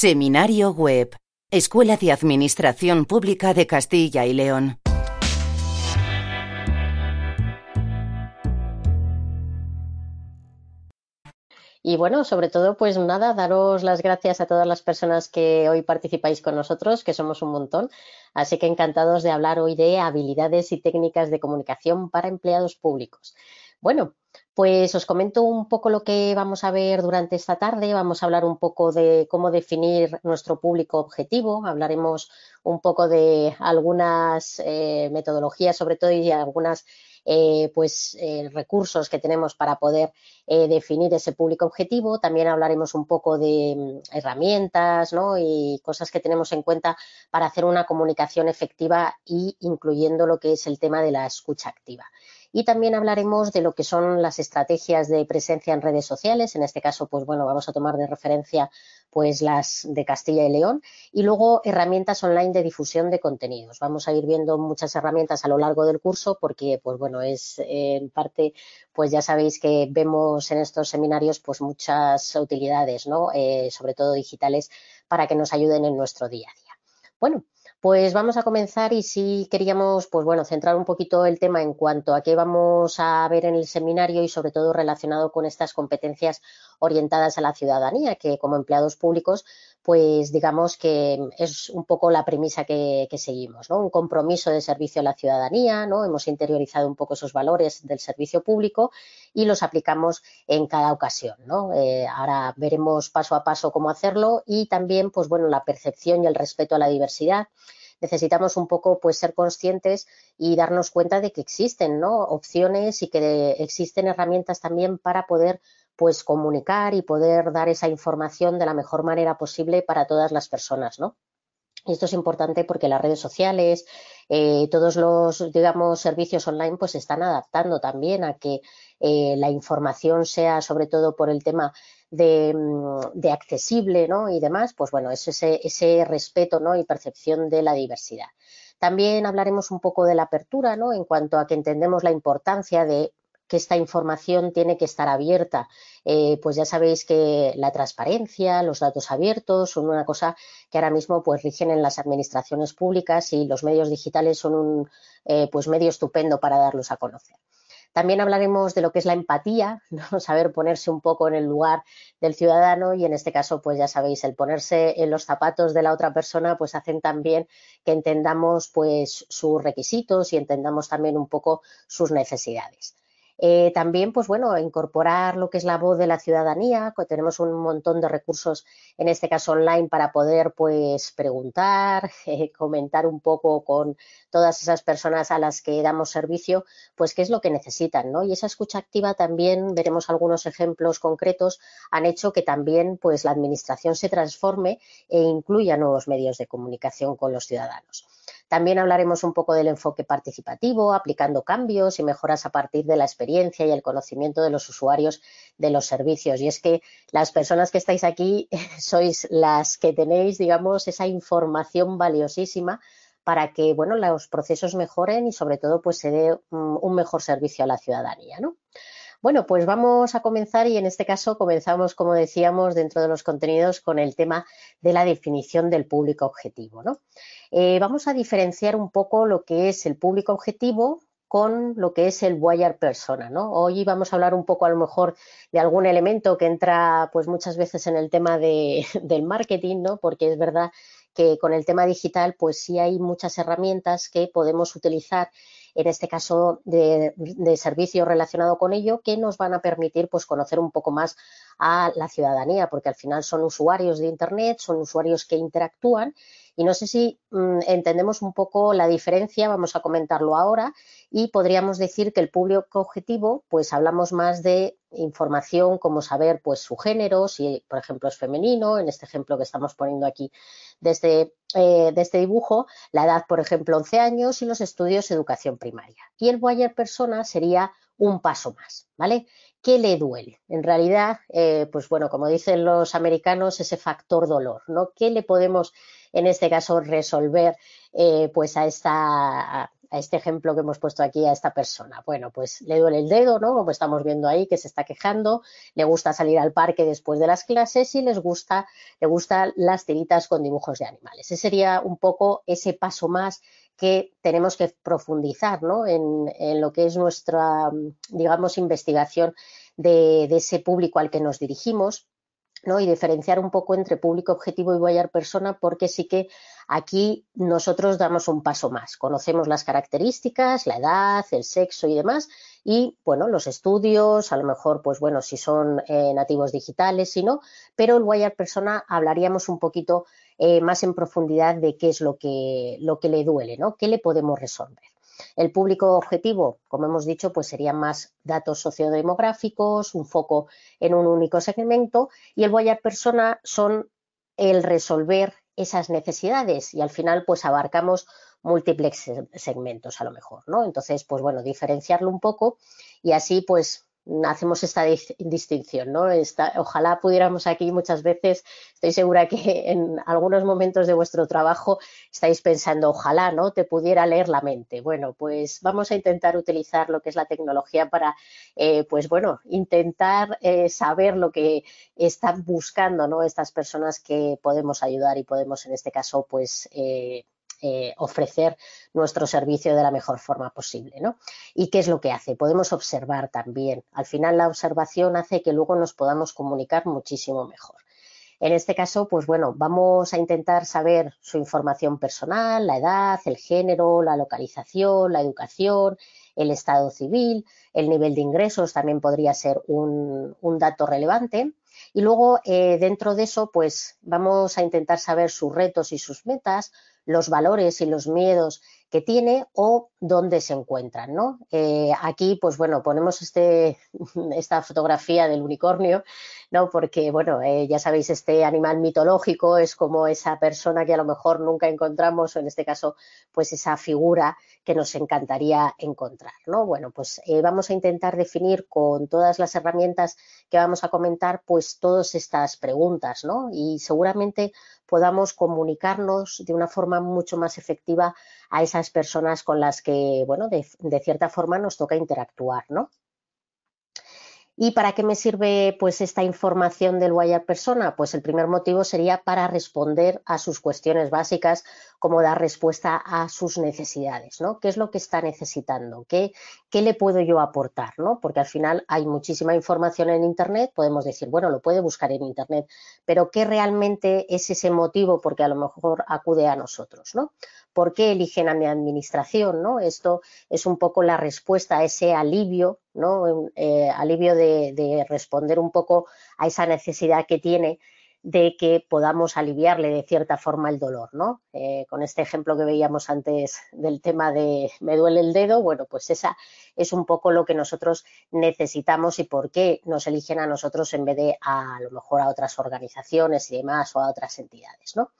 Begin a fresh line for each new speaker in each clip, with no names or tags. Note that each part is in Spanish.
Seminario Web. Escuela de Administración Pública de Castilla y León.
Y bueno, sobre todo, pues nada, daros las gracias a todas las personas que hoy participáis con nosotros, que somos un montón. Así que encantados de hablar hoy de habilidades y técnicas de comunicación para empleados públicos. Bueno, pues os comento un poco lo que vamos a ver durante esta tarde. Vamos a hablar un poco de cómo definir nuestro público objetivo. Hablaremos un poco de algunas eh, metodologías, sobre todo, y algunas eh, pues, eh, recursos que tenemos para poder definir ese público objetivo. También hablaremos un poco de mm, herramientas y cosas que tenemos en cuenta para hacer una comunicación efectiva y incluyendo lo que es el tema de la escucha activa y también hablaremos de lo que son las estrategias de presencia en redes sociales. En este caso, pues bueno, vamos a tomar de referencia pues las de Castilla y León y luego herramientas online de difusión de contenidos. Vamos a ir viendo muchas herramientas a lo largo del curso porque pues bueno, es en parte pues ya sabéis que vemos en estos seminarios pues muchas utilidades, ¿no? Eh, sobre todo digitales para que nos ayuden en nuestro día a día. Bueno, pues vamos a comenzar y si queríamos, pues bueno, centrar un poquito el tema en cuanto a qué vamos a ver en el seminario y sobre todo relacionado con estas competencias orientadas a la ciudadanía, que como empleados públicos, pues digamos que es un poco la premisa que, seguimos, ¿no? Un compromiso de servicio a la ciudadanía, ¿no? Hemos interiorizado un poco esos valores del servicio público y los aplicamos en cada ocasión, ¿no? Eh, ahora veremos paso a paso cómo hacerlo y también, pues bueno, la percepción y el respeto a la diversidad necesitamos un poco pues ser conscientes y darnos cuenta de que existen ¿no? opciones y que existen herramientas también para poder pues comunicar y poder dar esa información de la mejor manera posible para todas las personas, ¿no? Y esto es importante porque las redes sociales, eh, todos los, digamos, servicios online, pues se están adaptando también a que eh, la información sea, sobre todo por el tema de, mm, accesible, ¿no? Y demás, pues bueno, es ese, ese respeto, ¿no? Y percepción de la diversidad. También hablaremos un poco de la apertura, ¿no? En cuanto a que entendemos la importancia de que esta información tiene que estar abierta. Eh, pues ya sabéis que la transparencia, los datos abiertos son una cosa que ahora mismo pues rigen en las administraciones públicas y los medios digitales son un eh, pues medio estupendo para darlos a conocer. También hablaremos de lo que es la empatía, saber ponerse un poco en el lugar del ciudadano y en este caso, pues ya sabéis, el ponerse en los zapatos de la otra persona, pues hacen también que entendamos pues sus requisitos y entendamos también un poco sus necesidades. Eh, también, pues bueno, incorporar lo que es la voz de la ciudadanía, tenemos un montón de recursos, en este caso online, para poder pues preguntar, comentar un poco con todas esas personas a las que damos servicio, pues qué es lo que necesitan, ¿no? Y esa escucha activa también, veremos algunos ejemplos concretos, han hecho que también pues la administración se transforme e incluya nuevos medios de comunicación con los ciudadanos. También hablaremos un poco del enfoque participativo, aplicando cambios y mejoras a partir de la experiencia y el conocimiento de los usuarios de los servicios. Y es que las personas que estáis aquí sois las que tenéis, digamos, esa información valiosísima para que, bueno, los procesos mejoren y sobre todo pues se dé un mejor servicio a la ciudadanía, ¿no? Bueno, pues vamos a comenzar y en este caso comenzamos, como decíamos, dentro de los contenidos con el tema de la definición del público objetivo. ¿no? Eh, vamos a diferenciar un poco lo que es el público objetivo con lo que es el buyer persona, ¿no? Hoy vamos a hablar un poco a lo mejor de algún elemento que entra pues muchas veces en el tema de, del marketing, ¿no? Porque es verdad que con el tema digital pues sí hay muchas herramientas que podemos utilizar en este caso de, servicio relacionado con ello, que nos van a permitir pues, conocer un poco más a la ciudadanía, porque al final son usuarios de Internet, son usuarios que interactúan y no sé si mm, entendemos un poco la diferencia, vamos a comentarlo ahora, y podríamos decir que el público objetivo, pues hablamos más de información como saber pues su género, si por ejemplo es femenino, en este ejemplo que estamos poniendo aquí desde, eh, de este dibujo, la edad por ejemplo 11 años y los estudios educación primaria. Y el buyer persona sería un paso más, ¿vale? ¿Qué le duele? En realidad, eh, pues bueno, como dicen los americanos, ese factor dolor, ¿no? ¿Qué le podemos, en este caso, resolver eh, pues a esta, a este ejemplo que hemos puesto aquí a esta persona. Bueno, pues le duele el dedo, ¿no? Como estamos viendo ahí, que se está quejando, le gusta salir al parque después de las clases y les gusta, le gustan las tiritas con dibujos de animales. Ese sería un poco ese paso más que tenemos que profundizar ¿no? en, lo que es nuestra, digamos, investigación de, ese público al que nos dirigimos ¿no? y diferenciar un poco entre público objetivo y buyer persona, porque sí que aquí nosotros damos un paso más. Conocemos las características, la edad, el sexo y demás, y bueno, los estudios, a lo mejor, pues bueno, si son eh, nativos digitales, si no, pero el buyer persona hablaríamos un poquito eh, más en profundidad de qué es lo que, lo que le duele, ¿no? ¿Qué le podemos resolver? El público objetivo, como hemos dicho, pues serían más datos sociodemográficos, un foco en un único segmento y el buyer persona son el resolver esas necesidades y al final pues abarcamos múltiples segmentos a lo mejor, ¿no? Entonces, pues bueno, diferenciarlo un poco y así pues hacemos esta distinción, ¿no? ojalá pudiéramos aquí muchas veces, estoy segura que en algunos momentos de vuestro trabajo estáis pensando, ojalá, ¿no? Te pudiera leer la mente. Bueno, pues vamos a intentar utilizar lo que es la tecnología para, eh, pues bueno, intentar eh, saber lo que están buscando, ¿no? Estas personas que podemos ayudar y podemos, en este caso, pues, eh, eh, ofrecer nuestro servicio de la mejor forma posible. ¿no? ¿Y qué es lo que hace? Podemos observar también. Al final la observación hace que luego nos podamos comunicar muchísimo mejor. En este caso, pues bueno, vamos a intentar saber su información personal, la edad, el género, la localización, la educación, el estado civil, el nivel de ingresos también podría ser un, dato relevante. Y luego, eh, dentro de eso, pues vamos a intentar saber sus retos y sus metas, los valores y los miedos que tiene o dónde se encuentran, ¿no? Eh, aquí, pues bueno, ponemos este, esta fotografía del unicornio, ¿no? Porque, bueno, eh, ya sabéis, este animal mitológico es como esa persona que a lo mejor nunca encontramos, o en este caso, pues esa figura que nos encantaría encontrar, ¿no? Bueno, pues eh, vamos a intentar definir con todas las herramientas que vamos a comentar, pues todas estas preguntas, ¿no? Y seguramente podamos comunicarnos de una forma mucho más efectiva a esas personas con las que, bueno, de, de cierta forma nos toca interactuar, ¿no? ¿Y para qué me sirve pues esta información del Wire Persona? Pues el primer motivo sería para responder a sus cuestiones básicas, como dar respuesta a sus necesidades, ¿no? ¿Qué es lo que está necesitando? ¿Qué, qué le puedo yo aportar? ¿no? Porque al final hay muchísima información en Internet, podemos decir, bueno, lo puede buscar en Internet, pero ¿qué realmente es ese motivo porque a lo mejor acude a nosotros, ¿no? ¿Por qué eligen a mi administración? ¿no? Esto es un poco la respuesta a ese alivio, ¿no? Eh, alivio de, responder un poco a esa necesidad que tiene de que podamos aliviarle de cierta forma el dolor, ¿no? Eh, con este ejemplo que veíamos antes del tema de me duele el dedo, bueno, pues esa es un poco lo que nosotros necesitamos y por qué nos eligen a nosotros en vez de a, a lo mejor a otras organizaciones y demás o a otras entidades, ¿no?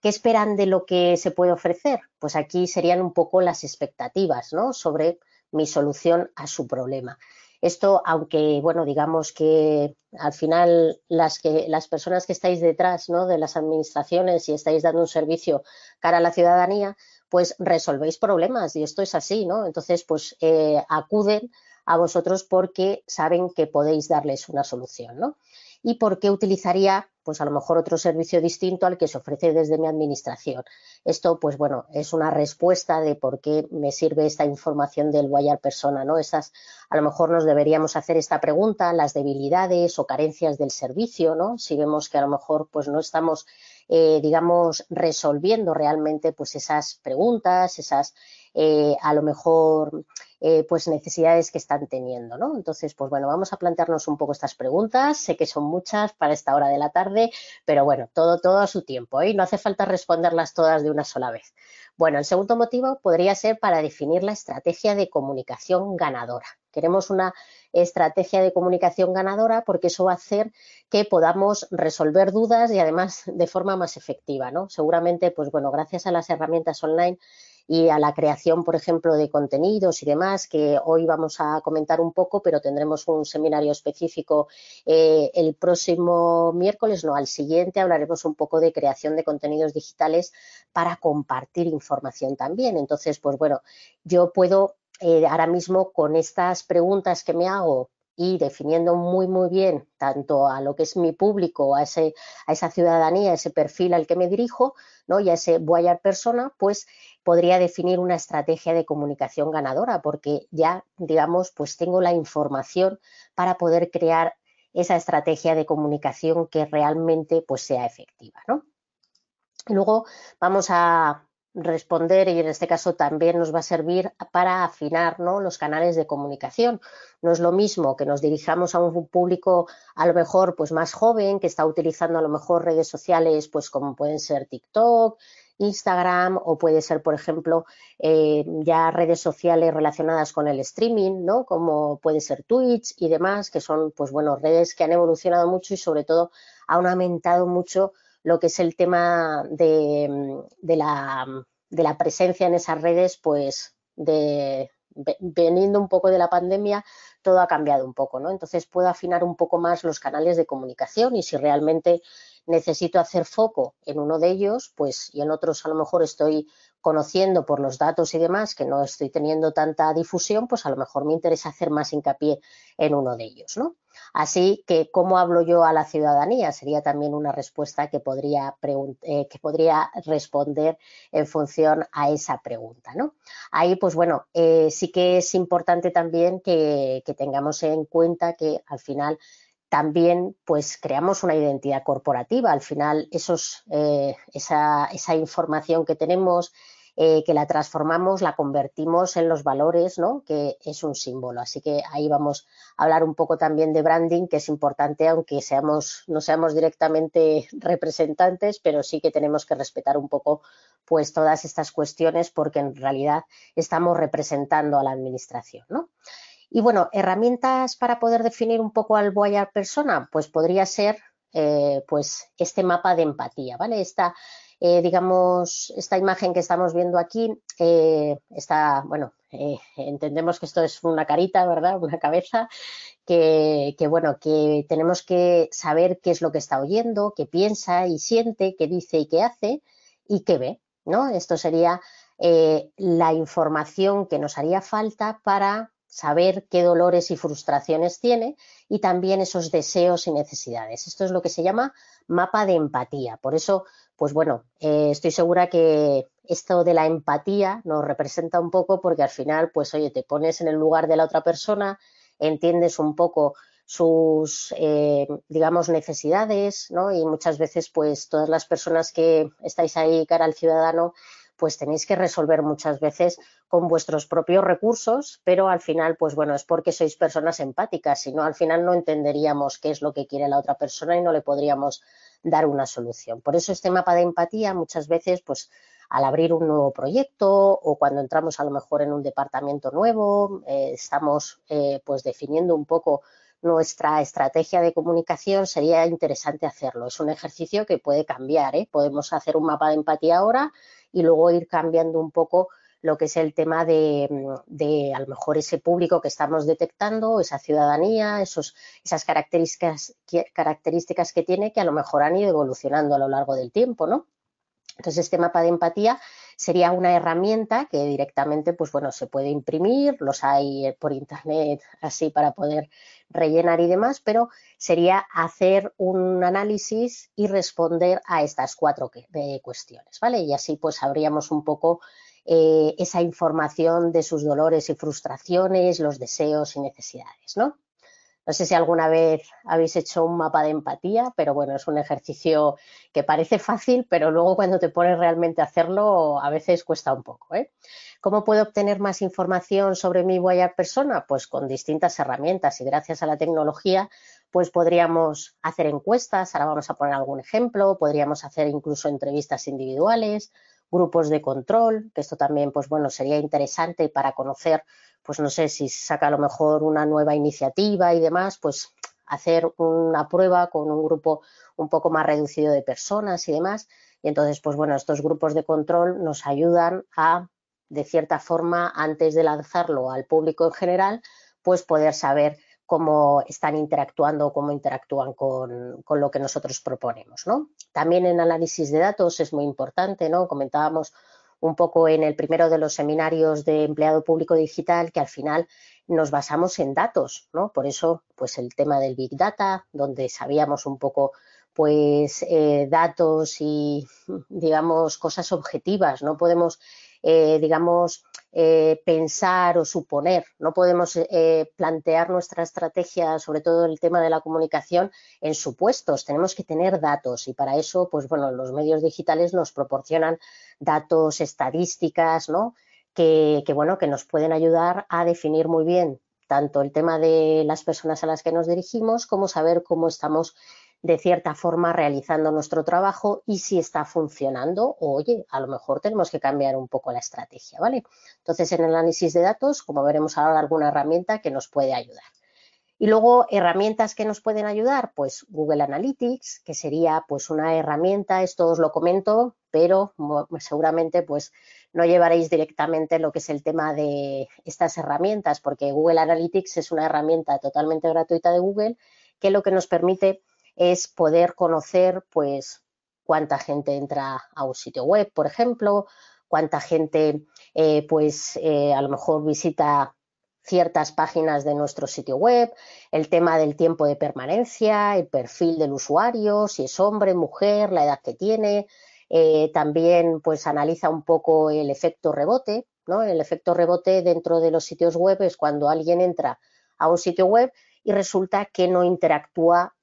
¿Qué esperan de lo que se puede ofrecer? Pues aquí serían un poco las expectativas ¿no? sobre mi solución a su problema. Esto, aunque, bueno, digamos que al final las, que, las personas que estáis detrás ¿no? de las administraciones y estáis dando un servicio cara a la ciudadanía, pues resolvéis problemas y esto es así, ¿no? Entonces, pues eh, acuden a vosotros porque saben que podéis darles una solución, ¿no? Y por qué utilizaría pues a lo mejor otro servicio distinto al que se ofrece desde mi administración. Esto, pues bueno, es una respuesta de por qué me sirve esta información del Wire Persona, ¿no? Esas, a lo mejor nos deberíamos hacer esta pregunta, las debilidades o carencias del servicio, ¿no? Si vemos que a lo mejor pues no estamos, eh, digamos, resolviendo realmente pues esas preguntas, esas eh, a lo mejor eh, pues necesidades que están teniendo, ¿no? Entonces, pues bueno, vamos a plantearnos un poco estas preguntas. Sé que son muchas para esta hora de la tarde, pero bueno, todo, todo a su tiempo, ¿eh? No hace falta responderlas todas de una sola vez. Bueno, el segundo motivo podría ser para definir la estrategia de comunicación ganadora. Queremos una estrategia de comunicación ganadora porque eso va a hacer que podamos resolver dudas y además de forma más efectiva, ¿no? Seguramente, pues bueno, gracias a las herramientas online y a la creación, por ejemplo, de contenidos y demás, que hoy vamos a comentar un poco, pero tendremos un seminario específico eh, el próximo miércoles, no, al siguiente hablaremos un poco de creación de contenidos digitales para compartir información también. Entonces, pues bueno, yo puedo eh, ahora mismo con estas preguntas que me hago y definiendo muy, muy bien tanto a lo que es mi público, a, ese, a esa ciudadanía, a ese perfil al que me dirijo, ¿no? y a ese buyer persona, pues podría definir una estrategia de comunicación ganadora, porque ya, digamos, pues tengo la información para poder crear esa estrategia de comunicación que realmente pues sea efectiva, ¿no? Luego vamos a responder y en este caso también nos va a servir para afinar los canales de comunicación. No es lo mismo que nos dirijamos a un público a lo mejor pues más joven que está utilizando a lo mejor redes sociales pues como pueden ser TikTok, Instagram o puede ser por ejemplo eh, ya redes sociales relacionadas con el streaming, ¿no? Como puede ser Twitch y demás que son pues bueno redes que han evolucionado mucho y sobre todo han aumentado mucho lo que es el tema de, la, presencia en esas redes, pues de, veniendo un poco de la pandemia, todo ha cambiado un poco, ¿no? Entonces puedo afinar un poco más los canales de comunicación y si realmente necesito hacer foco en uno de ellos, pues y en otros a lo mejor estoy conociendo por los datos y demás que no estoy teniendo tanta difusión, pues a lo mejor me interesa hacer más hincapié en uno de ellos, ¿no? Así que, ¿cómo hablo yo a la ciudadanía? Sería también una respuesta que podría, eh, que podría responder en función a esa pregunta, ¿no? Ahí, pues bueno, eh, sí que es importante también que, tengamos en cuenta que al final también pues creamos una identidad corporativa. Al final, esos, eh, esa, esa, información que tenemos, eh, que la transformamos, la convertimos en los valores, ¿no? que es un símbolo. Así que ahí vamos a hablar un poco también de branding, que es importante, aunque seamos, no seamos directamente representantes, pero sí que tenemos que respetar un poco pues todas estas cuestiones porque en realidad estamos representando a la administración. ¿no? Y bueno, herramientas para poder definir un poco al buyer persona, pues podría ser eh, pues este mapa de empatía, ¿vale? Esta, eh, digamos, esta imagen que estamos viendo aquí, eh, está, bueno, entendemos que esto es una carita, ¿verdad? Una cabeza, que, que, bueno, que tenemos que saber qué es lo que está oyendo, qué piensa y siente, qué dice y qué hace y qué ve, ¿no? Esto sería la información que nos haría falta para saber qué dolores y frustraciones tiene y también esos deseos y necesidades. Esto es lo que se llama mapa de empatía. Por eso, pues bueno, eh, estoy segura que esto de la empatía nos representa un poco porque al final, pues oye, te pones en el lugar de la otra persona, entiendes un poco sus, eh, digamos, necesidades, ¿no? Y muchas veces, pues todas las personas que estáis ahí cara al ciudadano, pues tenéis que resolver muchas veces con vuestros propios recursos, pero al final, pues bueno, es porque sois personas empáticas, si no, al final no entenderíamos qué es lo que quiere la otra persona y no le podríamos dar una solución. Por eso este mapa de empatía muchas veces, pues al abrir un nuevo proyecto o cuando entramos a lo mejor en un departamento nuevo, eh, estamos eh, pues definiendo un poco nuestra estrategia de comunicación, sería interesante hacerlo. Es un ejercicio que puede cambiar. ¿eh? Podemos hacer un mapa de empatía ahora y luego ir cambiando un poco lo que es el tema de, de, a lo mejor ese público que estamos detectando, esa ciudadanía, esos, esas características, características que tiene que a lo mejor han ido evolucionando a lo largo del tiempo, ¿no? Entonces, este mapa de empatía sería una herramienta que directamente, pues bueno, se puede imprimir, los hay por internet así para poder rellenar y demás, pero sería hacer un análisis y responder a estas cuatro cuestiones, ¿vale? Y así pues sabríamos un poco eh, esa información de sus dolores y frustraciones, los deseos y necesidades, ¿no? No sé si alguna vez habéis hecho un mapa de empatía, pero bueno, es un ejercicio que parece fácil, pero luego cuando te pones realmente a hacerlo, a veces cuesta un poco. ¿eh? ¿Cómo puedo obtener más información sobre mi buyer persona? Pues con distintas herramientas y gracias a la tecnología, pues podríamos hacer encuestas, ahora vamos a poner algún ejemplo, podríamos hacer incluso entrevistas individuales, grupos de control, que esto también, pues bueno, sería interesante para conocer pues no sé si saca a lo mejor una nueva iniciativa y demás, pues hacer una prueba con un grupo un poco más reducido de personas y demás. Y entonces, pues bueno, estos grupos de control nos ayudan a de cierta forma, antes de lanzarlo al público en general, pues poder saber cómo están interactuando, cómo interactúan con, con, lo que nosotros proponemos. ¿no? También en análisis de datos es muy importante, ¿no? Comentábamos un poco en el primero de los seminarios de empleado público digital que al final nos basamos en datos, ¿no? Por eso, pues el tema del Big Data, donde sabíamos un poco pues eh, datos y digamos cosas objetivas, no podemos eh, digamos eh, pensar o suponer, no podemos plantear nuestra estrategia, sobre todo el tema de la comunicación, en supuestos, tenemos que tener datos y para eso, pues bueno, los medios digitales nos proporcionan datos, estadísticas, ¿no? Que, que bueno, que nos pueden ayudar a definir muy bien tanto el tema de las personas a las que nos dirigimos como saber cómo estamos de cierta forma realizando nuestro trabajo y si está funcionando oye, a lo mejor tenemos que cambiar un poco la estrategia, ¿vale? Entonces, en el análisis de datos, como veremos ahora, alguna herramienta que nos puede ayudar. Y luego, herramientas que nos pueden ayudar, pues Google Analytics, que sería pues una herramienta, esto os lo comento, pero seguramente pues no llevaréis directamente lo que es el tema de estas herramientas, porque Google Analytics es una herramienta totalmente gratuita de Google que lo que nos permite es poder conocer, pues, cuánta gente entra a un sitio web, por ejemplo, cuánta gente, eh, pues, eh, a lo mejor visita ciertas páginas de nuestro sitio web, el tema del tiempo de permanencia, el perfil del usuario, si es hombre, mujer, la edad que tiene. Eh, también, pues, analiza un poco el efecto rebote, ¿no? El efecto rebote dentro de los sitios web es cuando alguien entra a un sitio web y resulta que no interactúa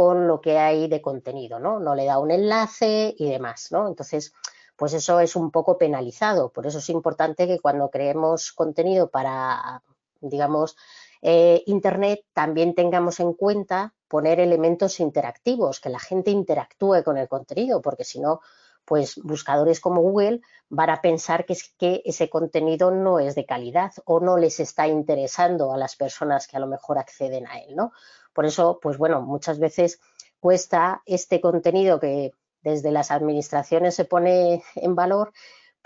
con lo que hay de contenido, ¿no? No le da un enlace y demás, ¿no? Entonces, pues eso es un poco penalizado. Por eso es importante que cuando creemos contenido para, digamos, eh, Internet, también tengamos en cuenta poner elementos interactivos, que la gente interactúe con el contenido, porque si no, pues buscadores como Google van a pensar que, es que ese contenido no es de calidad o no les está interesando a las personas que a lo mejor acceden a él, ¿no? Por eso, pues bueno, muchas veces cuesta este contenido que desde las administraciones se pone en valor,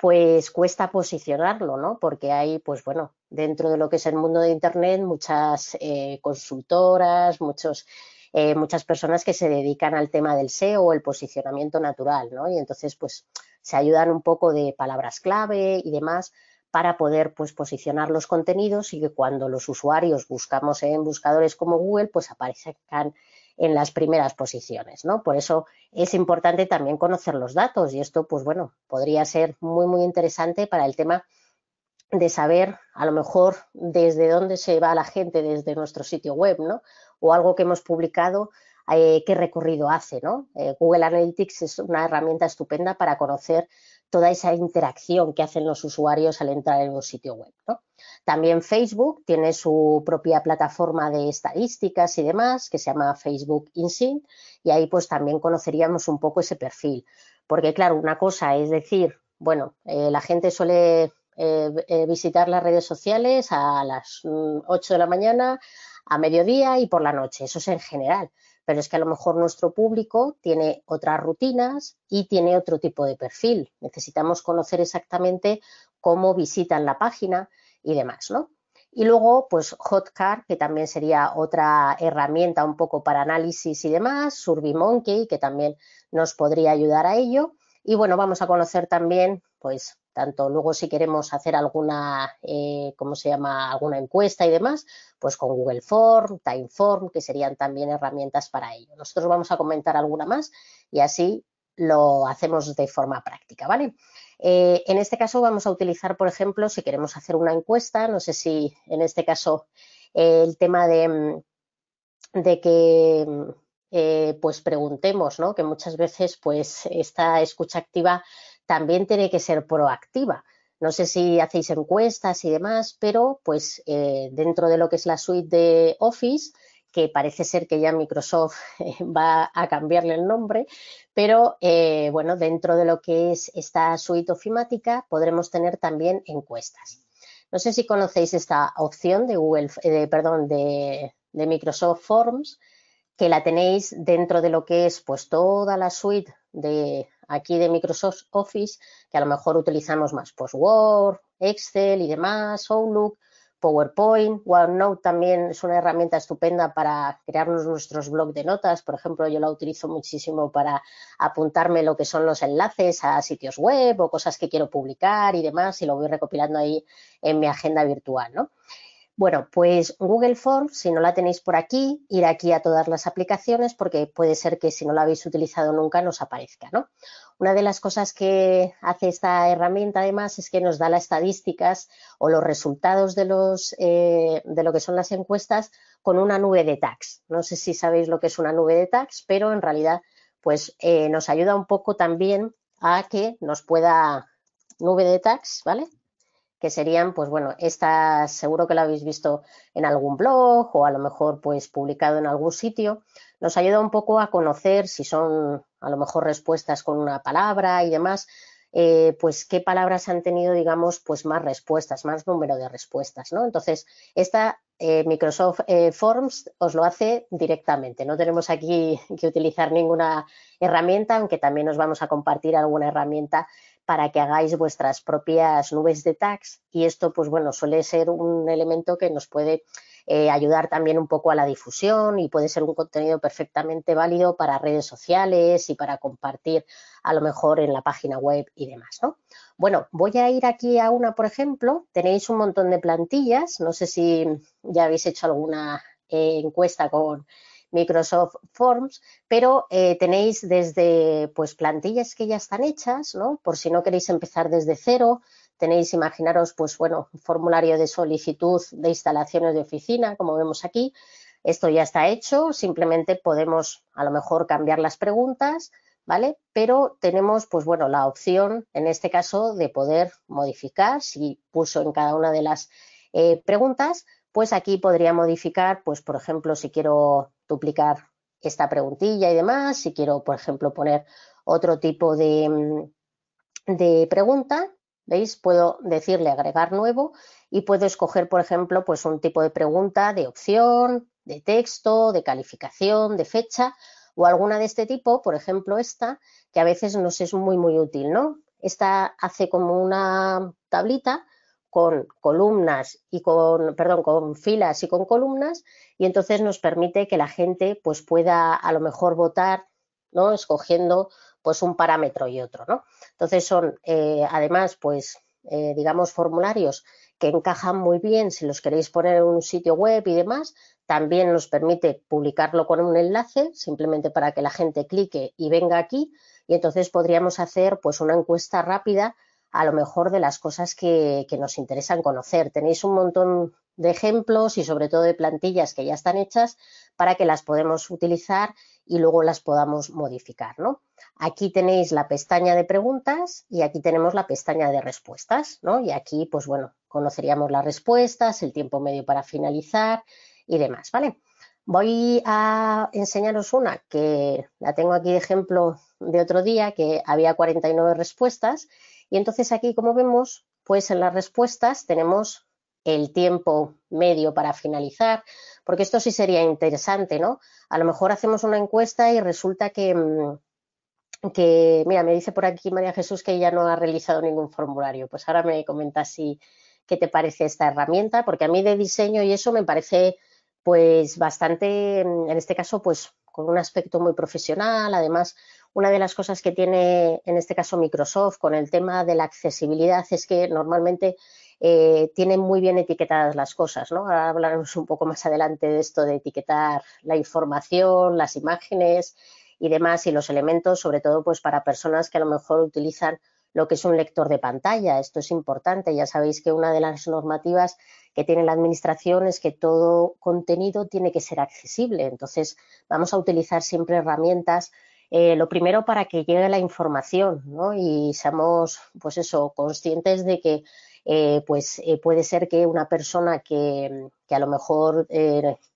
pues cuesta posicionarlo, ¿no? Porque hay, pues bueno, dentro de lo que es el mundo de Internet, muchas eh, consultoras, muchos, eh, muchas personas que se dedican al tema del SEO el posicionamiento natural, ¿no? Y entonces, pues se ayudan un poco de palabras clave y demás para poder pues, posicionar los contenidos y que cuando los usuarios buscamos en buscadores como Google, pues aparezcan en las primeras posiciones, ¿no? Por eso es importante también conocer los datos y esto, pues bueno, podría ser muy, muy interesante para el tema de saber a lo mejor desde dónde se va la gente desde nuestro sitio web, ¿no? O algo que hemos publicado, eh, qué recorrido hace, ¿no? Eh, Google Analytics es una herramienta estupenda para conocer toda esa interacción que hacen los usuarios al entrar en un sitio web. También Facebook tiene su propia plataforma de estadísticas y demás que se llama Facebook InSync y ahí pues también conoceríamos un poco ese perfil. Porque claro, una cosa es decir, bueno, eh, la gente suele eh, eh, visitar las redes sociales a las 8 mm, de la mañana, a mediodía y por la noche. Eso es en general pero es que a lo mejor nuestro público tiene otras rutinas y tiene otro tipo de perfil. Necesitamos conocer exactamente cómo visitan la página y demás, ¿no? Y luego, pues Hotcar, que también sería otra herramienta un poco para análisis y demás, SurveyMonkey, que también nos podría ayudar a ello. Y bueno, vamos a conocer también, pues, tanto luego si queremos hacer alguna, eh, ¿cómo se llama?, alguna encuesta y demás, pues con Google Form, Timeform, que serían también herramientas para ello. Nosotros vamos a comentar alguna más y así lo hacemos de forma práctica, ¿vale? Eh, en este caso vamos a utilizar, por ejemplo, si queremos hacer una encuesta, no sé si en este caso el tema de, de que eh, pues preguntemos, ¿no? Que muchas veces pues esta escucha activa también tiene que ser proactiva. No sé si hacéis encuestas y demás, pero pues eh, dentro de lo que es la suite de Office, que parece ser que ya Microsoft va a cambiarle el nombre, pero eh, bueno, dentro de lo que es esta suite ofimática podremos tener también encuestas. No sé si conocéis esta opción de Google, perdón, de, de Microsoft Forms, que la tenéis dentro de lo que es pues toda la suite de aquí de Microsoft Office, que a lo mejor utilizamos más, pues Word, Excel y demás, Outlook, PowerPoint, OneNote también es una herramienta estupenda para crearnos nuestros blogs de notas. Por ejemplo, yo la utilizo muchísimo para apuntarme lo que son los enlaces a sitios web o cosas que quiero publicar y demás, y lo voy recopilando ahí en mi agenda virtual, ¿no? Bueno, pues Google Forms, si no la tenéis por aquí, ir aquí a todas las aplicaciones porque puede ser que si no la habéis utilizado nunca nos aparezca, ¿no? Una de las cosas que hace esta herramienta además es que nos da las estadísticas o los resultados de, los, eh, de lo que son las encuestas con una nube de tags. No sé si sabéis lo que es una nube de tags, pero en realidad pues eh, nos ayuda un poco también a que nos pueda nube de tags, ¿vale? Que serían, pues bueno, esta seguro que la habéis visto en algún blog o a lo mejor pues publicado en algún sitio. Nos ayuda un poco a conocer si son a lo mejor respuestas con una palabra y demás, eh, pues qué palabras han tenido, digamos, pues más respuestas, más número de respuestas, ¿no? Entonces, esta eh, Microsoft eh, Forms os lo hace directamente. No tenemos aquí que utilizar ninguna herramienta, aunque también os vamos a compartir alguna herramienta para que hagáis vuestras propias nubes de tags y esto, pues bueno, suele ser un elemento que nos puede eh, ayudar también un poco a la difusión y puede ser un contenido perfectamente válido para redes sociales y para compartir a lo mejor en la página web y demás, ¿no? Bueno, voy a ir aquí a una, por ejemplo, tenéis un montón de plantillas, no sé si ya habéis hecho alguna eh, encuesta con Microsoft Forms, pero eh, tenéis desde pues plantillas que ya están hechas, ¿no? Por si no queréis empezar desde cero, tenéis, imaginaros, pues bueno, un formulario de solicitud de instalaciones de oficina, como vemos aquí. Esto ya está hecho, simplemente podemos a lo mejor cambiar las preguntas, ¿vale? Pero tenemos, pues bueno, la opción, en este caso, de poder modificar, si puso en cada una de las eh, preguntas, pues aquí podría modificar, pues por ejemplo, si quiero duplicar esta preguntilla y demás, si quiero, por ejemplo, poner otro tipo de, mm, de pregunta, ¿veis? Puedo decirle agregar nuevo y puedo escoger, por ejemplo, pues un tipo de pregunta de opción, de texto, de calificación, de fecha o alguna de este tipo, por ejemplo, esta, que a veces nos es muy, muy útil, ¿no? Esta hace como una tablita con columnas y con, perdón, con filas y con columnas y entonces nos permite que la gente pues pueda a lo mejor votar, ¿no? Escogiendo pues un parámetro y otro, ¿no? Entonces son eh, además pues eh, digamos formularios que encajan muy bien si los queréis poner en un sitio web y demás. También nos permite publicarlo con un enlace, simplemente para que la gente clique y venga aquí. Y entonces podríamos hacer pues una encuesta rápida a lo mejor de las cosas que, nos interesan conocer. Tenéis un montón de ejemplos y sobre todo de plantillas que ya están hechas para que las podemos utilizar y luego las podamos modificar. ¿no? Aquí tenéis la pestaña de preguntas y aquí tenemos la pestaña de respuestas. ¿no? Y aquí, pues bueno, conoceríamos las respuestas, el tiempo medio para finalizar y demás. ¿vale? Voy a enseñaros una que la tengo aquí de ejemplo de otro día, que había 49 respuestas y entonces aquí, como vemos, pues en las respuestas tenemos el tiempo medio para finalizar, porque esto sí sería interesante, ¿no? A lo mejor hacemos una encuesta y resulta que, mm, que, mira, me dice por aquí María Jesús que ella no ha realizado ningún formulario. Pues ahora me comentas si qué te parece esta herramienta, porque a mí de diseño y eso me parece pues bastante, mm, en este caso, pues con un aspecto muy profesional, además una de las cosas que tiene en este caso Microsoft con el tema de la accesibilidad es que normalmente eh, tienen muy bien etiquetadas las cosas, ¿no? Ahora hablaremos un poco más adelante de esto de etiquetar la información, las imágenes y demás y los elementos, sobre todo pues para personas que a lo mejor utilizan lo que es un lector de pantalla. Esto es importante. Ya sabéis que una de las normativas que tiene la Administración es que todo contenido tiene que ser accesible. Entonces, vamos a utilizar siempre herramientas eh, lo primero para que llegue la información ¿no? y seamos pues eso, conscientes de que eh, pues eh, puede ser que una persona que, que a lo mejor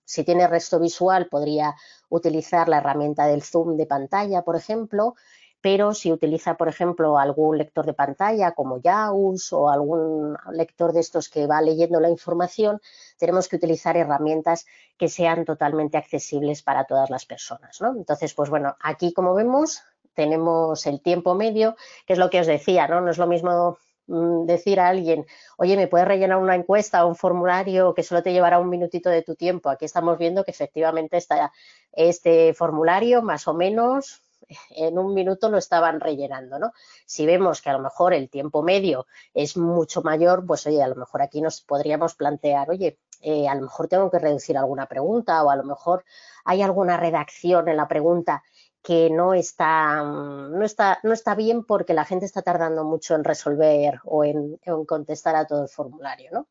si tiene resto visual podría utilizar la herramienta del zoom de pantalla, por ejemplo, pero si utiliza, por ejemplo, algún lector de pantalla como JAWS o algún lector de estos que va leyendo la información, tenemos que utilizar herramientas que sean totalmente accesibles para todas las personas. ¿no? Entonces, pues bueno, aquí como vemos tenemos el tiempo medio, que es lo que os decía, ¿no? No es lo mismo mm, decir a alguien, oye, ¿me puedes rellenar una encuesta o un formulario que solo te llevará un minutito de tu tiempo? Aquí estamos viendo que efectivamente está este formulario más o menos en un minuto lo estaban rellenando, ¿no? Si vemos que a lo mejor el tiempo medio es mucho mayor, pues oye, a lo mejor aquí nos podríamos plantear, oye, eh, a lo mejor tengo que reducir alguna pregunta o a lo mejor hay alguna redacción en la pregunta que no está, no está, no está bien porque la gente está tardando mucho en resolver o en, en contestar a todo el formulario, ¿no?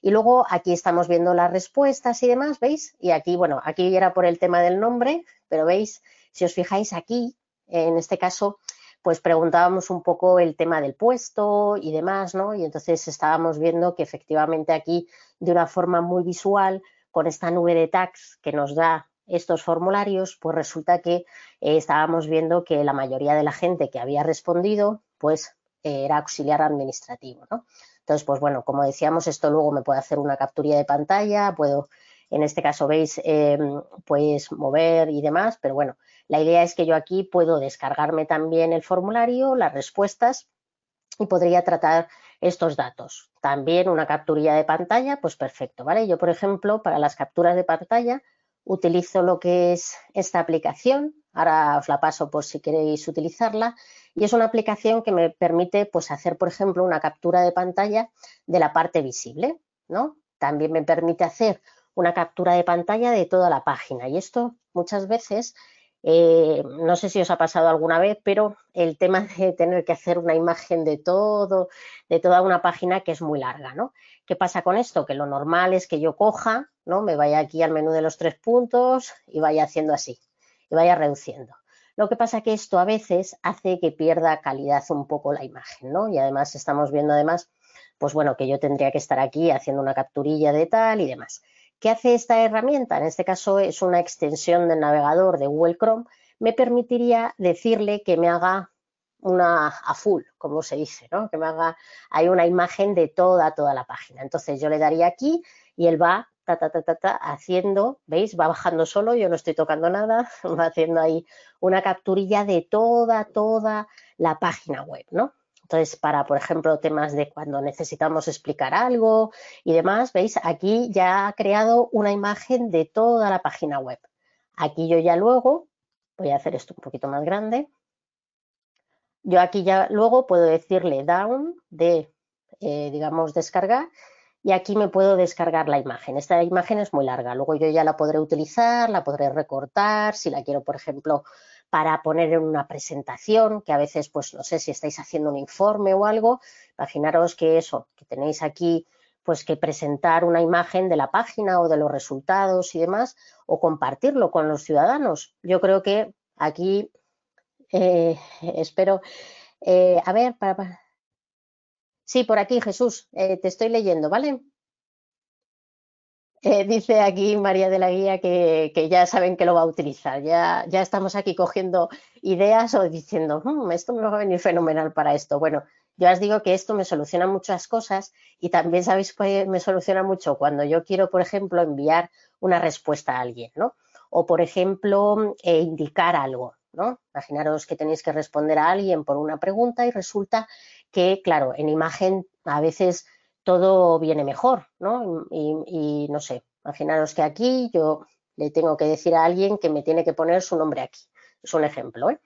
Y luego aquí estamos viendo las respuestas y demás, ¿veis? Y aquí, bueno, aquí era por el tema del nombre, pero veis si os fijáis aquí, en este caso, pues preguntábamos un poco el tema del puesto y demás, ¿no? Y entonces estábamos viendo que efectivamente aquí, de una forma muy visual, con esta nube de tags que nos da estos formularios, pues resulta que eh, estábamos viendo que la mayoría de la gente que había respondido, pues eh, era auxiliar administrativo, ¿no? Entonces, pues bueno, como decíamos, esto luego me puede hacer una captura de pantalla, puedo, en este caso veis, em, pues mover y demás, pero bueno, la idea es que yo aquí puedo descargarme también el formulario, las respuestas y podría tratar estos datos. También una capturilla de pantalla, pues perfecto, ¿vale? Yo, por ejemplo, para las capturas de pantalla utilizo lo que es esta aplicación. Ahora os la paso por si queréis utilizarla. Y es una aplicación que me permite pues, hacer, por ejemplo, una captura de pantalla de la parte visible, ¿no? También me permite hacer una captura de pantalla de toda la página. Y esto muchas veces eh, no sé si os ha pasado alguna vez, pero el tema de tener que hacer una imagen de todo, de toda una página que es muy larga, ¿no? ¿Qué pasa con esto? Que lo normal es que yo coja, ¿no? Me vaya aquí al menú de los tres puntos y vaya haciendo así, y vaya reduciendo. Lo que pasa que esto a veces hace que pierda calidad un poco la imagen, ¿no? Y además estamos viendo además, pues bueno, que yo tendría que estar aquí haciendo una capturilla de tal y demás. ¿Qué hace esta herramienta? En este caso es una extensión del navegador de Google Chrome. Me permitiría decirle que me haga una a full, como se dice, ¿no? Que me haga, hay una imagen de toda, toda la página. Entonces yo le daría aquí y él va ta, ta, ta, ta, ta, haciendo, ¿veis? Va bajando solo, yo no estoy tocando nada, va haciendo ahí una capturilla de toda, toda la página web, ¿no? Entonces, para, por ejemplo, temas de cuando necesitamos explicar algo y demás, veis, aquí ya ha creado una imagen de toda la página web. Aquí yo ya luego, voy a hacer esto un poquito más grande, yo aquí ya luego puedo decirle down de, eh, digamos, descargar y aquí me puedo descargar la imagen. Esta imagen es muy larga, luego yo ya la podré utilizar, la podré recortar, si la quiero, por ejemplo, para poner en una presentación, que a veces, pues no sé si estáis haciendo un informe o algo, imaginaros que eso, que tenéis aquí pues que presentar una imagen de la página o de los resultados y demás, o compartirlo con los ciudadanos. Yo creo que aquí eh, espero, eh, a ver, para, sí, por aquí, Jesús, eh, te estoy leyendo, ¿vale? Eh, dice aquí María de la Guía que, ya saben que lo va a utilizar. Ya, ya estamos aquí cogiendo ideas o diciendo, hmm, esto me va a venir fenomenal para esto. Bueno, yo os digo que esto me soluciona muchas cosas y también sabéis que me soluciona mucho cuando yo quiero, por ejemplo, enviar una respuesta a alguien, ¿no? O, por ejemplo, eh, indicar algo, ¿no? Imaginaros que tenéis que responder a alguien por una pregunta y resulta que, claro, en imagen a veces todo viene mejor, ¿no? Y, no sé, imaginaros que aquí yo le tengo que decir a alguien que me tiene que poner su nombre aquí. Es un ejemplo, ¿eh?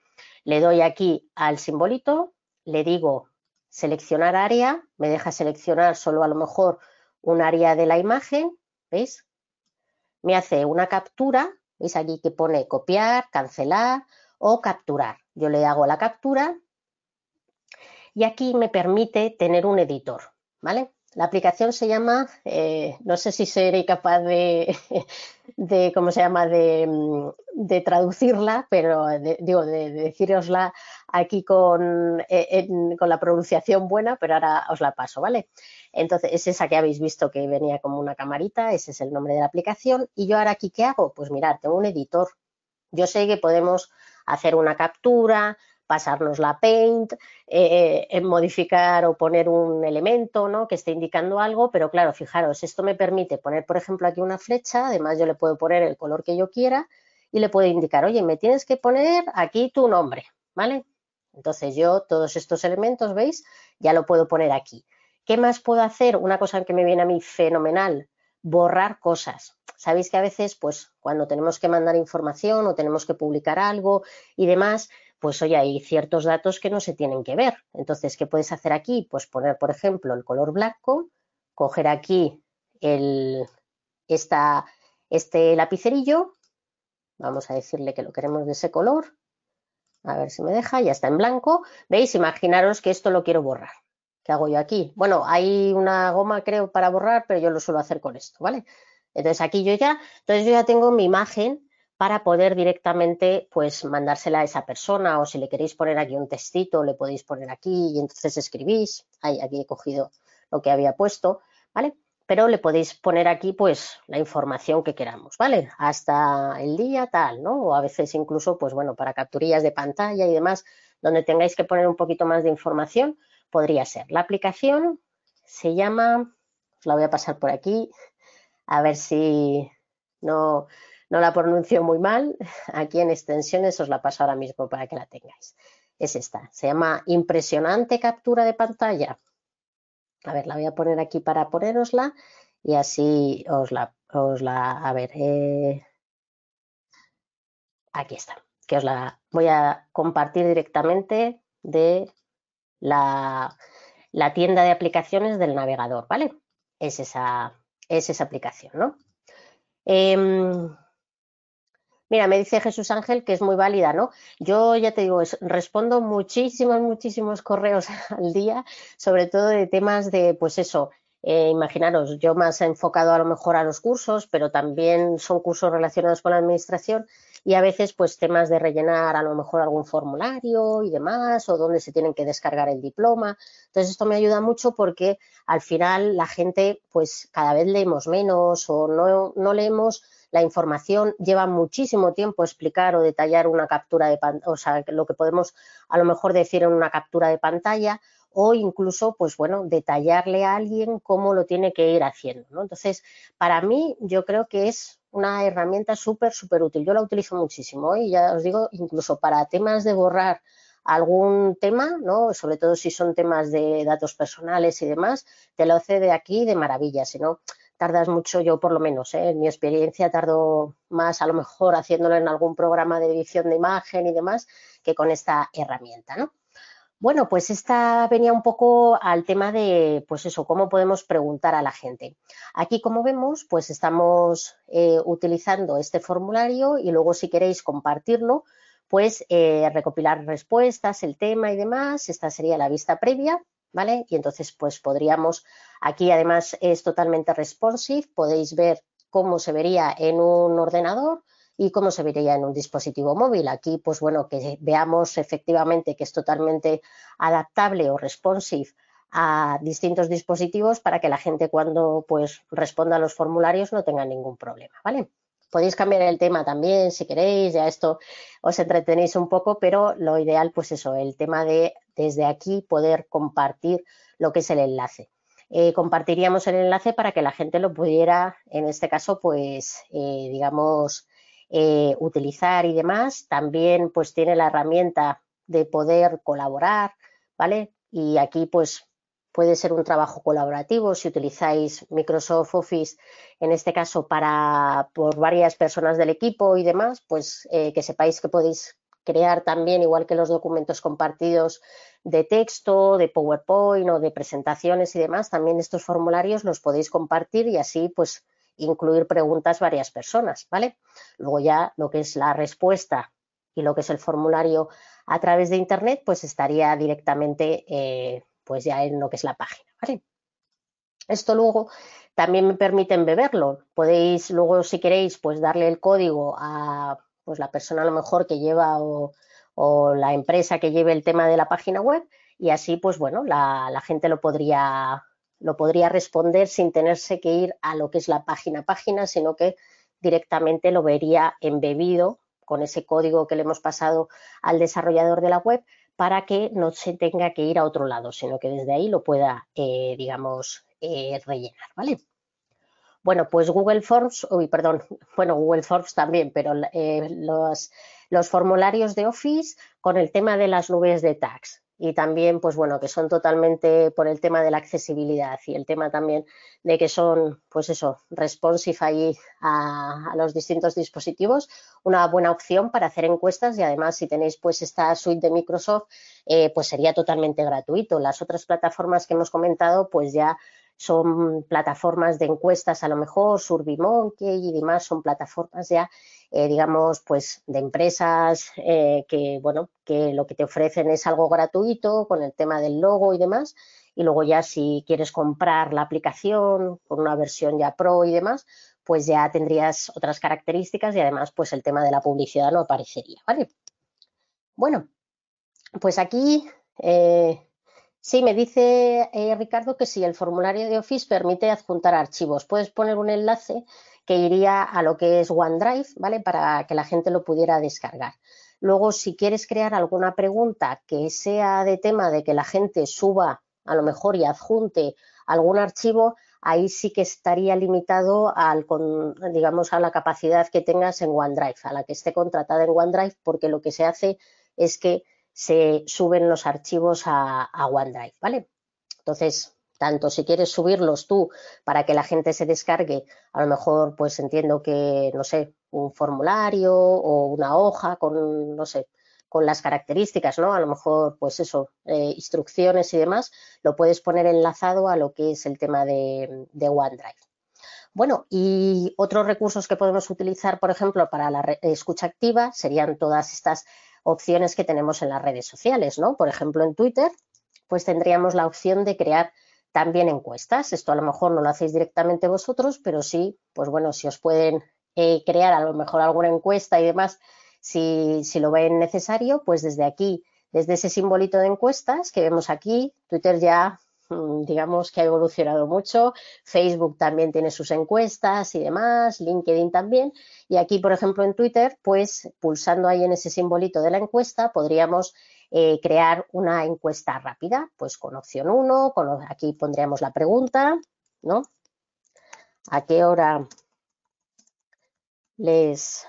Le doy aquí al simbolito, le digo seleccionar área, me deja seleccionar solo a lo mejor un área de la imagen, ¿veis? Me hace una captura, ¿veis aquí que pone copiar, cancelar o capturar? Yo le hago la captura y aquí me permite tener un editor, ¿vale? La aplicación se llama, eh, no sé si seré capaz de, de ¿cómo se llama?, de, mm, traducirla, pero digo, de, decirosla aquí con, eh, con la pronunciación buena, pero ahora os la paso, ¿vale? Entonces, es esa que habéis visto que venía como una camarita, ese es el nombre de la aplicación. Y yo ahora aquí, ¿qué hago? Pues mirar, tengo un editor. Yo sé que podemos hacer una captura, pasarnos la paint, eh, eh, modificar o poner un elemento ¿no? que esté indicando algo, pero claro, fijaros, esto me permite poner, por ejemplo, aquí una flecha, además yo le puedo poner el color que yo quiera y le puedo indicar, oye, me tienes que poner aquí tu nombre, ¿vale? Entonces yo todos estos elementos, ¿veis? Ya lo puedo poner aquí. ¿Qué más puedo hacer? Una cosa que me viene a mí fenomenal, borrar cosas. Sabéis que a veces, pues, cuando tenemos que mandar información o tenemos que publicar algo y demás, pues oye, hay ciertos datos que no se tienen que ver. Entonces, ¿qué puedes hacer aquí? Pues poner, por ejemplo, el color blanco, coger aquí el, esta, este lapicerillo, vamos a decirle que lo queremos de ese color, a ver si me deja, ya está en blanco. ¿Veis? Imaginaros que esto lo quiero borrar. ¿Qué hago yo aquí? Bueno, hay una goma, creo, para borrar, pero yo lo suelo hacer con esto, ¿vale? Entonces aquí yo ya, entonces yo ya tengo mi imagen para poder directamente pues mandársela a esa persona o si le queréis poner aquí un textito le podéis poner aquí y entonces escribís, ahí aquí he cogido lo que había puesto, ¿vale? Pero le podéis poner aquí pues la información que queramos, ¿vale? Hasta el día tal, ¿no? O a veces incluso pues bueno, para capturillas de pantalla y demás, donde tengáis que poner un poquito más de información, podría ser. La aplicación se llama, os la voy a pasar por aquí, a ver si no, no la pronuncio muy mal. Aquí en extensiones os la paso ahora mismo para que la tengáis. Es esta, se llama impresionante captura de pantalla. A ver, la voy a poner aquí para ponérosla y así os la, os la a ver, eh, aquí está, que os la voy a compartir directamente de la, tienda de aplicaciones del navegador, ¿vale? Es esa, es esa aplicación, ¿no? Em, mira, me dice Jesús Ángel que es muy válida, ¿no? Yo ya te digo, respondo muchísimos, muchísimos correos al día, sobre todo de temas de, pues eso, eh, imaginaros, yo más enfocado a lo mejor a los cursos, pero también son cursos relacionados con la administración y a veces pues temas de rellenar a lo mejor algún formulario y demás o donde se tienen que descargar el diploma. Entonces esto me ayuda mucho porque al final la gente pues cada vez leemos menos o no, no leemos la información, lleva muchísimo tiempo explicar o detallar una captura de pantalla, o sea, lo que podemos a lo mejor decir en una captura de pantalla o incluso, pues bueno, detallarle a alguien cómo lo tiene que ir haciendo. ¿no? Entonces, para mí, yo creo que es una herramienta súper, súper útil. Yo la utilizo muchísimo y ya os digo, incluso para temas de borrar algún tema, ¿no? sobre todo si son temas de datos personales y demás, te lo hace de aquí de maravilla. Si no, tardas mucho, yo por lo menos, ¿eh? en mi experiencia tardo más a lo mejor haciéndolo en algún programa de edición de imagen y demás que con esta herramienta. ¿no? Bueno, pues esta venía un poco al tema de, pues eso, cómo podemos preguntar a la gente. Aquí, como vemos, pues estamos eh, utilizando este formulario y luego si queréis compartirlo, pues eh, recopilar respuestas, el tema y demás. Esta sería la vista previa, ¿vale? Y entonces, pues podríamos, aquí además es totalmente responsive, podéis ver cómo se vería en un ordenador, y cómo se vería en un dispositivo móvil. Aquí, pues bueno, que veamos efectivamente que es totalmente adaptable o responsive a distintos dispositivos para que la gente cuando pues responda a los formularios no tenga ningún problema, ¿vale? Podéis cambiar el tema también si queréis, ya esto os entretenéis un poco, pero lo ideal pues eso, el tema de desde aquí poder compartir lo que es el enlace. Eh, compartiríamos el enlace para que la gente lo pudiera, en este caso, pues, eh, digamos, eh, utilizar y demás. También pues tiene la herramienta de poder colaborar, ¿vale? Y aquí pues puede ser un trabajo colaborativo si utilizáis Microsoft Office, en este caso para por varias personas del equipo y demás, pues eh, que sepáis que podéis crear también, igual que los documentos compartidos de texto, de PowerPoint o de presentaciones y demás, también estos formularios los podéis compartir y así pues incluir preguntas varias personas, ¿vale? Luego ya lo que es la respuesta y lo que es el formulario a través de Internet, pues estaría directamente eh, pues ya en lo que es la página, ¿vale? Esto luego también me permite beberlo. Podéis luego, si queréis, pues darle el código a pues, la persona a lo mejor que lleva o, la empresa que lleve el tema de la página web y así, pues bueno, la gente lo podría lo podría responder sin tenerse que ir a lo que es la página página, sino que directamente lo vería embebido con ese código que le hemos pasado al desarrollador de la web para que no se tenga que ir a otro lado, sino que desde ahí lo pueda, eh, digamos, eh, rellenar, ¿vale? Bueno, pues Google Forms, uy, perdón, bueno, Google Forms también, pero eh, los, los formularios de Office con el tema de las nubes de tags y también, pues bueno, que son totalmente por el tema de la accesibilidad y el tema también de que son, pues eso, responsive ahí a, los distintos dispositivos, una buena opción para hacer encuestas y además si tenéis pues esta suite de Microsoft, eh, pues sería totalmente gratuito. Las otras plataformas que hemos comentado, pues ya son plataformas de encuestas a lo mejor, SurveyMonkey y demás, son plataformas ya eh, digamos, pues de empresas eh, que, bueno, que lo que te ofrecen es algo gratuito con el tema del logo y demás. Y luego ya si quieres comprar la aplicación con una versión ya pro y demás, pues ya tendrías otras características y además pues el tema de la publicidad no aparecería, ¿vale? Bueno, pues aquí eh, sí me dice Ricardo que si el formulario de Office permite adjuntar archivos. Puedes poner un enlace que iría a lo que es OneDrive, ¿vale? Para que la gente lo pudiera descargar. Luego, si quieres crear alguna pregunta que sea de tema de que la gente suba a lo mejor y adjunte algún archivo, ahí sí que estaría limitado al, digamos, a la capacidad que tengas en OneDrive, a la que esté contratada en OneDrive, porque lo que se hace es que se suben los archivos a, a OneDrive, ¿vale? Entonces, tanto si quieres subirlos tú para que la gente se descargue, a lo mejor pues entiendo que, no sé, un formulario o una hoja con, no sé, con las características, ¿no? A lo mejor, pues eso, eh, instrucciones y demás, lo puedes poner enlazado a lo que es el tema de, OneDrive. Bueno, y otros recursos que podemos utilizar, por ejemplo, para la escucha activa serían todas estas opciones que tenemos en las redes sociales, ¿no? Por ejemplo, en Twitter, pues tendríamos la opción de crear también encuestas. Esto a lo mejor no lo hacéis directamente vosotros, pero sí, pues bueno, si os pueden eh, crear a lo mejor alguna encuesta y demás, si, si lo ven necesario, pues desde aquí, desde ese simbolito de encuestas que vemos aquí, Twitter ya digamos que ha evolucionado mucho, Facebook también tiene sus encuestas y demás, LinkedIn también, y aquí, por ejemplo, en Twitter, pues pulsando ahí en ese simbolito de la encuesta, podríamos eh, crear una encuesta rápida, pues con opción 1, aquí pondríamos la pregunta, ¿no? ¿A qué hora lees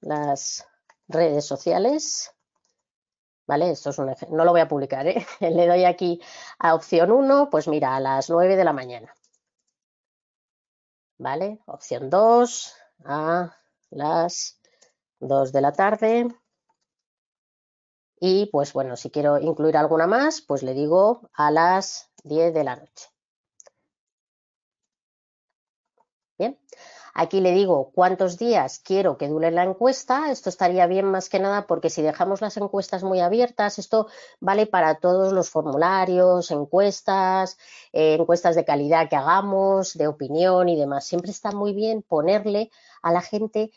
las redes sociales? ¿Vale? Esto es un. No lo voy a publicar, ¿eh? Le doy aquí a opción 1, pues mira, a las 9 de la mañana. ¿Vale? Opción 2, a las 2 de la tarde. Y pues bueno, si quiero incluir alguna más, pues le digo a las 10 de la noche. Bien, aquí le digo cuántos días quiero que dure la encuesta. Esto estaría bien más que nada porque si dejamos las encuestas muy abiertas, esto vale para todos los formularios, encuestas, eh, encuestas de calidad que hagamos, de opinión y demás. Siempre está muy bien ponerle a la gente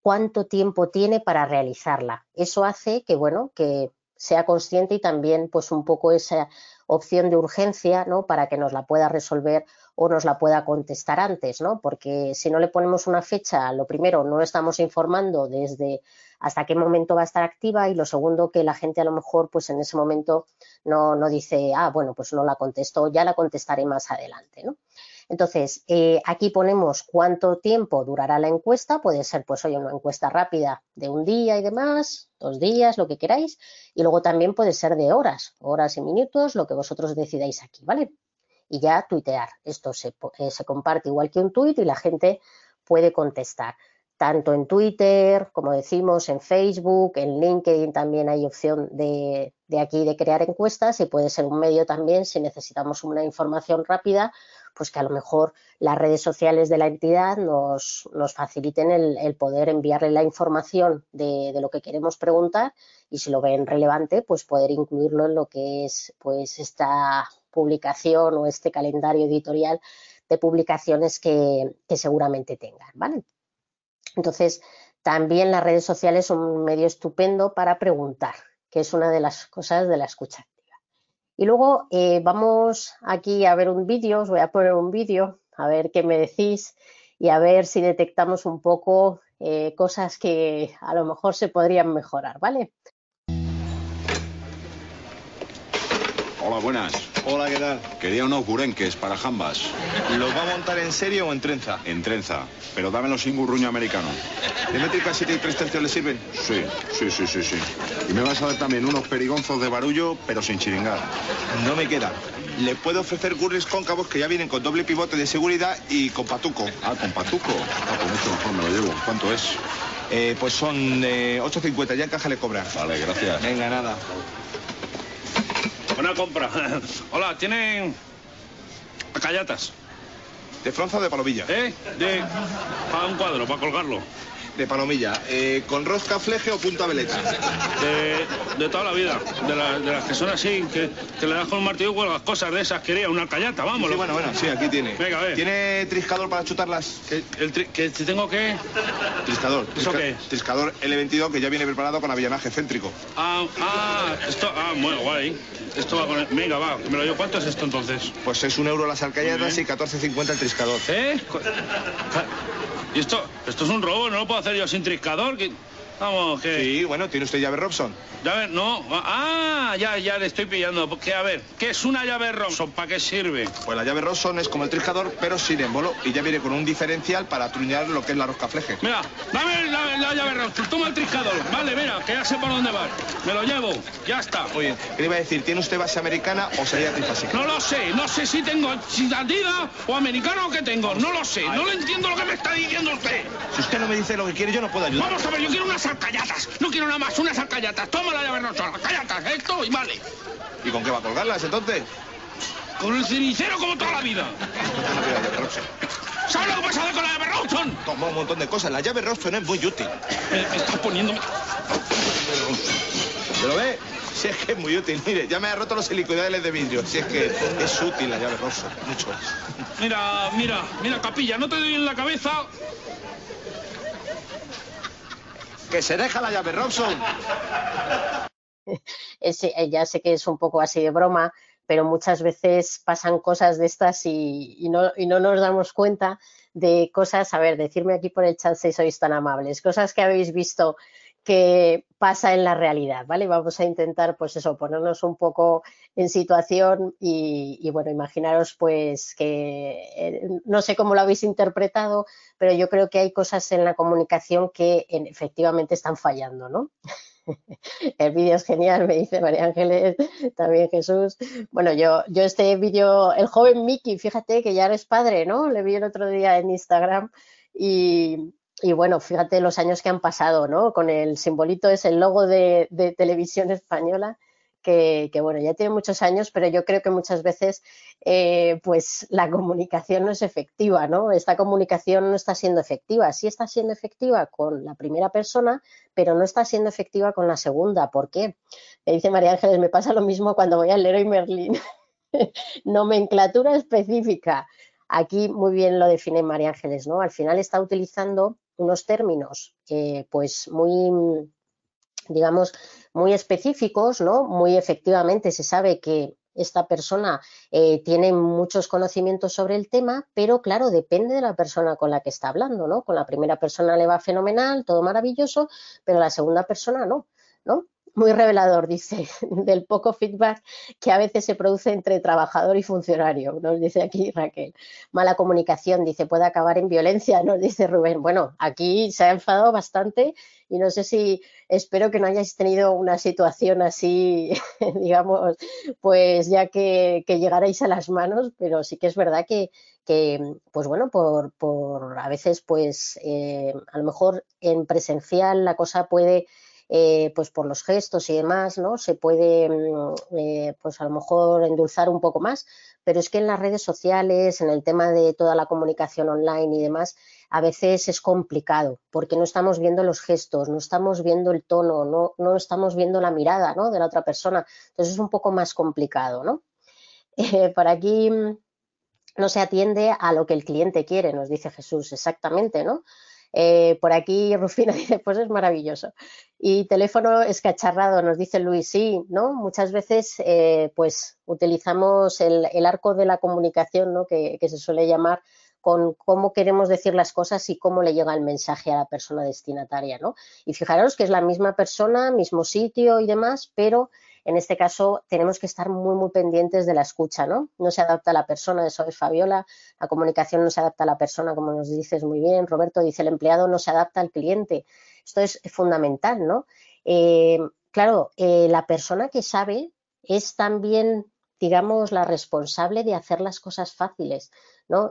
cuánto tiempo tiene para realizarla. Eso hace que, bueno, que sea consciente y también, pues, un poco esa opción de urgencia, ¿no? Para que nos la pueda resolver o nos la pueda contestar antes, ¿no? Porque si no le ponemos una fecha, lo primero, no estamos informando desde hasta qué momento va a estar activa y lo segundo, que la gente a lo mejor, pues, en ese momento no, no dice, ah, bueno, pues no la contesto, ya la contestaré más adelante, ¿no? Entonces, eh, aquí ponemos cuánto tiempo durará la encuesta. Puede ser, pues, oye, una encuesta rápida de un día y demás, dos días, lo que queráis. Y luego también puede ser de horas, horas y minutos, lo que vosotros decidáis aquí, ¿vale? Y ya tuitear. Esto se, eh, se comparte igual que un tuit y la gente puede contestar tanto en Twitter, como decimos, en Facebook, en LinkedIn también hay opción de, de, aquí de crear encuestas y puede ser un medio también si necesitamos una información rápida, pues que a lo mejor las redes sociales de la entidad nos, nos faciliten el, poder enviarle la información de, de, lo que queremos preguntar y si lo ven relevante, pues poder incluirlo en lo que es pues esta publicación o este calendario editorial de publicaciones que, que seguramente tengan, ¿vale? Entonces, también las redes sociales son un medio estupendo para preguntar, que es una de las cosas de la escucha. Y luego eh, vamos aquí a ver un vídeo, os voy a poner un vídeo, a ver qué me decís y a ver si detectamos un poco eh, cosas que a lo mejor se podrían mejorar, ¿vale?
Hola, buenas.
Hola, ¿qué tal?
Quería unos burenques para jambas.
¿Los va a montar en serio o en trenza?
En trenza. Pero dámelo sin burruño americano.
¿De métrica 7 y 3 tercios le sirven?
Sí, sí, sí, sí, sí. Y me vas a dar también unos perigonzos de barullo, pero sin chiringar.
No me queda. Le puedo ofrecer gurris cóncavos que ya vienen con doble pivote de seguridad y con patuco.
Ah, con patuco. Ah, pues mucho mejor me lo llevo. ¿Cuánto es?
Eh, pues son eh, 8.50, ya en caja le cobra.
Vale, gracias.
Venga, nada.
Buena compra. Hola, ¿tienen callatas?
¿De fronza o de palomilla?
¿Eh? De... Para un cuadro, para colgarlo.
De palomilla. Eh, ¿Con rosca fleje o punta veleta?
De, de toda la vida. De, la- de las que son así, que, que le das con un martillo y cuelgas cosas de esas. Quería una callata, vamos.
Sí, bueno, bueno, sí, aquí tiene.
Venga, a ver.
¿Tiene triscador para chutarlas?
El, el tri- que si tengo que...
Triscador.
¿Eso
Trisca-
qué es?
Triscador L22 que ya viene preparado con avillanaje céntrico.
Ah, ah, esto... Ah, bueno, guay. Esto va con... el- Venga, va, me lo llevo. ¿Cuánto es esto entonces?
Pues es un euro las alcayatas
Muy
y 14.50 el triscador.
¿Eh? ¿Y esto? Esto es un robo, no lo puedo hacer yo sin triscador. Vamos, que...
Sí, bueno, ¿tiene usted llave Robson?
Ver, no. Ah, ya, ya le estoy pillando. Porque, a ver, ¿qué es una llave Robson? ¿Para qué sirve?
Pues la llave Robson es como el triscador, pero sin émbolo. Y ya viene con un diferencial para truñar lo que es la rosca fleje.
Mira, dame la, la llave Robson. Toma el triscador. Vale, mira, que ya sé por dónde va. Me lo llevo. Ya está.
Muy bien. ¿Qué le iba a decir? ¿Tiene usted base americana o sería trifásica?
No lo sé. No sé si tengo ciudadina o americano o qué tengo. No lo sé. No le entiendo lo que me está diciendo usted.
Si usted no me dice lo que quiere, yo no puedo ayudar.
Vamos a ver, yo quiero unas alcayatas. No quiero nada más, unas alcayatas. Toma la llave Robson. Alcayatas, esto y vale.
¿Y con qué va a colgarlas entonces?
Con el cenicero como toda la vida. ¿Sabes lo que pasa con la llave Robson?
Como un montón de cosas. La llave Robson es muy útil.
Me, me está poniéndome...
¿Se lo ve? Si es que es muy útil. Mire, ya me ha roto los helicoidales de vidrio. Si es que es útil la llave Robson. Mucho.
Mira, mira, mira, capilla, no te doy en la cabeza.
¡Que se deja la llave Robson!
Eh, ya sé que es un poco así de broma, pero muchas veces pasan cosas de estas y no, y no nos damos cuenta de cosas, a ver, decirme aquí por el chat si sois tan amables, cosas que habéis visto que pasa en la realidad, ¿vale? Vamos a intentar, pues eso, ponernos un poco en situación y, bueno, imaginaros pues que eh, no sé cómo lo habéis interpretado, pero yo creo que hay cosas en la comunicación que en- efectivamente están fallando, ¿no? El vídeo es genial, me dice María Ángeles, también Jesús. Bueno, yo, yo este vídeo, el joven Miki, fíjate que ya eres padre, ¿no? Le vi el otro día en Instagram y, y bueno, fíjate los años que han pasado, ¿no? Con el simbolito es el logo de, televisión española, que, que, bueno, ya tiene muchos años, pero yo creo que muchas veces eh, pues la comunicación no es efectiva, ¿no? Esta comunicación no está siendo efectiva. Sí está siendo efectiva con la primera persona, pero no está siendo efectiva con la segunda. ¿Por qué? Me dice María Ángeles, me pasa lo mismo cuando voy al Leroy Merlin. Nomenclatura específica. Aquí muy bien lo define María Ángeles, ¿no? Al final está utilizando unos términos eh, pues muy, digamos, muy específicos, ¿no? Muy efectivamente se sabe que esta persona eh, tiene muchos conocimientos sobre el tema, pero claro, depende de la persona con la que está hablando, ¿no? Con la primera persona le va fenomenal, todo maravilloso, pero la segunda persona no, ¿no? Muy revelador, dice, del poco feedback que a veces se produce entre trabajador y funcionario, nos dice aquí Raquel. Mala comunicación, dice, puede acabar en violencia, nos dice Rubén. Bueno, aquí se ha enfadado bastante y no sé si, espero que no hayáis tenido una situación así, digamos, pues ya que, que llegarais a las manos, pero sí que es verdad que, que pues bueno, por, por a veces, pues eh, a lo mejor en presencial la cosa puede eh, pues por los gestos y demás, ¿no? Se puede, eh, pues a lo mejor endulzar un poco más, pero es que en las redes sociales, en el tema de toda la comunicación online y demás, a veces es complicado porque no estamos viendo los gestos, no estamos viendo el tono, no, no estamos viendo la mirada, ¿no? De la otra persona. Entonces es un poco más complicado, ¿no? Eh, por aquí no se atiende a lo que el cliente quiere, nos dice Jesús, exactamente, ¿no? Eh, por aquí Rufina dice, pues es maravilloso. Y teléfono escacharrado, nos dice Luis, sí, ¿no? Muchas veces, eh, pues, utilizamos el, el, arco de la comunicación, ¿no? Que, que, se suele llamar con cómo queremos decir las cosas y cómo le llega el mensaje a la persona destinataria, ¿no? Y fijaros que es la misma persona, mismo sitio y demás, pero en este caso tenemos que estar muy, muy pendientes de la escucha, ¿no? No se adapta a la persona, eso es Fabiola, la comunicación no se adapta a la persona, como nos dices muy bien, Roberto dice el empleado no se adapta al cliente. Esto es fundamental, ¿no? Eh, claro, eh, la persona que sabe es también, digamos, la responsable de hacer las cosas fáciles,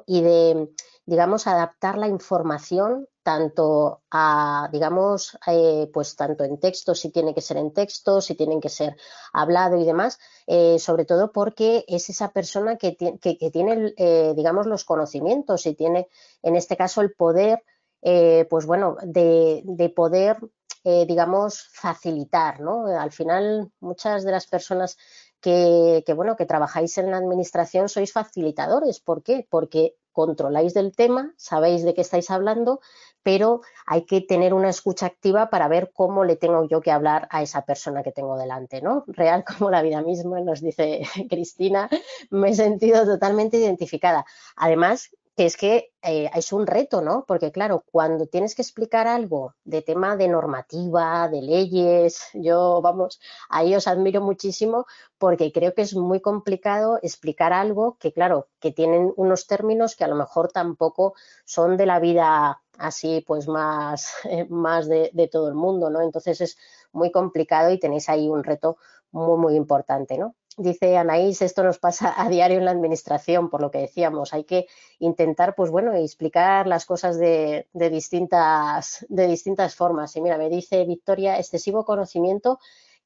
Y de, digamos, adaptar la información tanto a, digamos, eh, pues tanto en texto, si tiene que ser en texto, si tienen que ser hablado y demás, eh, sobre todo porque es esa persona que, tiene, eh, digamos, los conocimientos y tiene, en este caso, el poder, pues bueno, de, de poder, digamos, facilitar, ¿no? Al final, muchas de las personas que, bueno, que trabajáis en la administración sois facilitadores. ¿Por qué? Porque controláis del tema, sabéis de qué estáis hablando, pero hay que tener una escucha activa para ver cómo le tengo yo que hablar a esa persona que tengo delante, ¿no? Real como la vida misma, nos dice Cristina, me he sentido totalmente identificada. Además, que es que eh, es un reto, ¿no? Porque claro, cuando tienes que explicar algo de tema de normativa, de leyes, yo, vamos, ahí os admiro muchísimo porque creo que es muy complicado explicar algo que, claro, que tienen unos términos que a lo mejor tampoco son de la vida así, pues más, más de, de todo el mundo, ¿no? Entonces es muy complicado y tenéis ahí un reto muy, muy importante, ¿no? Dice Anaís, esto nos pasa a diario en la administración, por lo que decíamos, hay que intentar, pues bueno, explicar las cosas de, distintas, de distintas formas. Y mira, me dice Victoria, excesivo conocimiento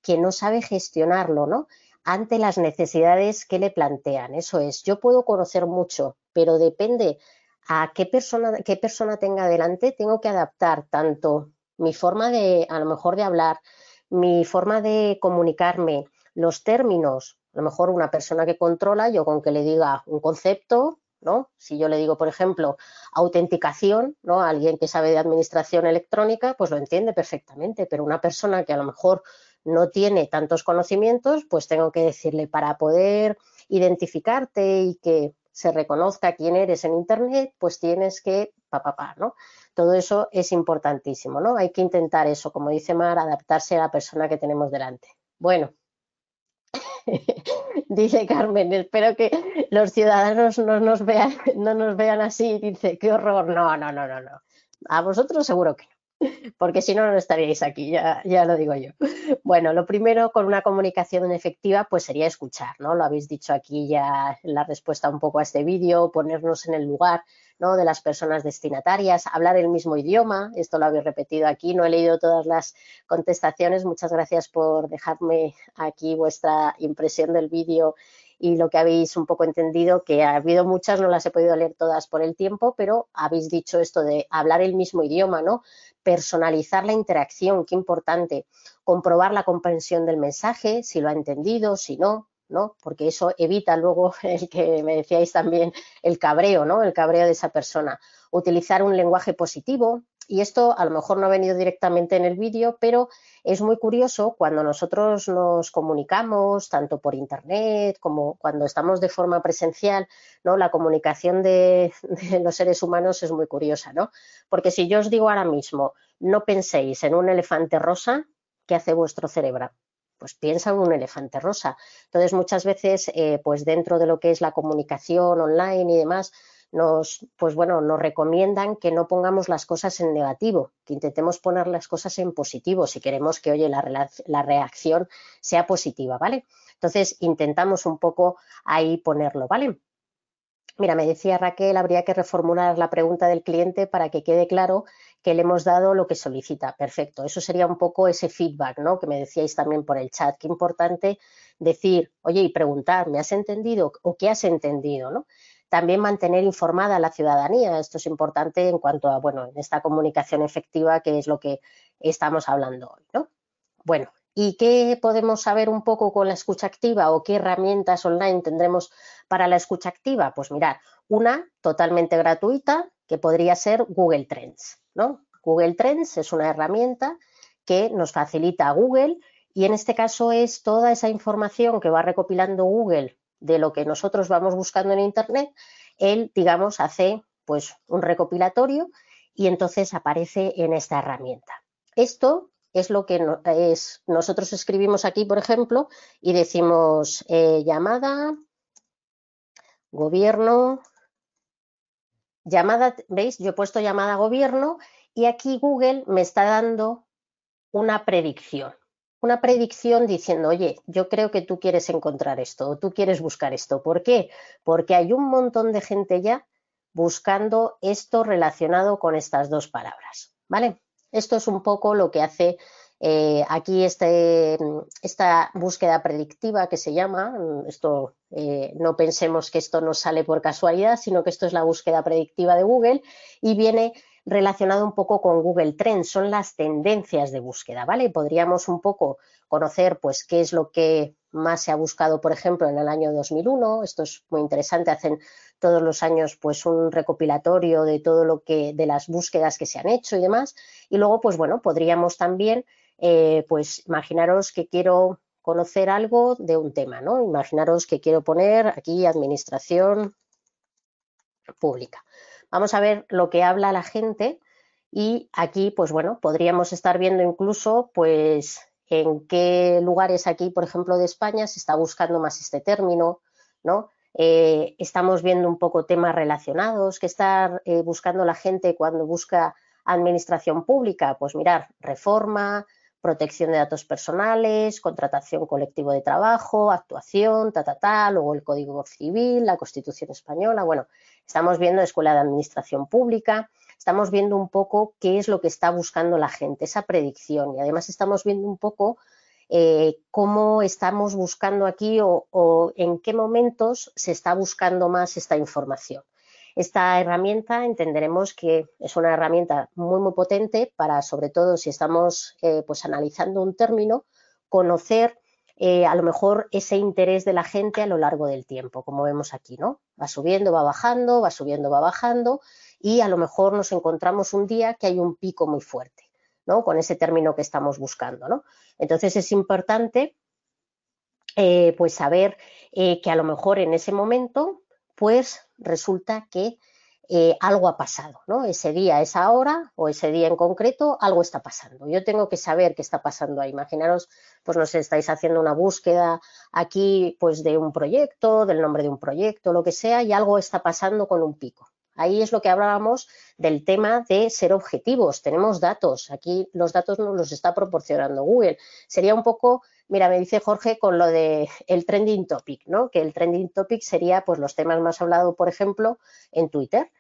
que no sabe gestionarlo, ¿no? Ante las necesidades que le plantean. Eso es, yo puedo conocer mucho, pero depende a qué persona, qué persona tenga delante, tengo que adaptar tanto mi forma de, a lo mejor, de hablar, mi forma de comunicarme, los términos, a lo mejor una persona que controla, yo con que le diga un concepto, ¿no? Si yo le digo, por ejemplo, autenticación, ¿no? alguien que sabe de administración electrónica, pues lo entiende perfectamente, pero una persona que a lo mejor no tiene tantos conocimientos, pues tengo que decirle para poder identificarte y que se reconozca quién eres en Internet, pues tienes que, papá, pa, ¿no? Todo eso es importantísimo, ¿no? Hay que intentar eso, como dice Mar, adaptarse a la persona que tenemos delante. Bueno, Dice Carmen, espero que los ciudadanos no nos vean, no nos vean así. Dice, qué horror. No, no, no, no, no. A vosotros seguro que no, porque si no, no estaríais aquí, ya, ya lo digo yo. Bueno, lo primero con una comunicación efectiva, pues sería escuchar, ¿no? Lo habéis dicho aquí ya en la respuesta un poco a este vídeo, ponernos en el lugar de las personas destinatarias, hablar el mismo idioma, esto lo habéis repetido aquí, no he leído todas las contestaciones, muchas gracias por dejarme aquí vuestra impresión del vídeo y lo que habéis un poco entendido, que ha habido muchas, no las he podido leer todas por el tiempo, pero habéis dicho esto de hablar el mismo idioma, ¿no? Personalizar la interacción, qué importante. Comprobar la comprensión del mensaje, si lo ha entendido, si no, ¿no? Porque eso evita luego el que me decíais también el cabreo, ¿no? El cabreo de esa persona. Utilizar un lenguaje positivo. Y esto a lo mejor no ha venido directamente en el vídeo, pero es muy curioso cuando nosotros nos comunicamos, tanto por internet como cuando estamos de forma presencial, ¿no? La comunicación de, los seres humanos es muy curiosa, ¿no? Porque si yo os digo ahora mismo, no penséis en un elefante rosa, ¿qué hace vuestro cerebro? pues piensa en un elefante rosa. Entonces, muchas veces, eh, pues dentro de lo que es la comunicación online y demás, nos, pues bueno, nos recomiendan que no pongamos las cosas en negativo, que intentemos poner las cosas en positivo si queremos que, oye, la, reacción sea positiva, ¿vale? Entonces, intentamos un poco ahí ponerlo, ¿vale? Mira, me decía Raquel, habría que reformular la pregunta del cliente para que quede claro que le hemos dado lo que solicita. Perfecto. Eso sería un poco ese feedback, ¿no? Que me decíais también por el chat. Qué importante decir, oye, y preguntar, ¿me has entendido o qué has entendido, ¿no? También mantener informada a la ciudadanía. Esto es importante en cuanto a, bueno, en esta comunicación efectiva, que es lo que estamos hablando hoy, ¿no? Bueno, ¿y qué podemos saber un poco con la escucha activa o qué herramientas online tendremos para la escucha activa? Pues mirad, una totalmente gratuita que podría ser Google Trends. ¿no? Google Trends es una herramienta que nos facilita Google y en este caso es toda esa información que va recopilando Google de lo que nosotros vamos buscando en Internet, él, digamos, hace pues un recopilatorio y entonces aparece en esta herramienta. Esto es lo que es, nosotros escribimos aquí, por ejemplo, y decimos eh, llamada, gobierno, llamada, ¿veis? Yo he puesto llamada gobierno y aquí Google me está dando una predicción. Una predicción diciendo, oye, yo creo que tú quieres encontrar esto o tú quieres buscar esto. ¿Por qué? Porque hay un montón de gente ya buscando esto relacionado con estas dos palabras. ¿Vale? Esto es un poco lo que hace eh, aquí este, esta búsqueda predictiva que se llama, esto eh, no pensemos que esto nos sale por casualidad, sino que esto es la búsqueda predictiva de Google y viene relacionado un poco con Google Trends, son las tendencias de búsqueda, ¿vale? Podríamos un poco conocer, pues, qué es lo que más se ha buscado, por ejemplo, en el año 2001. Esto es muy interesante. Hacen todos los años, pues, un recopilatorio de todo lo que, de las búsquedas que se han hecho y demás. Y luego, pues, bueno, podríamos también, eh, pues, imaginaros que quiero conocer algo de un tema, ¿no? Imaginaros que quiero poner aquí administración pública. Vamos a ver lo que habla la gente y aquí, pues bueno, podríamos estar viendo incluso, pues, en qué lugares aquí, por ejemplo, de España se está buscando más este término, ¿no? Eh, estamos viendo un poco temas relacionados, que está eh, buscando la gente cuando busca administración pública, pues mirar, reforma, protección de datos personales, contratación colectivo de trabajo, actuación, ta, ta, ta, luego el Código Civil, la Constitución Española. Bueno, estamos viendo Escuela de Administración Pública, estamos viendo un poco qué es lo que está buscando la gente, esa predicción. Y además estamos viendo un poco eh, cómo estamos buscando aquí o en qué momentos se está buscando más esta información. Esta herramienta entenderemos que es una herramienta muy, muy potente para, sobre todo si estamos eh, pues analizando un término, conocer eh, a lo mejor ese interés de la gente a lo largo del tiempo, como vemos aquí, ¿no? Va subiendo, va bajando, va subiendo, va bajando y a lo mejor nos encontramos un día que hay un pico muy fuerte, ¿no? Con ese término que estamos buscando, ¿no? Entonces es importante eh, pues saber que a lo mejor en ese momento pues resulta que eh, algo ha pasado, ¿no? Ese día, esa hora o ese día en concreto, algo está pasando. Yo tengo que saber qué está pasando ahí. Imaginaros, pues no sé, estáis haciendo una búsqueda aquí, pues de un proyecto, del nombre de un proyecto, lo que sea, y algo está pasando con un pico. Ahí es lo que hablábamos del tema de ser objetivos. Tenemos datos. Aquí los datos nos los está proporcionando Google. Sería un poco Mira, me dice Jorge con lo de el trending topic, ¿no? Que el trending topic sería pues los temas más hablados, por ejemplo, en Twitter,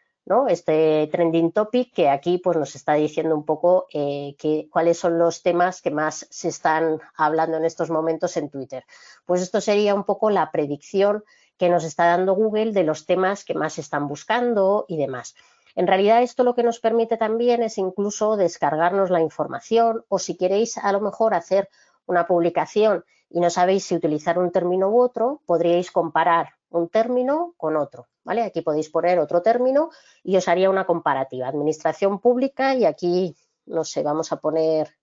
Este trending topic que aquí pues nos está diciendo un poco eh, cuáles son los temas que más se están hablando en estos momentos en Twitter. Pues esto sería un poco la predicción que nos está dando Google de los temas que más están buscando y demás. En realidad esto lo que nos permite también es incluso descargarnos la información o si queréis a lo mejor hacer una publicación y no sabéis si utilizar un término u otro, podríais comparar un término con otro. ¿vale? Aquí podéis poner otro término y os haría una comparativa. Administración pública y aquí, no sé, vamos a poner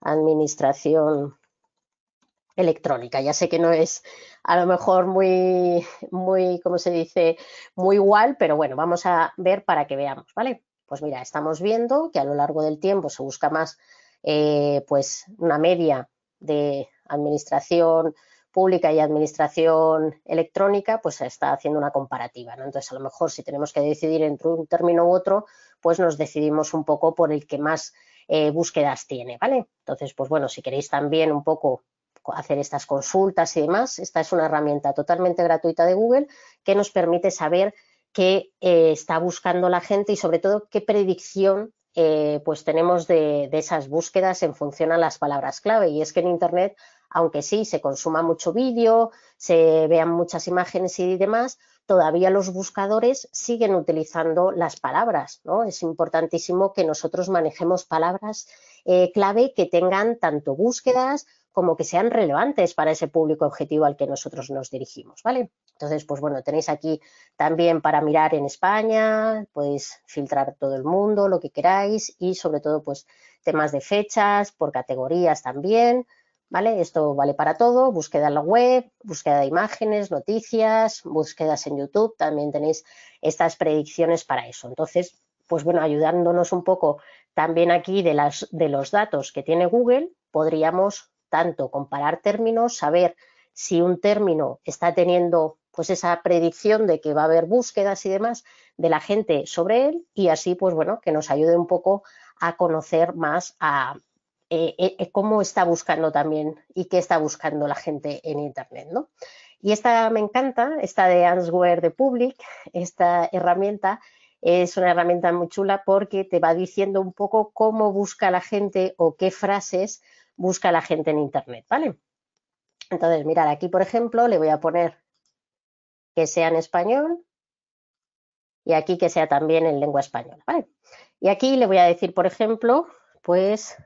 administración electrónica. Ya sé que no es a lo mejor muy, muy, ¿cómo se dice? Muy igual, pero bueno, vamos a ver para que veamos, ¿vale? Pues mira, estamos viendo que a lo largo del tiempo se busca más, eh, pues, una media de administración pública y administración electrónica, pues se está haciendo una comparativa. ¿no? Entonces, a lo mejor si tenemos que decidir entre un término u otro, pues nos decidimos un poco por el que más eh, búsquedas tiene, ¿vale? Entonces, pues bueno, si queréis también un poco hacer estas consultas y demás, esta es una herramienta totalmente gratuita de Google que nos permite saber qué eh, está buscando la gente y sobre todo qué predicción eh, pues tenemos de, esas búsquedas en función a las palabras clave. Y es que en Internet, aunque sí se consuma mucho vídeo, se vean muchas imágenes y demás, todavía los buscadores siguen utilizando las palabras. ¿no? Es importantísimo que nosotros manejemos palabras eh, clave que tengan tanto búsquedas como que sean relevantes para ese público objetivo al que nosotros nos dirigimos, ¿vale? Entonces, pues bueno, tenéis aquí también para mirar en España, podéis filtrar todo el mundo, lo que queráis y sobre todo, pues temas de fechas, por categorías también, ¿vale? Esto vale para todo, búsqueda en la web, búsqueda de imágenes, noticias, búsquedas en YouTube, también tenéis estas predicciones para eso. Entonces, pues bueno, ayudándonos un poco También aquí de, las, de los datos que tiene Google podríamos tanto comparar términos, saber si un término está teniendo pues esa predicción de que va a haber búsquedas y demás de la gente sobre él y así pues bueno que nos ayude un poco a conocer más a eh, eh, cómo está buscando también y qué está buscando la gente en internet ¿no? y esta me encanta esta de Answers de Public esta herramienta es una herramienta muy chula porque te va diciendo un poco cómo busca la gente o qué frases busca la gente en internet vale entonces, mirar, aquí, por ejemplo, le voy a poner que sea en español y aquí que sea también en lengua española, ¿vale? Y aquí le voy a decir, por ejemplo, pues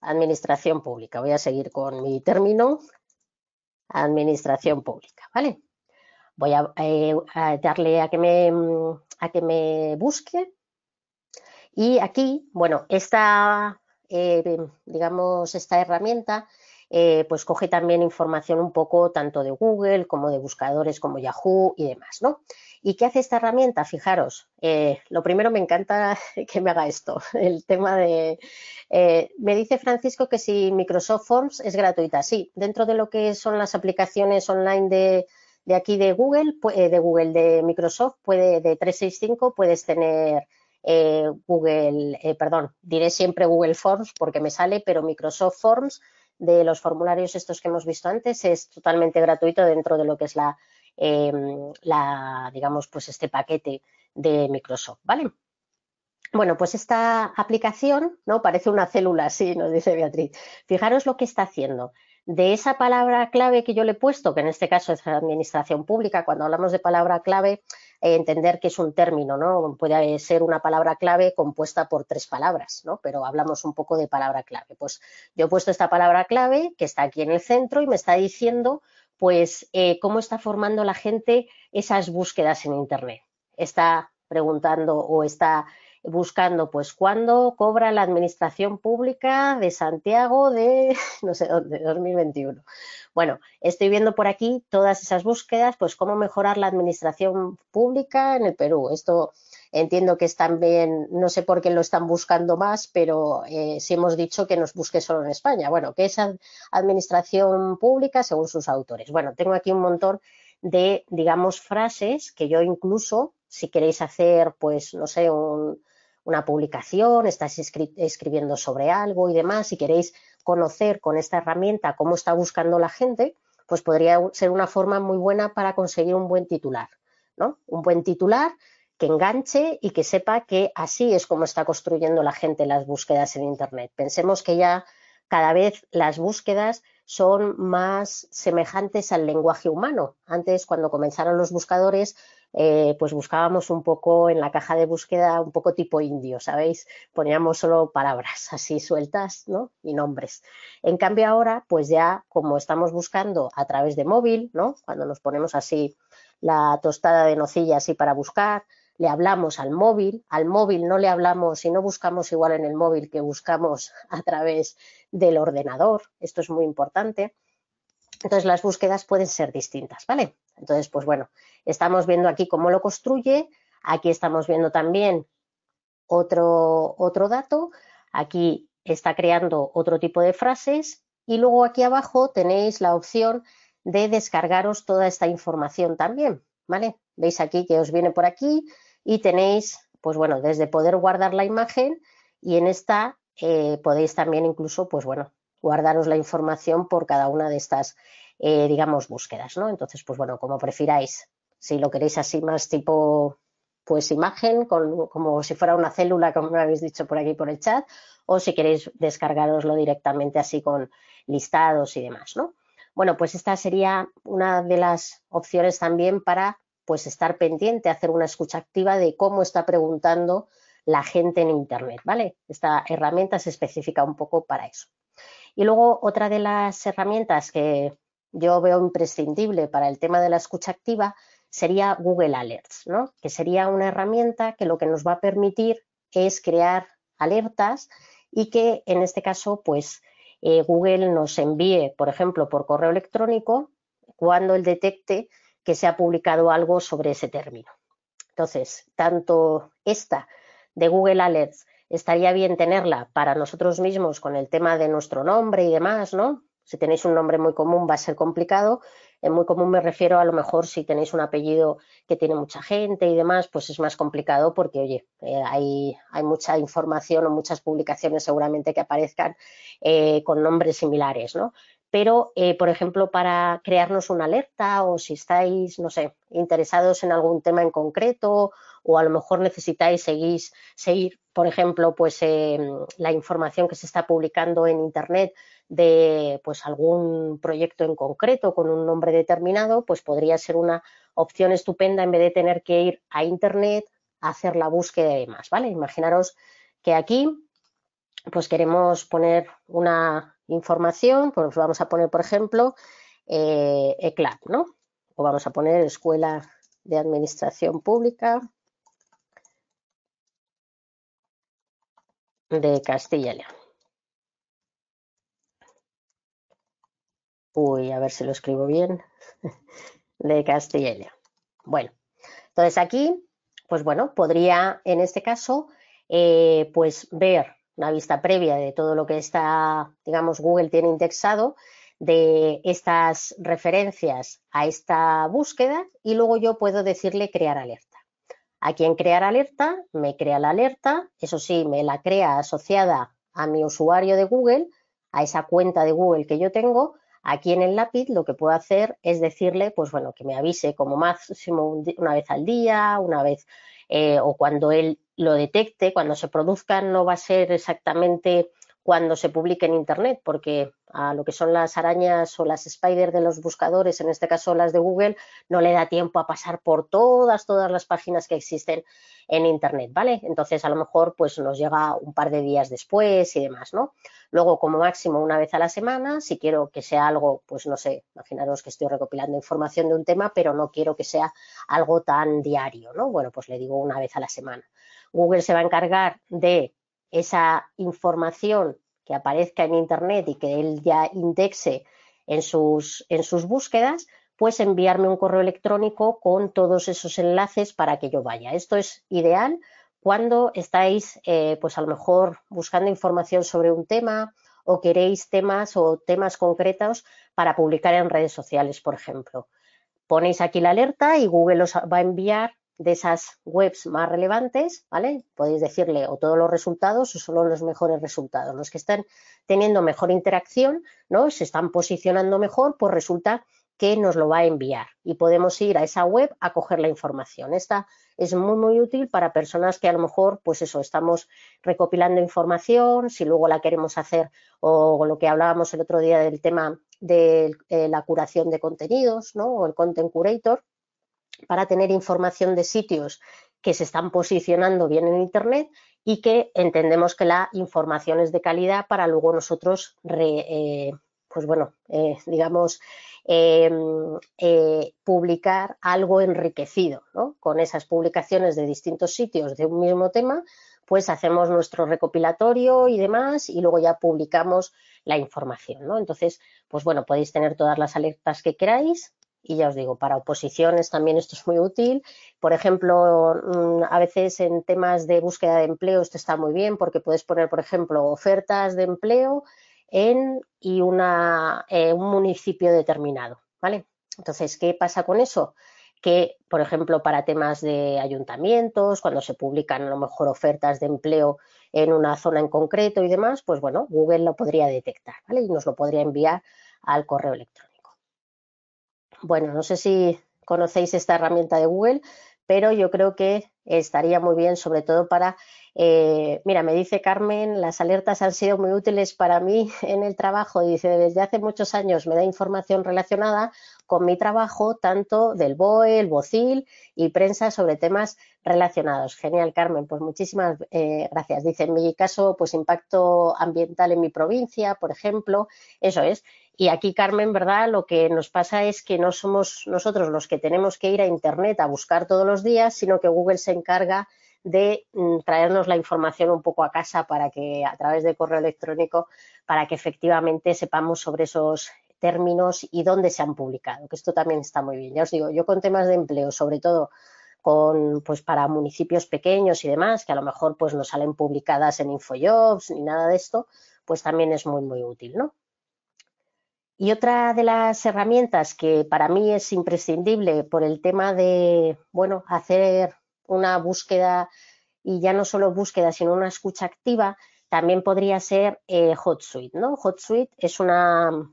administración pública. Voy a seguir con mi término, administración pública, ¿vale? Voy a, eh, darle a que, me, a que me busque. Y aquí, bueno, esta, eh, digamos, esta herramienta eh, pues coge también información un poco tanto de Google como de buscadores como Yahoo y demás, ¿no? ¿Y qué hace esta herramienta? Fijaros, eh, lo primero me encanta que me haga esto, el tema de... Me dice Francisco que si Microsoft Forms es gratuita. Sí, dentro de lo que son las aplicaciones online de, de aquí de Google, de Google, de Microsoft, puede, de 365, puedes tener Google, perdón, diré siempre Google Forms porque me sale, pero Microsoft Forms de los formularios estos que hemos visto antes es totalmente gratuito dentro de lo que es la, em, la digamos, pues este paquete de Microsoft, ¿vale? Bueno, pues esta aplicación, ¿no? Parece una célula, sí, nos dice Beatriz. Fijaros lo que está haciendo. De esa palabra clave que yo le he puesto, que en este caso es administración pública, cuando hablamos de palabra clave, eh, entender que es un término, ¿no? Puede ser una palabra clave compuesta por tres palabras, ¿no? Pero hablamos un poco de palabra clave. Pues yo he puesto esta palabra clave que está aquí en el centro y me está diciendo, pues, eh, cómo está formando la gente esas búsquedas en Internet. Está preguntando o está buscando pues cuándo cobra la administración pública de Santiago de no sé dónde, 2021. Bueno, estoy viendo por aquí todas esas búsquedas, pues cómo mejorar la administración pública en el Perú. Esto entiendo que es también, no sé por qué lo están buscando más, pero eh, si hemos dicho que nos busque solo en España. Bueno, ¿qué es administración pública según sus autores? Bueno, tengo aquí un montón de, digamos, frases que yo incluso, si queréis hacer, pues, no sé, un, una publicación, estáis escribiendo sobre algo y demás, si queréis conocer con esta herramienta cómo está buscando la gente, pues podría ser una forma muy buena para conseguir un buen titular, ¿no? Un buen titular que enganche y que sepa que así es como está construyendo la gente las búsquedas en Internet. Pensemos que ya cada vez las búsquedas son más semejantes al lenguaje humano. Antes, cuando comenzaron los buscadores, eh, pues buscábamos un poco en la caja de búsqueda, un poco tipo indio, ¿sabéis? Poníamos solo palabras así sueltas, ¿no? Y nombres. En cambio ahora, pues ya como estamos buscando a través de móvil, ¿no? Cuando nos ponemos así la tostada de nocilla así para buscar, le hablamos al móvil, al móvil no le hablamos y no buscamos igual en el móvil que buscamos a través del ordenador, esto es muy importante. Entonces las búsquedas pueden ser distintas, ¿vale? Entonces, pues bueno, estamos viendo aquí cómo lo construye, aquí estamos viendo también otro, otro dato, aquí está creando otro tipo de frases y luego aquí abajo tenéis la opción de descargaros toda esta información también, ¿vale? Veis aquí que os viene por aquí y tenéis, pues bueno, desde poder guardar la imagen y en esta eh, podéis también incluso, pues bueno, guardaros la información por cada una de estas, eh, digamos, búsquedas, ¿no? Entonces, pues bueno, como prefiráis, si lo queréis así más tipo, pues imagen, como si fuera una célula, como me habéis dicho por aquí por el chat, o si queréis descargaroslo directamente así con listados y demás, ¿no? Bueno, pues esta sería una de las opciones también para pues estar pendiente, hacer una escucha activa de cómo está preguntando la gente en Internet, ¿vale? Esta herramienta se especifica un poco para eso. Y luego otra de las herramientas que yo veo imprescindible para el tema de la escucha activa sería Google Alerts, ¿no? que sería una herramienta que lo que nos va a permitir es crear alertas y que en este caso, pues eh, Google nos envíe, por ejemplo, por correo electrónico cuando él detecte que se ha publicado algo sobre ese término. Entonces, tanto esta de Google Alerts estaría bien tenerla para nosotros mismos con el tema de nuestro nombre y demás, ¿no? Si tenéis un nombre muy común va a ser complicado. En muy común me refiero a lo mejor si tenéis un apellido que tiene mucha gente y demás, pues es más complicado porque, oye, eh, hay, hay, mucha información o muchas publicaciones seguramente que aparezcan eh, con nombres similares, ¿no? Pero, eh, por ejemplo, para crearnos una alerta o si estáis, no sé, interesados en algún tema en concreto o a lo mejor necesitáis seguir, seguir por ejemplo, pues la información que se está publicando en Internet de pues algún proyecto en concreto con un nombre determinado, pues podría ser una opción estupenda en vez de tener que ir a internet a hacer la búsqueda y demás, ¿vale? Imaginaros que aquí pues queremos poner una información, pues vamos a poner, por ejemplo, eh, ECLAP, ¿no? O vamos a poner Escuela de Administración Pública de Castilla. Uy, a ver si lo escribo bien. de Castilla. Bueno, entonces aquí, pues bueno, podría en este caso, eh, pues ver una vista previa de todo lo que está, digamos, Google tiene indexado de estas referencias a esta búsqueda y luego yo puedo decirle crear alerta. Aquí en crear alerta me crea la alerta, eso sí, me la crea asociada a mi usuario de Google, a esa cuenta de Google que yo tengo Aquí en el lápiz lo que puedo hacer es decirle, pues bueno, que me avise como máximo una vez al día, una vez eh, o cuando él lo detecte, cuando se produzca no va a ser exactamente cuando se publique en Internet, porque a lo que son las arañas o las spiders de los buscadores, en este caso las de Google, no le da tiempo a pasar por todas, todas las páginas que existen en Internet, ¿vale? Entonces, a lo mejor, pues nos llega un par de días después y demás, ¿no? Luego, como máximo, una vez a la semana, si quiero que sea algo, pues no sé, imaginaros que estoy recopilando información de un tema, pero no quiero que sea algo tan diario, ¿no? Bueno, pues le digo una vez a la semana. Google se va a encargar de esa información que aparezca en Internet y que él ya indexe en sus, en sus búsquedas, pues enviarme un correo electrónico con todos esos enlaces para que yo vaya. Esto es ideal cuando estáis, eh, pues a lo mejor buscando información sobre un tema o queréis temas o temas concretos para publicar en redes sociales, por ejemplo. Ponéis aquí la alerta y Google os va a enviar de esas webs más relevantes, ¿vale? Podéis decirle o todos los resultados o solo los mejores resultados. Los que están teniendo mejor interacción, ¿no? Se están posicionando mejor, pues resulta que nos lo va a enviar y podemos ir a esa web a coger la información. Esta es muy, muy útil para personas que a lo mejor, pues eso, estamos recopilando información, si luego la queremos hacer o lo que hablábamos el otro día del tema de eh, la curación de contenidos, ¿no? O el content curator, para tener información de sitios que se están posicionando bien en Internet y que entendemos que la información es de calidad para luego nosotros, eh, pues bueno, eh, digamos, em, eh, publicar algo enriquecido, ¿no? Con esas publicaciones de distintos sitios de un mismo tema, pues hacemos nuestro recopilatorio y demás y luego ya publicamos la información, ¿no? Entonces, pues bueno, podéis tener todas las alertas que queráis, y ya os digo, para oposiciones también esto es muy útil. Por ejemplo, mm, a veces en temas de búsqueda de empleo esto está muy bien porque puedes poner, por ejemplo, ofertas de empleo en y una, eh, un municipio determinado, ¿vale? Entonces, ¿qué pasa con eso? Que, por ejemplo, para temas de ayuntamientos, cuando se publican a lo mejor ofertas de empleo en una zona en concreto y demás, pues bueno, Google lo podría detectar, ¿vale? Y nos lo podría enviar al correo electrónico. Bueno, no sé si conocéis esta herramienta de Google, pero yo creo que estaría muy bien, sobre todo para, eh, mira, me dice Carmen, las alertas han sido muy útiles para mí en el trabajo. Dice, desde hace muchos años me da información relacionada con mi trabajo, tanto del BOE, el BOCIL y prensa sobre temas relacionados. Genial, Carmen, pues muchísimas eh, gracias. Dice, en mi caso, pues impacto ambiental en mi provincia, por ejemplo, eso es. Y aquí, Carmen, ¿verdad? Lo que nos pasa es que no somos nosotros los que tenemos que ir a Internet a buscar todos los días, sino que Google se encarga de mm, traernos la información un poco a casa para que a través de correo electrónico, para que efectivamente sepamos sobre esos términos y dónde se han publicado, que esto también está muy bien. Ya os digo, yo con temas de empleo, sobre todo con, pues para municipios pequeños y demás, que a lo mejor pues no salen publicadas en Infojobs ni nada de esto, pues también es muy, muy útil, ¿no? Y otra de las herramientas que para mí es imprescindible por el tema de, bueno, hacer una búsqueda y ya no solo búsqueda, sino una escucha activa, también podría ser eh, HotSuite, ¿no? HotSuite es una,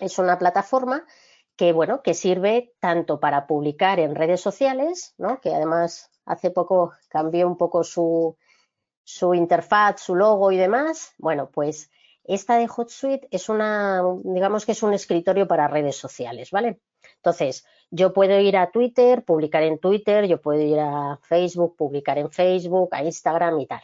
es una plataforma que, bueno, que sirve tanto para publicar en redes sociales, ¿no? Que además hace poco cambió un poco su, su interfaz, su logo y demás. Bueno, pues esta de HotSuite es una, digamos que es un escritorio para redes sociales, ¿vale? Entonces, yo puedo ir a Twitter, publicar en Twitter, yo puedo ir a Facebook, publicar en Facebook, a Instagram y tal.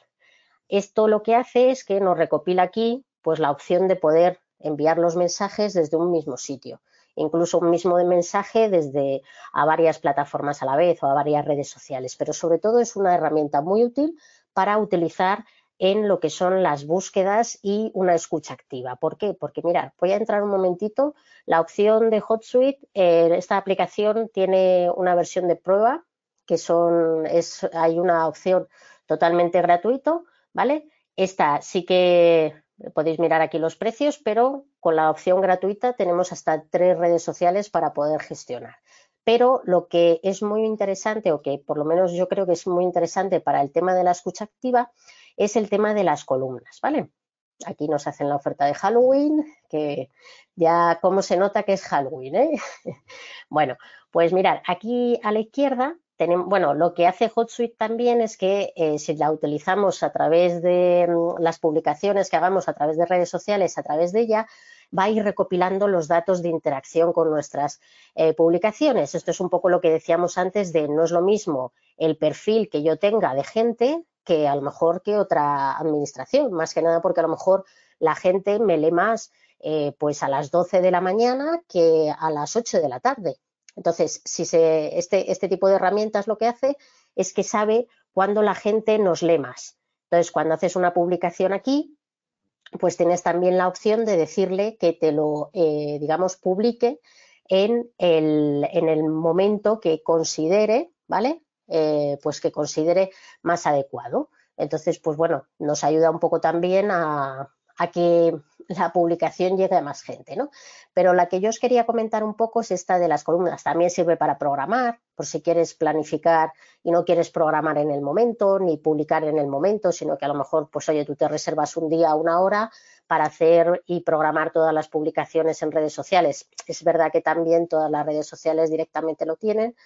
Esto lo que hace es que nos recopila aquí pues la opción de poder enviar los mensajes desde un mismo sitio, incluso un mismo mensaje desde a varias plataformas a la vez o a varias redes sociales, pero sobre todo es una herramienta muy útil para utilizar en lo que son las búsquedas y una escucha activa. ¿Por qué? Porque mirad, voy a entrar un momentito. La opción de HotSuite, eh, esta aplicación tiene una versión de prueba que son, es, hay una opción totalmente gratuito, ¿vale? Esta sí que podéis mirar aquí los precios, pero con la opción gratuita tenemos hasta tres redes sociales para poder gestionar. Pero lo que es muy interesante, o que por lo menos yo creo que es muy interesante para el tema de la escucha activa, es el tema de las columnas, ¿vale? Aquí nos hacen la oferta de Halloween, que ya cómo se nota que es Halloween, ¿eh? bueno, pues mirad, aquí a la izquierda tenemos, bueno, lo que hace HotSuite también es que eh, si la utilizamos a través de mm, las publicaciones que hagamos a través de redes sociales, a través de ella, va a ir recopilando los datos de interacción con nuestras eh, publicaciones. Esto es un poco lo que decíamos antes de no es lo mismo el perfil que yo tenga de gente que a lo mejor que otra administración, más que nada porque a lo mejor la gente me lee más eh, pues a las 12 de la mañana que a las 8 de la tarde. Entonces, si se, este, este tipo de herramientas lo que hace es que sabe cuándo la gente nos lee más. Entonces, cuando haces una publicación aquí, pues tienes también la opción de decirle que te lo, eh, digamos, publique en el, en el momento que considere, ¿vale? Eh, pues que considere más adecuado. Entonces, pues bueno, nos ayuda un poco también a, que la publicación llegue a más gente, ¿no? Pero la que yo os quería comentar un poco es esta de las columnas. También sirve para programar, por si quieres planificar y no quieres programar en el momento, ni publicar en el momento, sino que a lo mejor, pues oye, tú te reservas un día, una hora para hacer y programar todas las publicaciones en redes sociales. Es verdad que también todas las redes sociales directamente lo tienen,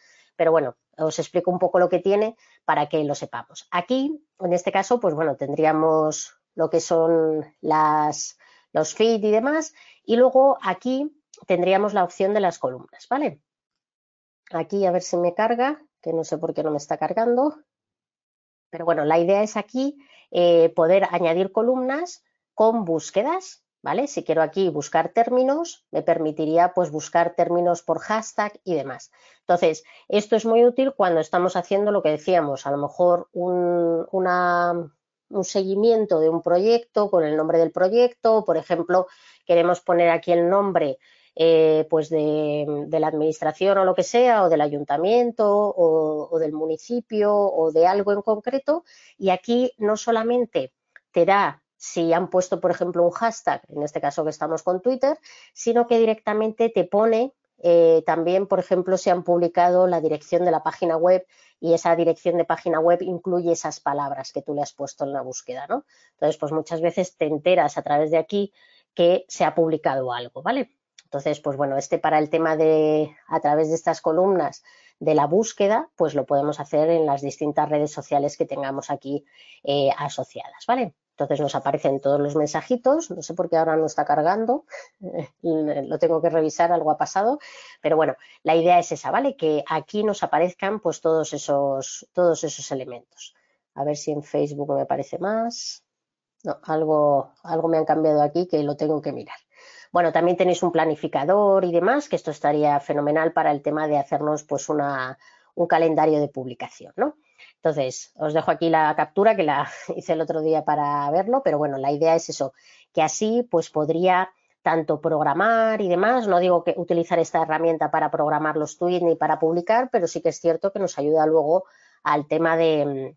pero bueno, os explico un poco lo que tiene para que lo sepamos. Aquí, en este caso, pues bueno, tendríamos lo que son las, los feed y demás, y luego aquí tendríamos la opción de las columnas, ¿vale? Aquí a ver si me carga, que no sé por qué no me está cargando, pero bueno, la idea es aquí eh, poder añadir columnas con búsquedas, ¿vale? Si quiero aquí buscar términos, me permitiría pues buscar términos por hashtag y demás. Entonces, esto es muy útil cuando estamos haciendo lo que decíamos, a lo mejor un, un seguimiento de un proyecto con el nombre del proyecto, por ejemplo, queremos poner aquí el nombre eh, pues de, la administración o lo que sea, o del ayuntamiento o, o, del municipio o de algo en concreto. Y aquí no solamente te da si han puesto, por ejemplo, un hashtag, en este caso que estamos con Twitter, sino que directamente te pone eh, también, por ejemplo, si han publicado la dirección de la página web y esa dirección de página web incluye esas palabras que tú le has puesto en la búsqueda, ¿no? Entonces, pues muchas veces te enteras a través de aquí que se ha publicado algo, ¿vale? Entonces, pues bueno, este para el tema de, a través de estas columnas de la búsqueda, pues lo podemos hacer en las distintas redes sociales que tengamos aquí eh, asociadas, ¿vale? Entonces nos aparecen todos los mensajitos, no sé por qué ahora no está cargando, lo tengo que revisar, algo ha pasado, pero bueno, la idea es esa, ¿vale? Que aquí nos aparezcan pues todos esos, todos esos elementos. A ver si en Facebook me aparece más. No, algo, algo me han cambiado aquí que lo tengo que mirar. Bueno, también tenéis un planificador y demás, que esto estaría fenomenal para el tema de hacernos pues una, un calendario de publicación, ¿no? Entonces, os dejo aquí la captura que la hice el otro día para verlo, pero bueno, la idea es eso, que así pues podría tanto programar y demás. No digo que utilizar esta herramienta para programar los tweets ni para publicar, pero sí que es cierto que nos ayuda luego al tema de,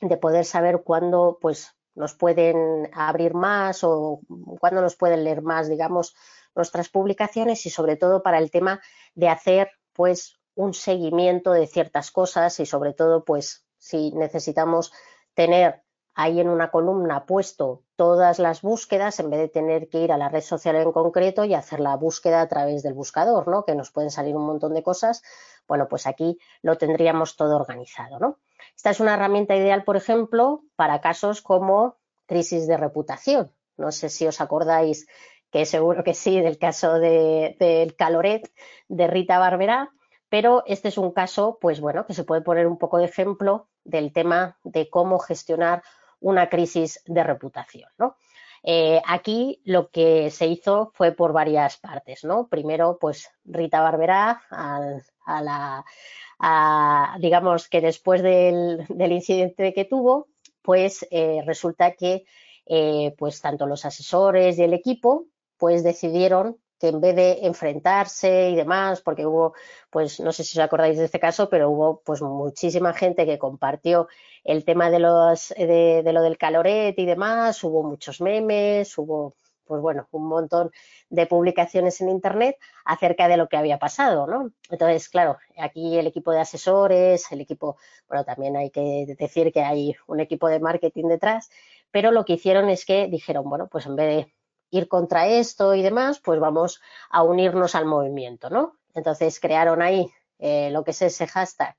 de poder saber cuándo pues, nos pueden abrir más o cuándo nos pueden leer más, digamos, nuestras publicaciones y sobre todo para el tema de hacer pues un seguimiento de ciertas cosas y sobre todo pues si necesitamos tener ahí en una columna puesto todas las búsquedas en vez de tener que ir a la red social en concreto y hacer la búsqueda a través del buscador, ¿no? Que nos pueden salir un montón de cosas. Bueno, pues aquí lo tendríamos todo organizado, ¿no? Esta es una herramienta ideal, por ejemplo, para casos como crisis de reputación. No sé si os acordáis, que seguro que sí, del caso del Caloret de Rita Barberá, pero este es un caso, pues bueno, que se puede poner un poco de ejemplo del tema de cómo gestionar una crisis de reputación. Eh, aquí lo que se hizo fue por varias partes, ¿no? Primero, pues Rita Barberá, a, la, digamos que después del, incidente que tuvo, pues eh, resulta que eh, pues tanto los asesores y el equipo pues decidieron que en vez de enfrentarse y demás, porque hubo, pues no sé si os acordáis de este caso, pero hubo pues muchísima gente que compartió el tema de los de, lo del caloret y demás, hubo muchos memes, hubo pues bueno, un montón de publicaciones en internet acerca de lo que había pasado, ¿no? Entonces, claro, aquí el equipo de asesores, el equipo, bueno, también hay que decir que hay un equipo de marketing detrás, pero lo que hicieron es que dijeron, bueno, pues en vez de ir contra esto y demás, pues vamos a unirnos al movimiento, ¿no? Entonces crearon ahí eh, lo que es ese hashtag,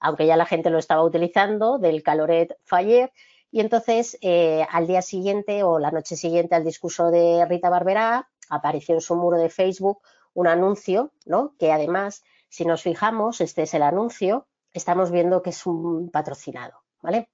aunque ya la gente lo estaba utilizando, del Caloret Fire, y entonces eh, al día siguiente o la noche siguiente al discurso de Rita Barberá, apareció en su muro de Facebook un anuncio, ¿no? Que además, si nos fijamos, este es el anuncio, estamos viendo que es un patrocinado, ¿vale?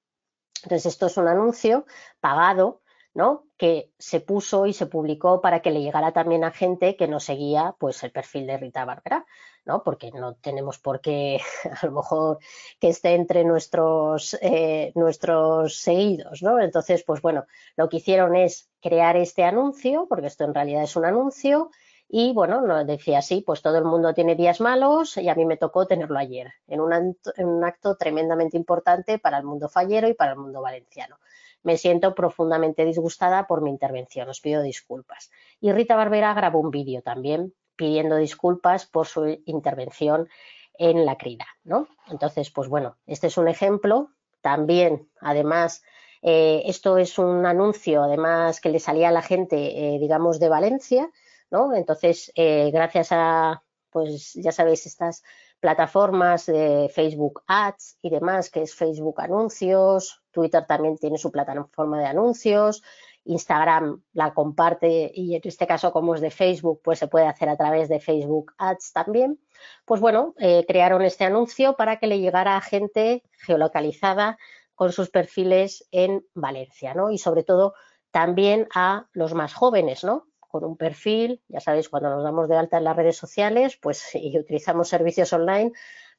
Entonces, esto es un anuncio pagado ¿no? que se puso y se publicó para que le llegara también a gente que no seguía pues el perfil de Rita Barbera, ¿no? porque no tenemos por qué a lo mejor que esté entre nuestros, eh, nuestros seguidos. ¿no? Entonces, pues bueno, lo que hicieron es crear este anuncio, porque esto en realidad es un anuncio, y bueno, decía así, pues todo el mundo tiene días malos y a mí me tocó tenerlo ayer, en un, en un acto tremendamente importante para el mundo fallero y para el mundo valenciano me siento profundamente disgustada por mi intervención, os pido disculpas. Y Rita Barbera grabó un vídeo también pidiendo disculpas por su intervención en la crida, ¿no? Entonces, pues bueno, este es un ejemplo. También, además, eh, esto es un anuncio, además, que le salía a la gente, eh, digamos, de Valencia, ¿no? Entonces, eh, gracias a, pues ya sabéis, estas plataformas de Facebook Ads y demás, que es Facebook Anuncios, Twitter también tiene su plataforma de anuncios, Instagram la comparte y en este caso como es de Facebook, pues se puede hacer a través de Facebook Ads también. Pues bueno, eh, crearon este anuncio para que le llegara a gente geolocalizada con sus perfiles en Valencia, ¿no? Y sobre todo también a los más jóvenes, ¿no? Con un perfil, ya sabéis, cuando nos damos de alta en las redes sociales, pues y utilizamos servicios online,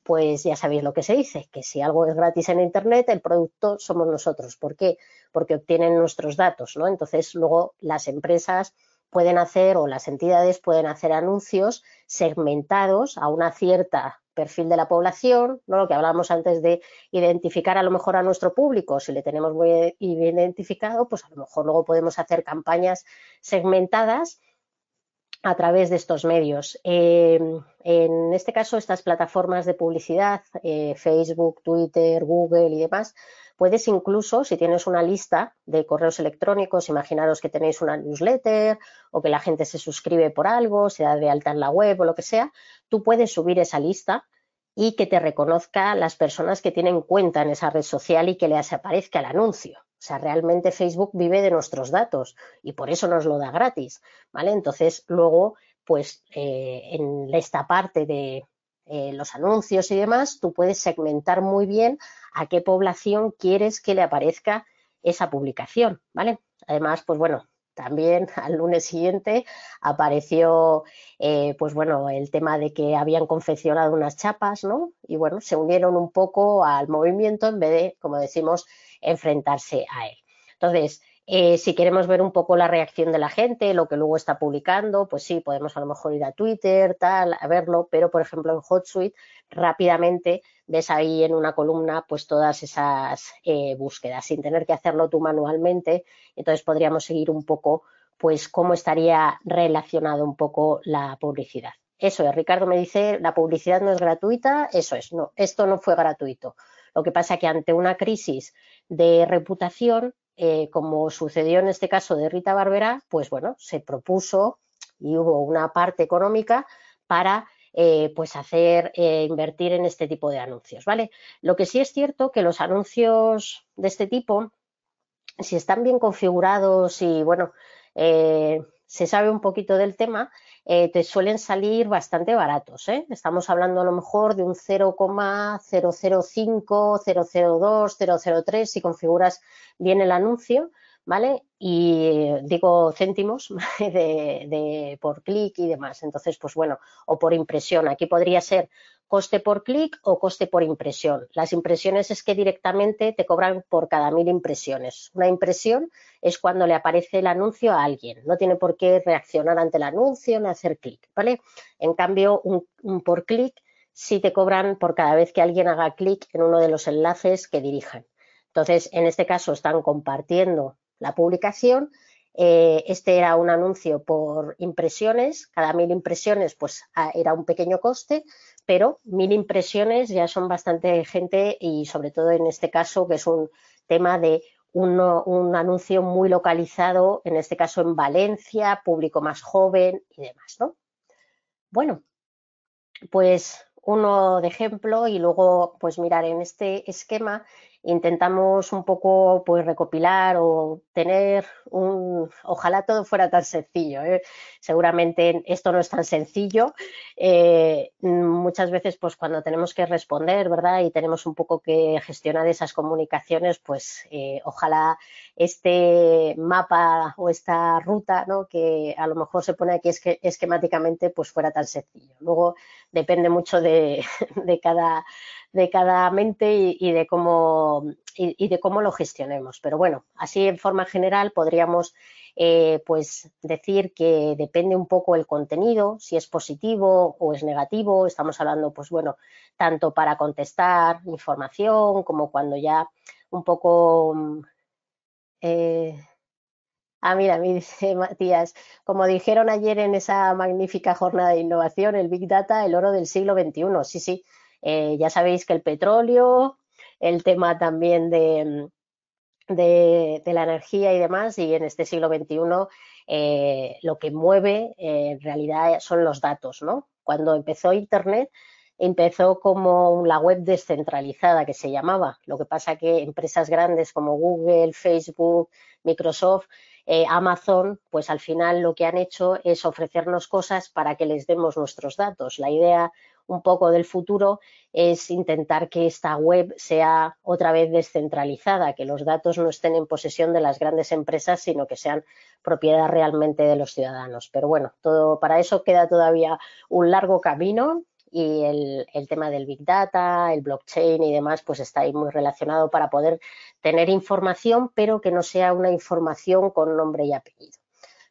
pues ya sabéis lo que se dice, que si algo es gratis en Internet, el producto somos nosotros. ¿Por qué? Porque obtienen nuestros datos, ¿no? Entonces, luego las empresas pueden hacer o las entidades pueden hacer anuncios segmentados a una cierta perfil de la población, ¿no? lo que hablábamos antes de identificar a lo mejor a nuestro público, si le tenemos muy bien identificado, pues a lo mejor luego podemos hacer campañas segmentadas a través de estos medios. Eh, en este caso, estas plataformas de publicidad, eh, Facebook, Twitter, Google y demás, puedes incluso, si tienes una lista de correos electrónicos, imaginaros que tenéis una newsletter o que la gente se suscribe por algo, se da de alta en la web o lo que sea, tú puedes subir esa lista y que te reconozca las personas que tienen cuenta en esa red social y que les aparezca el anuncio. O sea, realmente Facebook vive de nuestros datos y por eso nos lo da gratis, ¿vale? Entonces, luego, pues eh, en esta parte de eh, los anuncios y demás, tú puedes segmentar muy bien a qué población quieres que le aparezca esa publicación, ¿vale? Además, pues bueno, también al lunes siguiente apareció, eh, pues bueno, el tema de que habían confeccionado unas chapas, ¿no? Y bueno, se unieron un poco al movimiento en vez de, como decimos, enfrentarse a él. Entonces, Eh, si queremos ver un poco la reacción de la gente, lo que luego está publicando, pues sí, podemos a lo mejor ir a Twitter, tal, a verlo, pero por ejemplo en HotSuite rápidamente ves ahí en una columna pues todas esas eh, búsquedas sin tener que hacerlo tú manualmente. Entonces podríamos seguir un poco pues cómo estaría relacionado un poco la publicidad. Eso es, Ricardo me dice, la publicidad no es gratuita, eso es, no, esto no fue gratuito. Lo que pasa que ante una crisis de reputación, eh, como sucedió en este caso de Rita Barbera, pues bueno, se propuso y hubo una parte económica para eh, pues hacer eh, invertir en este tipo de anuncios, ¿vale? Lo que sí es cierto que los anuncios de este tipo, si están bien configurados y bueno, se sabe un poquito del tema, eh, te suelen salir bastante baratos. ¿eh? Estamos hablando a lo mejor de un 0,005, 002, 003 si configuras bien el anuncio, ¿vale? Y digo céntimos de, por clic y demás. Entonces, pues bueno, o por impresión. Aquí podría ser coste por clic o coste por impresión. Las impresiones es que directamente te cobran por cada mil impresiones. Una impresión es cuando le aparece el anuncio a alguien. No tiene por qué reaccionar ante el anuncio ni hacer clic, ¿vale? En cambio, un, por clic sí te cobran por cada vez que alguien haga clic en uno de los enlaces que dirijan. Entonces, en este caso están compartiendo la publicación. Eh, este era un anuncio por impresiones. Cada mil impresiones, pues era un pequeño coste pero mil impresiones ya son bastante gente y sobre todo en este caso que es un tema de un anuncio muy localizado, en este caso en Valencia, público más joven y demás, ¿no? Bueno, pues uno de ejemplo y luego pues mirar en este esquema intentamos un poco pues recopilar o tener un ojalá todo fuera tan sencillo ¿eh? seguramente esto no es tan sencillo eh, muchas veces pues cuando tenemos que responder verdad y tenemos un poco que gestionar esas comunicaciones pues eh, ojalá este mapa o esta ruta ¿no? que a lo mejor se pone aquí es que esquemáticamente pues fuera tan sencillo luego depende mucho de, cada de cada mente y, de cómo, y, de cómo lo gestionemos. Pero bueno, así en forma general podríamos eh, pues decir que depende un poco el contenido, si es positivo o es negativo. Estamos hablando, pues bueno, tanto para contestar información como cuando ya un poco... Eh, ah, mira, me dice Matías, como dijeron ayer en esa magnífica jornada de innovación, el Big Data, el oro del siglo XXI. Sí, sí, eh, ya sabéis que el petróleo, el tema también de, de, la energía y demás, y en este siglo XXI eh, lo que mueve eh, en realidad son los datos, ¿no? Cuando empezó Internet, empezó como la web descentralizada que se llamaba. Lo que pasa que empresas grandes como Google, Facebook, Microsoft, Amazon, pues al final lo que han hecho es ofrecernos cosas para que les demos nuestros datos. La idea un poco del futuro es intentar que esta web sea otra vez descentralizada, que los datos no estén en posesión de las grandes empresas, sino que sean propiedad realmente de los ciudadanos. Pero bueno, todo para eso queda todavía un largo camino y el, el, tema del Big Data, el blockchain y demás, pues está ahí muy relacionado para poder tener información, pero que no sea una información con nombre y apellido.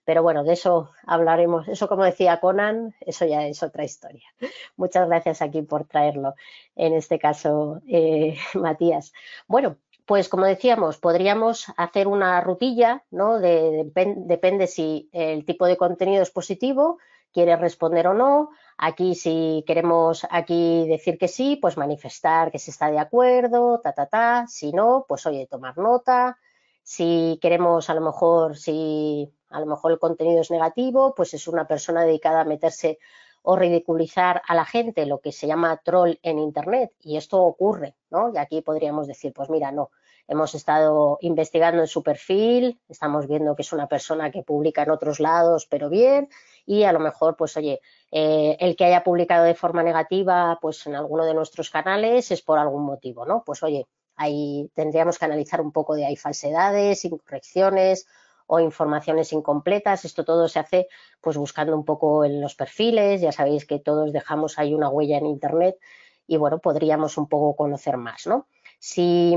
Pero bueno, de eso hablaremos. Eso, como decía Conan, eso ya es otra historia. Muchas gracias aquí por traerlo, en este caso, eh, Matías. Bueno, pues como decíamos, podríamos hacer una rutilla, ¿no? depende si el tipo de contenido es positivo, quiere responder o no. Aquí, si queremos aquí decir que sí, pues manifestar que se está de acuerdo, ta, ta, ta. Si no, pues oye, tomar nota. Si queremos, a lo mejor, si a lo mejor el contenido es negativo, pues es una persona dedicada a meterse o ridiculizar a la gente, lo que se llama troll en Internet. Y esto ocurre, ¿no? Y aquí podríamos decir, pues mira, no, hemos estado investigando en su perfil, estamos viendo que es una persona que publica en otros lados, pero bien, y a lo mejor, pues oye, eh, el que haya publicado de forma negativa, pues en alguno de nuestros canales es por algún motivo, ¿no? Pues oye, ahí tendríamos que analizar un poco de hay falsedades, incorrecciones o informaciones incompletas. Esto todo se hace pues buscando un poco en los perfiles. Ya sabéis que todos dejamos ahí una huella en Internet y bueno, podríamos un poco conocer más, ¿no? Si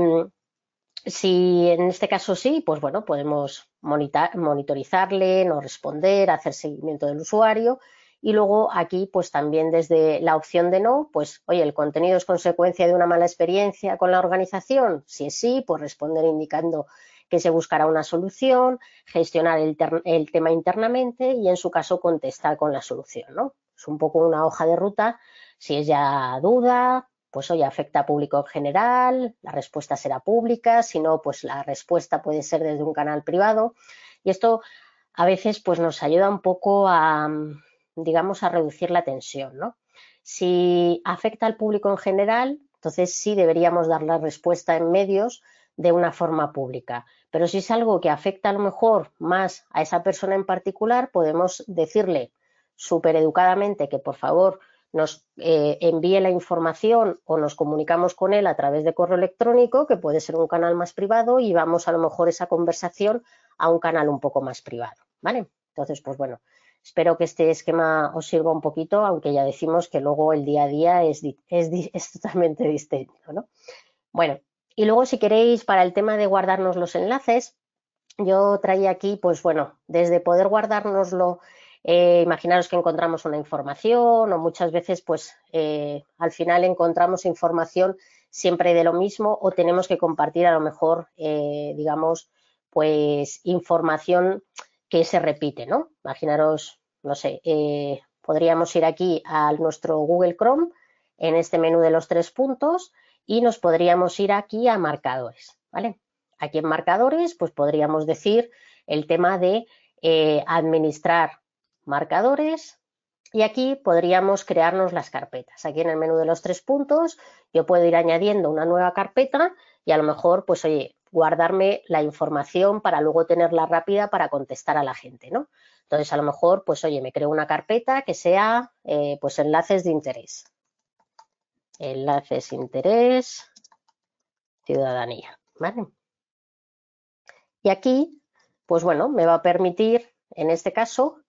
si en este caso sí, pues bueno, podemos monitorizarle, no responder, hacer seguimiento del usuario. Y luego aquí, pues también desde la opción de no, pues oye, el contenido es consecuencia de una mala experiencia con la organización. Si es sí, pues responder indicando que se buscará una solución, gestionar el, el, tema internamente y en su caso contestar con la solución, ¿no? Es un poco una hoja de ruta. Si es ya duda, pues oye, afecta a público en general, la respuesta será pública, si no, pues la respuesta puede ser desde un canal privado. Y esto a veces pues nos ayuda un poco a, digamos, a reducir la tensión, ¿no? Si afecta al público en general, entonces sí deberíamos dar la respuesta en medios de una forma pública. Pero si es algo que afecta a lo mejor más a esa persona en particular, podemos decirle súper educadamente que por favor nos eh, envíe la información o nos comunicamos con él a través de correo electrónico, que puede ser un canal más privado, y vamos a lo mejor esa conversación a un canal un poco más privado, ¿vale? Entonces, pues bueno, espero que este esquema os sirva un poquito, aunque ya decimos que luego el día a día es, es totalmente distinto, ¿no? Bueno, y luego si queréis para el tema de guardarnos los enlaces, yo traía aquí, pues bueno, desde poder guardárnoslo eh, imaginaros que encontramos una información o muchas veces, pues eh, al final encontramos información siempre de lo mismo o tenemos que compartir a lo mejor, eh, digamos, pues información que se repite, ¿no? Imaginaros, no sé, podríamos ir aquí a nuestro Google Chrome en este menú de los tres puntos y nos podríamos ir aquí a marcadores, ¿vale? Aquí en marcadores, pues podríamos decir el tema de administrar marcadores y aquí podríamos crearnos las carpetas. Aquí en el menú de los tres puntos yo puedo ir añadiendo una nueva carpeta y a lo mejor, pues oye, guardarme la información para luego tenerla rápida para contestar a la gente, ¿no? Entonces, a lo mejor, pues oye, me creo una carpeta que sea, eh, pues enlaces de interés. Enlaces interés, ciudadanía, ¿vale? Y aquí, pues bueno, me va a permitir, en este caso,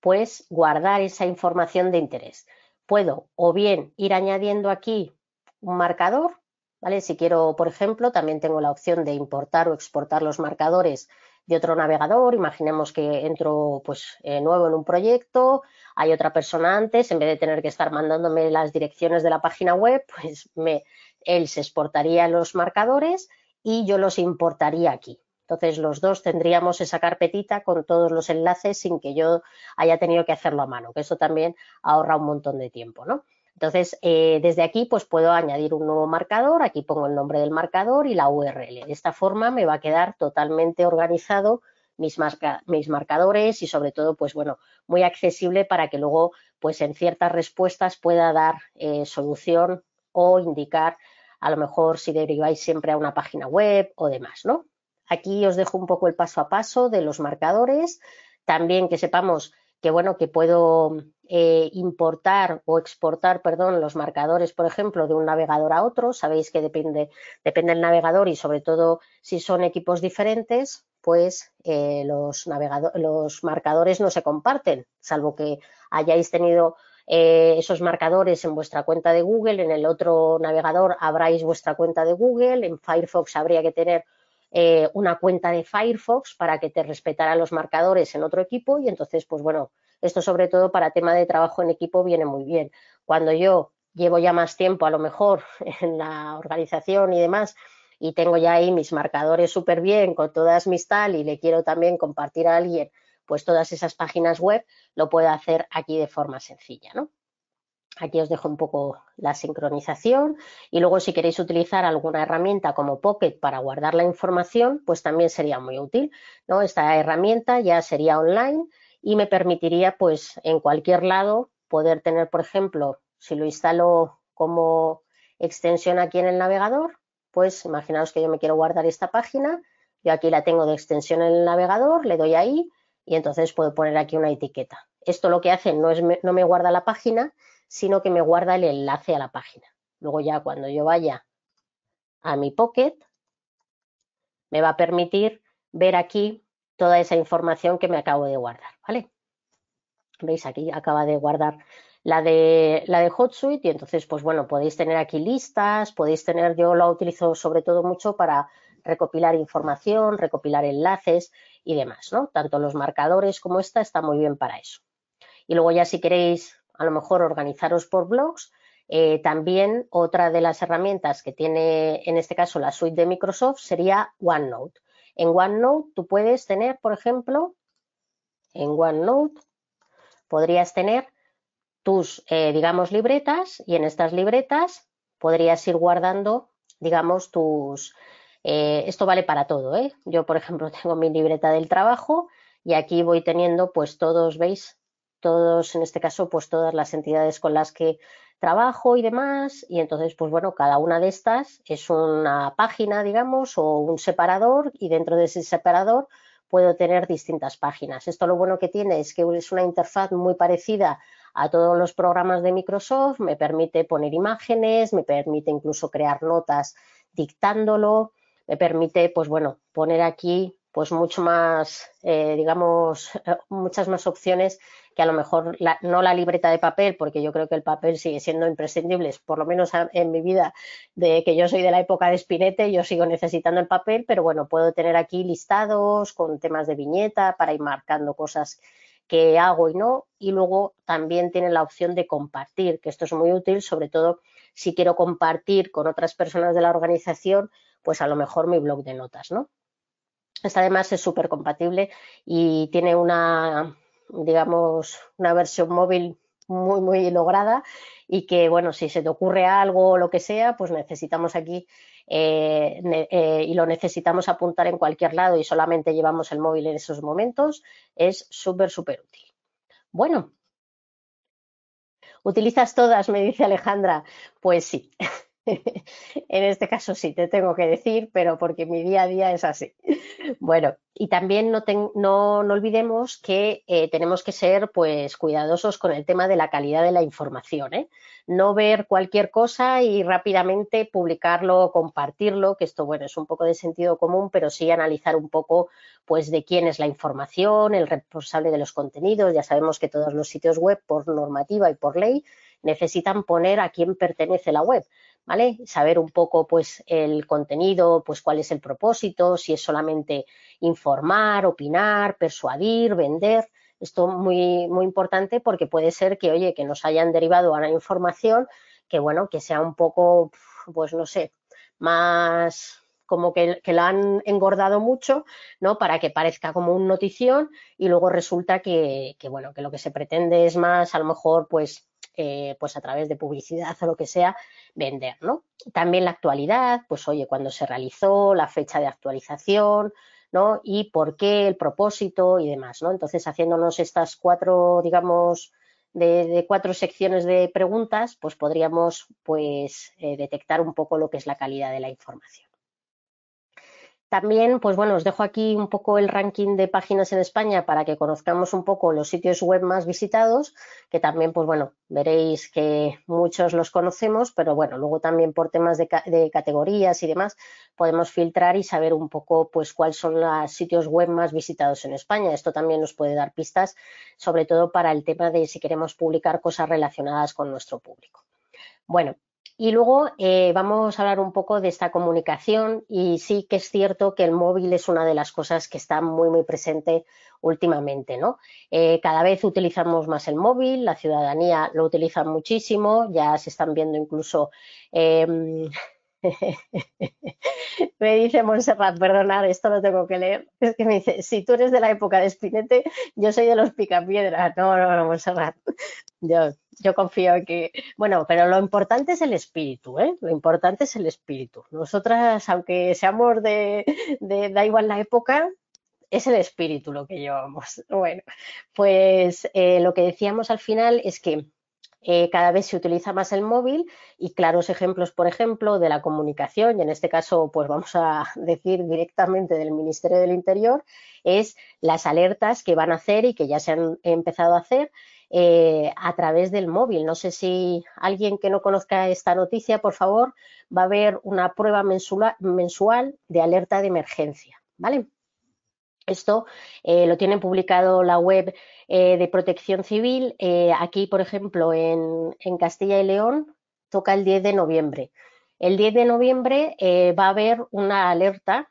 pues guardar esa información de interés. Puedo o bien ir añadiendo aquí un marcador, ¿vale? Si quiero, por ejemplo, también tengo la opción de importar o exportar los marcadores de otro navegador. Imaginemos que entro pues eh, nuevo en un proyecto, hay otra persona antes, en vez de tener que estar mandándome las direcciones de la página web, pues me, él se exportaría los marcadores y yo los importaría aquí. Entonces, los dos tendríamos esa carpetita con todos los enlaces sin que yo haya tenido que hacerlo a mano, que eso también ahorra un montón de tiempo, ¿no? Entonces, eh, desde aquí, pues puedo añadir un nuevo marcador, aquí pongo el nombre del marcador y la URL. De esta forma me va a quedar totalmente organizado mis, marcadores y sobre todo, pues bueno, muy accesible para que luego, pues en ciertas respuestas pueda dar eh, solución o indicar a lo mejor si deriváis siempre a una página web o demás, ¿no? Aquí os dejo un poco el paso a paso de los marcadores. También que sepamos que bueno, que puedo eh, importar o exportar, perdón, los marcadores, por ejemplo, de un navegador a otro. Sabéis que depende, depende del navegador y sobre todo si son equipos diferentes, pues eh, los, marcadores no se comparten, salvo que hayáis tenido eh, esos marcadores en vuestra cuenta de Google, en el otro navegador habráis vuestra cuenta de Google, en Firefox habría que tener eh, una cuenta de Firefox para que te respetara los marcadores en otro equipo y entonces, pues bueno, esto sobre todo para tema de trabajo en equipo viene muy bien. Cuando yo llevo ya más tiempo a lo mejor en la organización y demás y tengo ya ahí mis marcadores súper bien con todas mis tal y le quiero también compartir a alguien pues todas esas páginas web, lo puedo hacer aquí de forma sencilla, ¿no? Aquí os dejo un poco la sincronización y luego si queréis utilizar alguna herramienta como Pocket para guardar la información, pues también sería muy útil. ¿no? Esta herramienta ya sería online y me permitiría pues en cualquier lado poder tener, por ejemplo, si lo instalo como extensión aquí en el navegador, pues imaginaos que yo me quiero guardar esta página, yo aquí la tengo de extensión en el navegador, le doy ahí y entonces puedo poner aquí una etiqueta. Esto lo que hace no, es, no me guarda la página, sino que me guarda el enlace a la página. Luego ya cuando yo vaya a mi Pocket, me va a permitir ver aquí toda esa información que me acabo de guardar, ¿vale? Veis aquí acaba de guardar la de la de HotSuite y entonces pues bueno, podéis tener aquí listas, podéis tener yo la utilizo sobre todo mucho para recopilar información, recopilar enlaces y demás, ¿no? Tanto los marcadores como esta está muy bien para eso. Y luego ya si queréis a lo mejor organizaros por blogs, eh, también otra de las herramientas que tiene en este caso la suite de Microsoft sería OneNote. En OneNote tú puedes tener, por ejemplo, en OneNote podrías tener tus, eh, digamos, libretas y en estas libretas podrías ir guardando, digamos, tus... Eh, esto vale para todo, ¿eh? Yo, por ejemplo, tengo mi libreta del trabajo y aquí voy teniendo, pues todos, ¿veis? Todos, en este caso, pues todas las entidades con las que trabajo y demás. Y entonces, pues bueno, cada una de estas es una página, digamos, o un separador y dentro de ese separador puedo tener distintas páginas. Esto lo bueno que tiene es que es una interfaz muy parecida a todos los programas de Microsoft, me permite poner imágenes, me permite incluso crear notas dictándolo, me permite, pues bueno, poner aquí pues mucho más, eh, digamos, muchas más opciones a lo mejor no la libreta de papel, porque yo creo que el papel sigue siendo imprescindible, por lo menos en mi vida, de que yo soy de la época de Spinete, yo sigo necesitando el papel, pero bueno, puedo tener aquí listados con temas de viñeta para ir marcando cosas que hago y no. Y luego también tiene la opción de compartir, que esto es muy útil, sobre todo si quiero compartir con otras personas de la organización, pues a lo mejor mi blog de notas, ¿no? Esta además es súper compatible y tiene una, digamos, una versión móvil muy, muy lograda y que, bueno, si se te ocurre algo o lo que sea, pues necesitamos aquí eh, eh, y lo necesitamos apuntar en cualquier lado y solamente llevamos el móvil en esos momentos, es súper, súper útil. Bueno, ¿utilizas todas? Me dice Alejandra. Pues sí. en este caso sí, te tengo que decir, pero porque mi día a día es así. Bueno, y también no, olvidemos que eh, tenemos que ser pues cuidadosos con el tema de la calidad de la información. ¿eh? No ver cualquier cosa y rápidamente publicarlo o compartirlo, que esto bueno es un poco de sentido común, pero sí analizar un poco pues de quién es la información, el responsable de los contenidos. Ya sabemos que todos los sitios web por normativa y por ley necesitan poner a quién pertenece la web. ¿Vale? Saber un poco, pues, el contenido, pues, cuál es el propósito, si es solamente informar, opinar, persuadir, vender. Esto muy, muy importante porque puede ser que, oye, que nos hayan derivado a una información que, bueno, que sea un poco, pues, no sé, más como que, que, la han engordado mucho, ¿no? Para que parezca como un notición y luego resulta que, que, bueno, que lo que se pretende es más, a lo mejor, pues, eh, pues a través de publicidad o lo que sea, vender, ¿no? También la actualidad, pues oye, cuando se realizó, la fecha de actualización, ¿no? Y por qué, el propósito y demás, ¿no? Entonces, haciéndonos estas cuatro, digamos, de, cuatro secciones de preguntas, pues podríamos, pues, eh, detectar un poco lo que es la calidad de la información. También, pues bueno, os dejo aquí un poco el ranking de páginas en España para que conozcamos un poco los sitios web más visitados, que también, pues bueno, veréis que muchos los conocemos, pero bueno, luego también por temas de, categorías y demás, podemos filtrar y saber un poco, pues, cuáles son los sitios web más visitados en España. Esto también nos puede dar pistas, sobre todo para el tema de si queremos publicar cosas relacionadas con nuestro público. Bueno, y luego eh, vamos a hablar un poco de esta comunicación y sí que es cierto que el móvil es una de las cosas que está muy, muy presente últimamente, ¿no? Eh, cada vez utilizamos más el móvil, la ciudadanía lo utiliza muchísimo, ya se están viendo incluso em, me dice Montserrat, perdonad, esto lo tengo que leer. Es que me dice, si tú eres de la época de Spinete, yo soy de los picapiedras. No, no, no, Montserrat. Yo, yo confío en que. Bueno, pero lo importante es el espíritu, ¿eh? Lo importante es el espíritu. Nosotras, aunque seamos de, de da igual la época, es el espíritu lo que llevamos. Bueno, pues eh, lo que decíamos al final es que eh, cada vez se utiliza más el móvil y claros ejemplos, por ejemplo, de la comunicación, y en este caso, pues vamos a decir directamente del Ministerio del Interior, es las alertas que van a hacer y que ya se han empezado a hacer eh, a través del móvil. No sé si alguien que no conozca esta noticia, por favor, va a haber una prueba mensual de alerta de emergencia, ¿vale? Esto eh, lo tiene publicado la web eh, de Protección Civil. Eh, aquí, por ejemplo, en, Castilla y León, toca el 10 de noviembre. El 10 de noviembre va a haber una alerta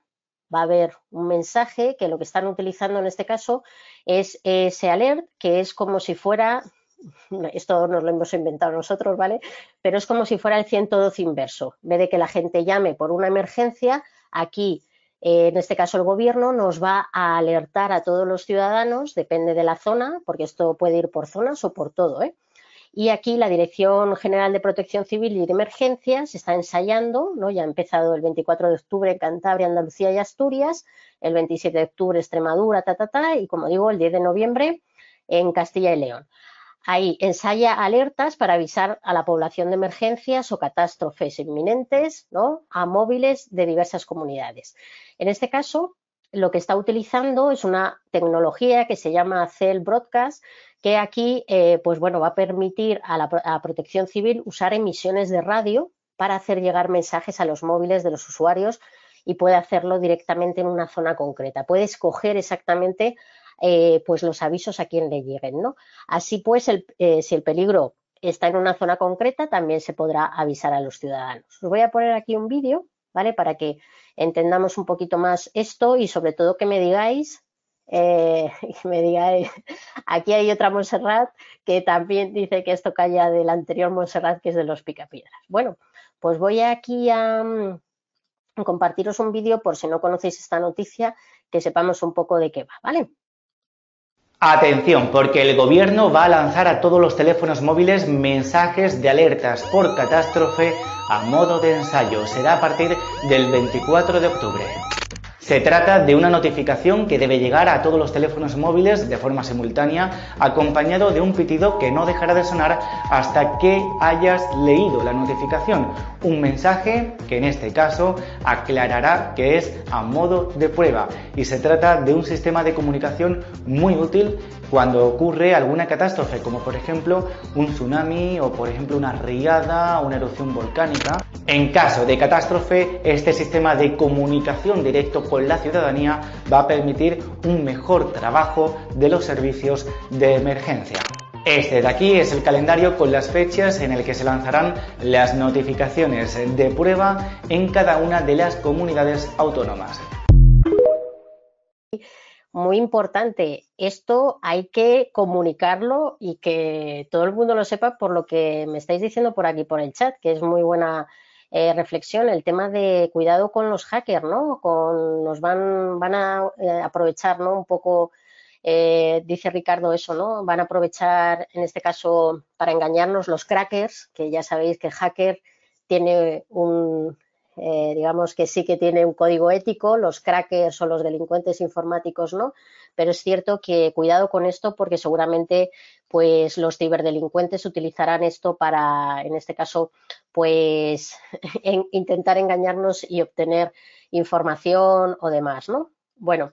va a haber un mensaje que lo que están utilizando en este caso es ese alert, que es como si fuera, esto nos lo hemos inventado nosotros, ¿vale? Pero es como si fuera el 112 inverso. En vez de que la gente llame por una emergencia, aquí, en este caso el gobierno, nos va a alertar a todos los ciudadanos, depende de la zona, porque esto puede ir por zonas o por todo, ¿eh? Y aquí la Dirección General de Protección Civil y de Emergencias está ensayando, ¿no? ya ha empezado el 24 de octubre en Cantabria, Andalucía y Asturias, el 27 de octubre Extremadura, ta, ta, ta, y como digo, el 10 de noviembre en Castilla y León. Ahí ensaya alertas para avisar a la población de emergencias o catástrofes inminentes ¿no? a móviles de diversas comunidades. En este caso, lo que está utilizando es una tecnología que se llama Cell Broadcast, que aquí, eh, pues bueno, va a permitir a la, protección civil usar emisiones de radio para hacer llegar mensajes a los móviles de los usuarios y puede hacerlo directamente en una zona concreta. Puede escoger exactamente eh, pues los avisos a quien le lleguen, ¿no? Así pues, eh, si el peligro está en una zona concreta, también se podrá avisar a los ciudadanos. Os voy a poner aquí un vídeo, ¿vale? Para que entendamos un poquito más esto y sobre todo que me digáis eh, me diga, aquí hay otra Montserrat que también dice que esto calla del anterior Montserrat que es de los Picapiedras. Bueno, pues voy aquí a, mm, compartiros un vídeo por si no conocéis esta noticia, que sepamos un poco de qué va, ¿vale?
Atención, porque el gobierno va a lanzar a todos los teléfonos móviles mensajes de alertas por catástrofe a modo de ensayo. Será a partir del 24 de octubre. Se trata de una notificación que debe llegar a todos los teléfonos móviles de forma simultánea, acompañado de un pitido que no dejará de sonar hasta que hayas leído la notificación. Un mensaje que en este caso aclarará que es a modo de prueba y se trata de un sistema de comunicación muy útil cuando ocurre alguna catástrofe, como por ejemplo un tsunami o por ejemplo una riada o una erupción volcánica. En caso de catástrofe, este sistema de comunicación directo con la ciudadanía va a permitir un mejor trabajo de los servicios de emergencia. Este de aquí es el calendario con las fechas en el que se lanzarán las notificaciones de prueba en cada una de las comunidades autónomas
muy importante. Esto hay que comunicarlo y que todo el mundo lo sepa por lo que me estáis diciendo por aquí, por el chat, que es muy buena eh, reflexión. El tema de cuidado con los hackers, ¿no? Con, nos van, van a eh, aprovechar, ¿no? Un poco, eh, dice Ricardo eso, ¿no? Van a aprovechar, en este caso, para engañarnos los crackers, que ya sabéis que hacker tiene un, eh, digamos que sí que tiene un código ético, los crackers o los delincuentes informáticos no, pero es cierto que cuidado con esto porque seguramente pues los ciberdelincuentes utilizarán esto para, en este caso, pues intentar engañarnos y obtener información o demás, ¿no? Bueno,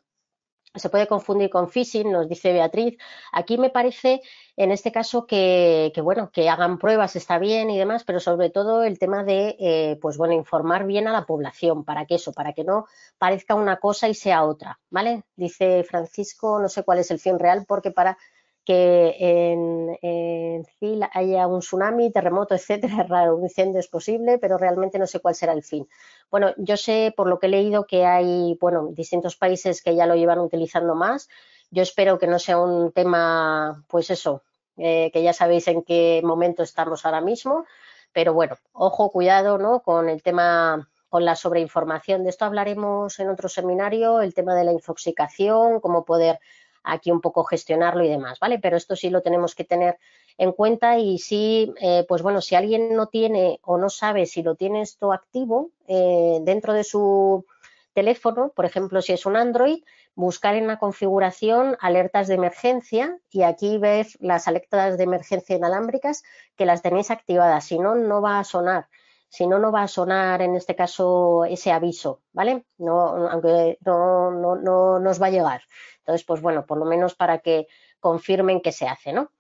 se puede confundir con phishing, nos dice Beatriz. Aquí me parece, en este caso, que, bueno, que hagan pruebas está bien y demás, pero sobre todo el tema de, eh, pues bueno, informar bien a la población, para que eso, para que no parezca una cosa y sea otra, ¿vale? Dice Francisco, no sé cuál es el fin real, porque para que en, en haya un tsunami, terremoto, etcétera, es raro, un incendio es posible, pero realmente no sé cuál será el fin. Bueno, yo sé por lo que he leído que hay, bueno, distintos países que ya lo llevan utilizando más. Yo espero que no sea un tema, pues eso, eh, que ya sabéis en qué momento estamos ahora mismo, pero bueno, ojo, cuidado, ¿no? Con el tema con la sobreinformación. De esto hablaremos en otro seminario, el tema de la infoxicación, cómo poder aquí un poco gestionarlo y demás, ¿vale? Pero esto sí lo tenemos que tener en cuenta y sí, eh, pues bueno, si alguien no tiene o no sabe si lo tiene esto activo eh, dentro de su teléfono, por ejemplo, si es un Android, buscar en la configuración alertas de emergencia y aquí ves las alertas de emergencia inalámbricas que las tenéis activadas, si no, no va a sonar. Si no, no va a sonar en este caso ese aviso, ¿vale? No, aunque no, no, no nos va a llegar. Entonces, pues bueno, por lo menos para que confirmen que se hace, ¿no?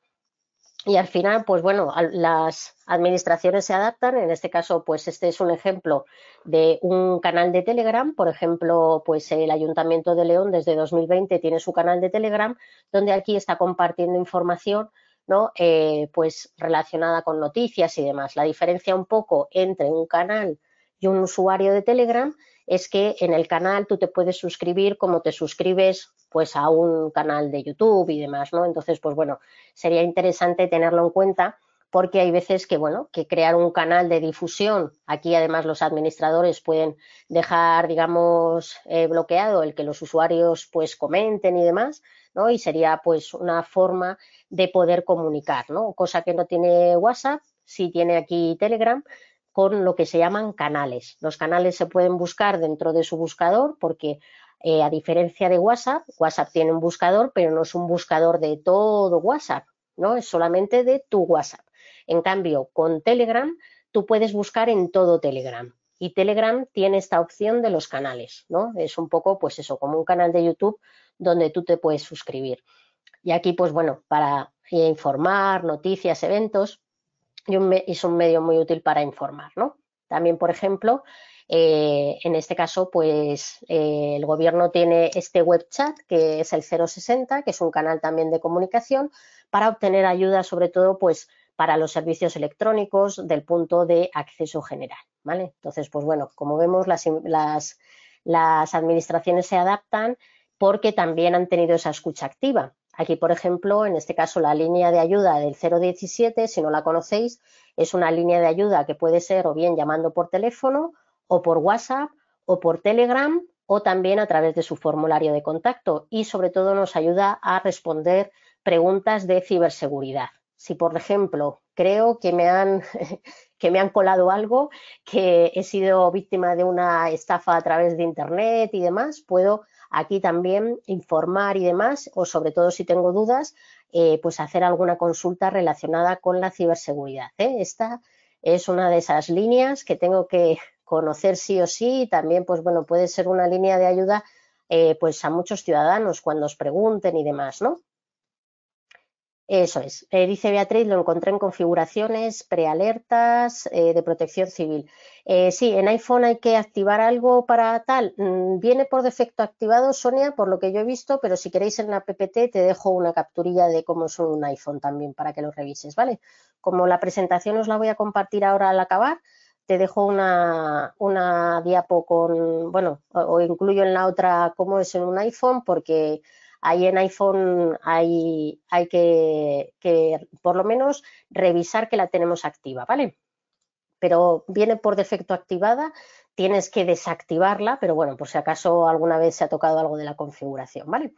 Y al final, pues bueno, las administraciones se adaptan. En este caso, pues este es un ejemplo de un canal de Telegram. Por ejemplo, pues el Ayuntamiento de León desde 2020 tiene su canal de Telegram, donde aquí está compartiendo información, ¿no? Eh, pues relacionada con noticias y demás. La diferencia un poco entre un canal y un usuario de Telegram es que en el canal tú te puedes suscribir como te suscribes pues a un canal de YouTube y demás, ¿no? Entonces, pues bueno, sería interesante tenerlo en cuenta porque hay veces que, bueno, que crear un canal de difusión, aquí además los administradores pueden dejar, digamos, eh, bloqueado el que los usuarios pues comenten y demás, Y sería pues una forma de poder comunicar, ¿no? Cosa que no tiene WhatsApp, sí tiene aquí Telegram, con lo que se llaman canales. Los canales se pueden buscar dentro de su buscador porque eh, a diferencia de WhatsApp, WhatsApp tiene un buscador, pero no es un buscador de todo WhatsApp, ¿no? Es solamente de tu WhatsApp. En cambio, con Telegram, tú puedes buscar en todo Telegram. Y Telegram tiene esta opción de los canales, ¿no? Es un poco, pues eso, como un canal de YouTube donde tú te puedes suscribir. Y aquí, pues bueno, para informar, noticias, eventos, es un medio muy útil para informar, ¿no? También, por ejemplo, eh, en este caso, pues eh, el gobierno tiene este web chat que es el 060, que es un canal también de comunicación para obtener ayuda, sobre todo, pues para los servicios electrónicos del punto de acceso general, ¿vale? Entonces, pues bueno, como vemos, las, las, administraciones se adaptan porque también han tenido esa escucha activa. Aquí, por ejemplo, en este caso, la línea de ayuda del 017, si no la conocéis, es una línea de ayuda que puede ser o bien llamando por teléfono o por WhatsApp o por Telegram o también a través de su formulario de contacto y sobre todo nos ayuda a responder preguntas de ciberseguridad si por ejemplo creo que me han que me han colado algo, que he sido víctima de una estafa a través de internet y demás, puedo aquí también informar y demás, o sobre todo si tengo dudas, eh, pues hacer alguna consulta relacionada con la ciberseguridad. ¿eh? Esta es una de esas líneas que tengo que conocer sí o sí y también, pues bueno, puede ser una línea de ayuda eh, pues a muchos ciudadanos cuando os pregunten y demás, ¿no? Eso es. Eh, dice Beatriz, lo encontré en configuraciones prealertas eh, de protección civil. Eh, sí, en iPhone hay que activar algo para tal. Mm, viene por defecto activado, Sonia, por lo que yo he visto, pero si queréis en la PPT te dejo una capturilla de cómo es un iPhone también para que lo revises, ¿vale? Como la presentación os la voy a compartir ahora al acabar, te dejo una, una diapo con, bueno, o incluyo en la otra cómo es en un iPhone, porque ahí en iPhone hay, que, por lo menos revisar que la tenemos activa, ¿vale? Pero viene por defecto activada, tienes que desactivarla, pero bueno, por si acaso alguna vez se ha tocado algo de la configuración, ¿vale?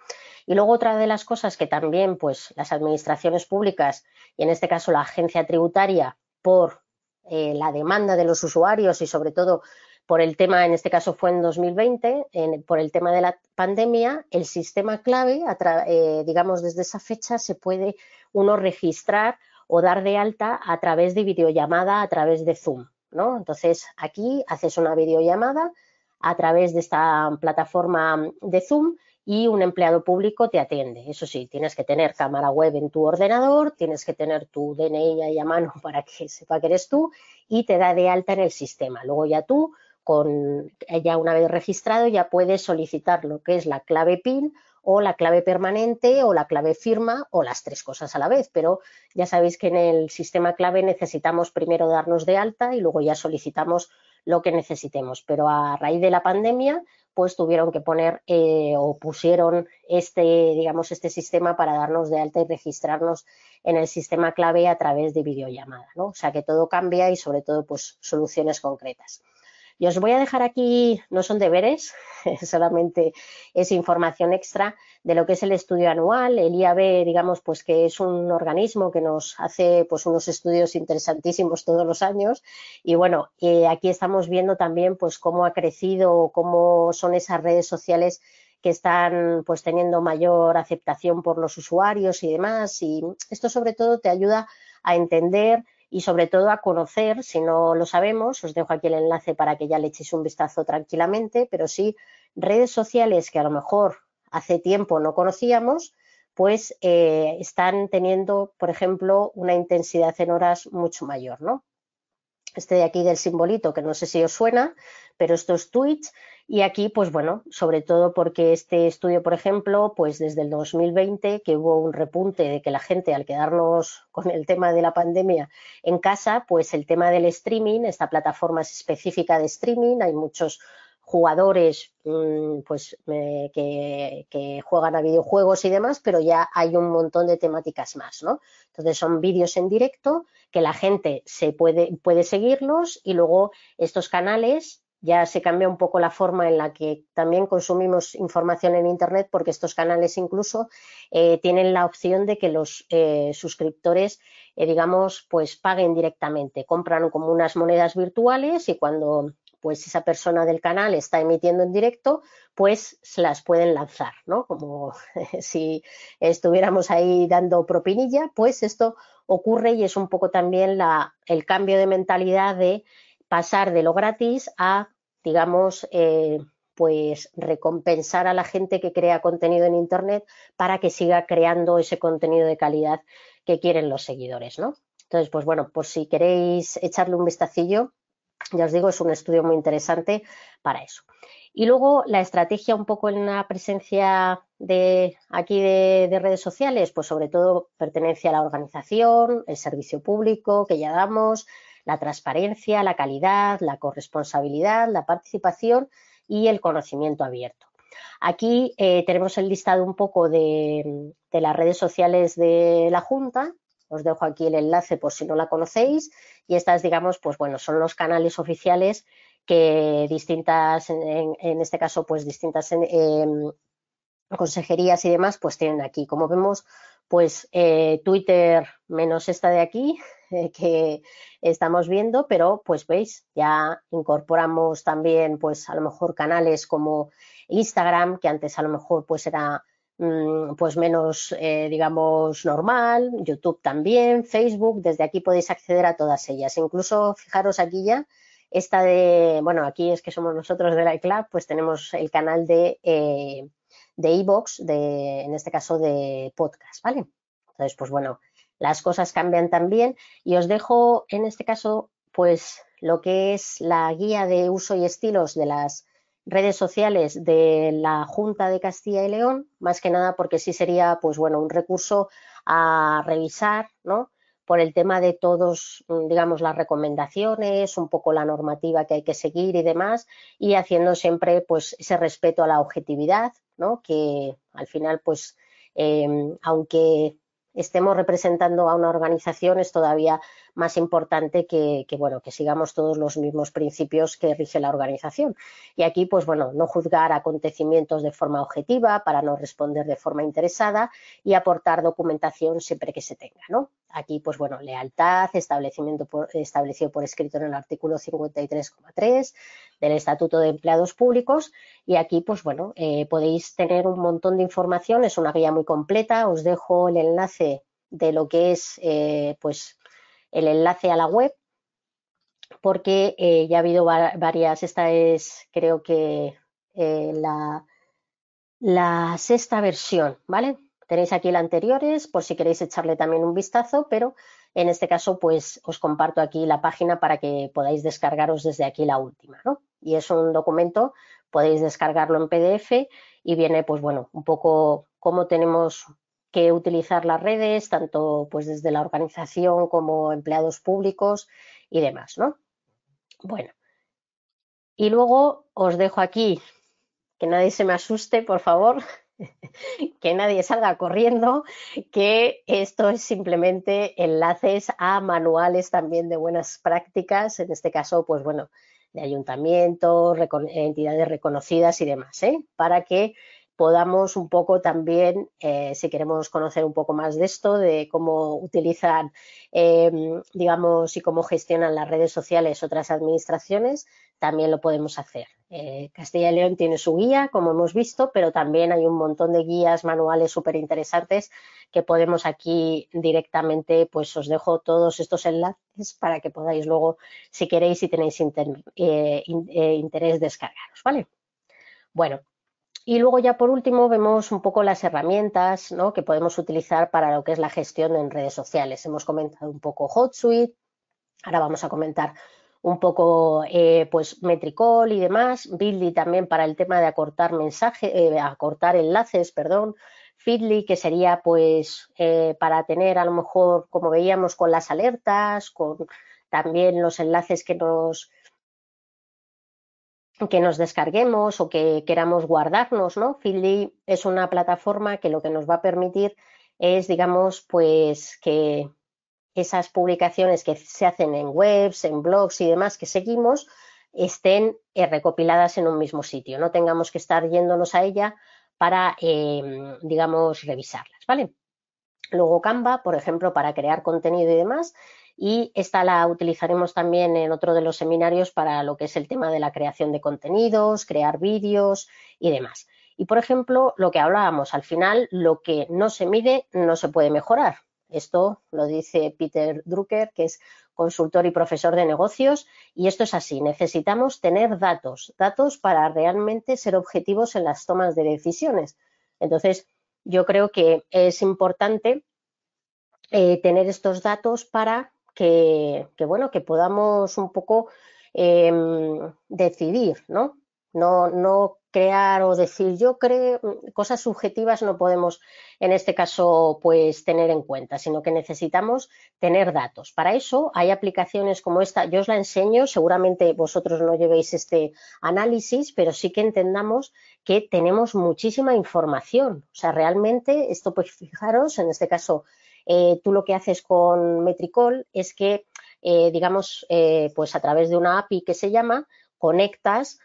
Y luego otra de las cosas que también, pues, las administraciones públicas y en este caso la agencia tributaria, por eh, la demanda de los usuarios y sobre todo por el tema, en este caso fue en 2020, por el tema de la pandemia, el sistema clave, eh, digamos, desde esa fecha se puede uno registrar o dar de alta a través de videollamada, a través de Zoom, ¿no? Entonces, aquí haces una videollamada a través de esta plataforma de Zoom y un empleado público te atiende. Eso sí, tienes que tener cámara web en tu ordenador, tienes que tener tu DNI ahí a mano para que sepa que eres tú y te da de alta en el sistema. Luego ya tú con ya una vez registrado ya puedes solicitar lo que es la clave PIN o la clave permanente o la clave firma o las tres cosas a la vez. Pero ya sabéis que en el sistema clave necesitamos primero darnos de alta y luego ya solicitamos lo que necesitemos. Pero a raíz de la pandemia, pues tuvieron que poner eh, o pusieron este, digamos, este sistema para darnos de alta y registrarnos en el sistema clave a través de videollamada, ¿no? O sea que todo cambia y sobre todo, pues soluciones concretas. Y os voy a dejar aquí, no son deberes, solamente es información extra de lo que es el estudio anual. El IAB, digamos, pues que es un organismo que nos hace pues unos estudios interesantísimos todos los años. Y bueno, eh, aquí estamos viendo también pues cómo ha crecido, cómo son esas redes sociales que están pues teniendo mayor aceptación por los usuarios y demás. Y esto sobre todo te ayuda a entender y sobre todo a conocer, si no lo sabemos, os dejo aquí el enlace para que ya le echéis un vistazo tranquilamente, pero sí redes sociales que a lo mejor hace tiempo no conocíamos, pues eh, están teniendo, por ejemplo, una intensidad en horas mucho mayor, ¿no? Este de aquí del simbolito, que no sé si os suena, pero esto es Twitch y aquí, pues bueno, sobre todo porque este estudio, por ejemplo, pues desde el 2020, que hubo un repunte de que la gente, al quedarnos con el tema de la pandemia en casa, pues el tema del streaming, esta plataforma es específica de streaming, hay muchos jugadores mm, pues que, que, juegan a videojuegos y demás, pero ya hay un montón de temáticas más, ¿no? Entonces son vídeos en directo que la gente se puede, puede seguirlos y luego estos canales ya se cambia un poco la forma en la que también consumimos información en Internet porque estos canales incluso eh, tienen la opción de que los eh, suscriptores, eh, digamos, pues paguen directamente, compran como unas monedas virtuales y cuando pues esa persona del canal está emitiendo en directo, pues se las pueden lanzar, ¿no? Como si estuviéramos ahí dando propinilla, pues esto ocurre y es un poco también la, el cambio de mentalidad de pasar de lo gratis a, digamos, eh, pues recompensar a la gente que crea contenido en Internet para que siga creando ese contenido de calidad que quieren los seguidores, ¿no? Entonces, pues bueno, por si queréis echarle un vistacillo, ya os digo, es un estudio muy interesante para eso. Y luego la estrategia un poco en la presencia de aquí de, redes sociales, pues sobre todo pertenencia a la organización, el servicio público que ya damos, la transparencia, la calidad, la corresponsabilidad, la participación y el conocimiento abierto. Aquí eh, tenemos el listado un poco de, las redes sociales de la Junta. Os dejo aquí el enlace por si no la conocéis. Y estas, digamos, pues bueno, son los canales oficiales que distintas, en, este caso, pues distintas em, consejerías y demás, pues tienen aquí. Como vemos, pues eh, Twitter menos esta de aquí, eh, que estamos viendo, pero pues veis, ya incorporamos también pues a lo mejor canales como Instagram, que antes a lo mejor pues era mm, pues menos, eh, digamos, normal, YouTube también, Facebook, desde aquí podéis acceder a todas ellas. Incluso, fijaros aquí ya, esta de, bueno, aquí es que somos nosotros de la iClub, pues tenemos el canal de de iVoox, de, en este caso de podcast, ¿vale? Entonces, pues bueno, las cosas cambian también y os dejo en este caso pues lo que es la guía de uso y estilos de las redes sociales de la Junta de Castilla y León, más que nada porque sí sería pues bueno un recurso a revisar, ¿no? Por el tema de todos, digamos, las recomendaciones, un poco la normativa que hay que seguir y demás, y haciendo siempre pues ese respeto a la objetividad, ¿no? Que al final, pues, eh, aunque estemos representando a una organización es todavía más importante que, bueno, que sigamos todos los mismos principios que rige la organización. Y aquí, pues bueno, no juzgar acontecimientos de forma objetiva para no responder de forma interesada y aportar documentación siempre que se tenga, ¿no? Aquí, pues bueno, lealtad, establecimiento establecido por escrito en el artículo 53,3 del Estatuto de Empleados Públicos. Y aquí, pues bueno, eh, podéis tener un montón de información. Es una guía muy completa. Os dejo el enlace de lo que es, eh, pues, el enlace a la web, porque eh, ya ha habido varias. Esta es, creo que, la, la sexta versión, ¿vale? Tenéis aquí las anteriores por si queréis echarle también un vistazo, pero en este caso pues os comparto aquí la página para que podáis descargaros desde aquí la última, ¿no? Y es un documento, podéis descargarlo en PDF y viene pues bueno, un poco cómo tenemos que utilizar las redes, tanto pues desde la organización como empleados públicos y demás, ¿no? Bueno, y luego os dejo aquí, que nadie se me asuste, por favor, que nadie salga corriendo, que esto es simplemente enlaces a manuales también de buenas prácticas, en este caso, pues bueno, de ayuntamientos, entidades reconocidas y demás, ¿eh? para que podamos un poco también, eh, si queremos conocer un poco más de esto, de cómo utilizan, em, digamos, y cómo gestionan las redes sociales otras administraciones, también lo podemos hacer. Eh, Castilla y León tiene su guía, como hemos visto, pero también hay un montón de guías manuales súper interesantes que podemos aquí directamente, pues os dejo todos estos enlaces para que podáis luego, si queréis, si tenéis eh, interés, descargaros, ¿vale? Bueno, y luego ya por último vemos un poco las herramientas que podemos utilizar para lo que es la gestión en redes sociales. Hemos comentado un poco HotSuite, ahora vamos a comentar un poco eh, pues Metricol y demás, Bitly también para el tema de acortar mensajes, eh, acortar enlaces, perdón, Feedly que sería pues eh, para tener a lo mejor como veíamos con las alertas, con también los enlaces que nos que nos descarguemos o que queramos guardarnos, ¿no? Feedly es una plataforma que lo que nos va a permitir es, digamos, pues que esas publicaciones que se hacen en webs, en blogs y demás que seguimos estén eh, recopiladas en un mismo sitio, no tengamos que estar yéndonos a ella para, em, digamos, revisarlas, ¿vale? Luego Canva, por ejemplo, para crear contenido y demás, y esta la utilizaremos también en otro de los seminarios para lo que es el tema de la creación de contenidos, crear vídeos y demás. Y, por ejemplo, lo que hablábamos, al final, lo que no se mide no se puede mejorar. Esto lo dice Peter Drucker, que es consultor y profesor de negocios, y esto es así. Necesitamos tener datos, datos para realmente ser objetivos en las tomas de decisiones. Entonces, yo creo que es importante eh, tener estos datos para que, bueno, que podamos un poco em, decidir, ¿no? No, no crear o decir yo creo cosas subjetivas no podemos en este caso pues tener en cuenta, sino que necesitamos tener datos. Para eso hay aplicaciones como esta, yo os la enseño, seguramente vosotros no llevéis este análisis, pero sí que entendamos que tenemos muchísima información. O sea, realmente esto pues fijaros, en este caso eh, tú lo que haces con Metricol es que eh, digamos eh, pues a través de una API que se llama conectas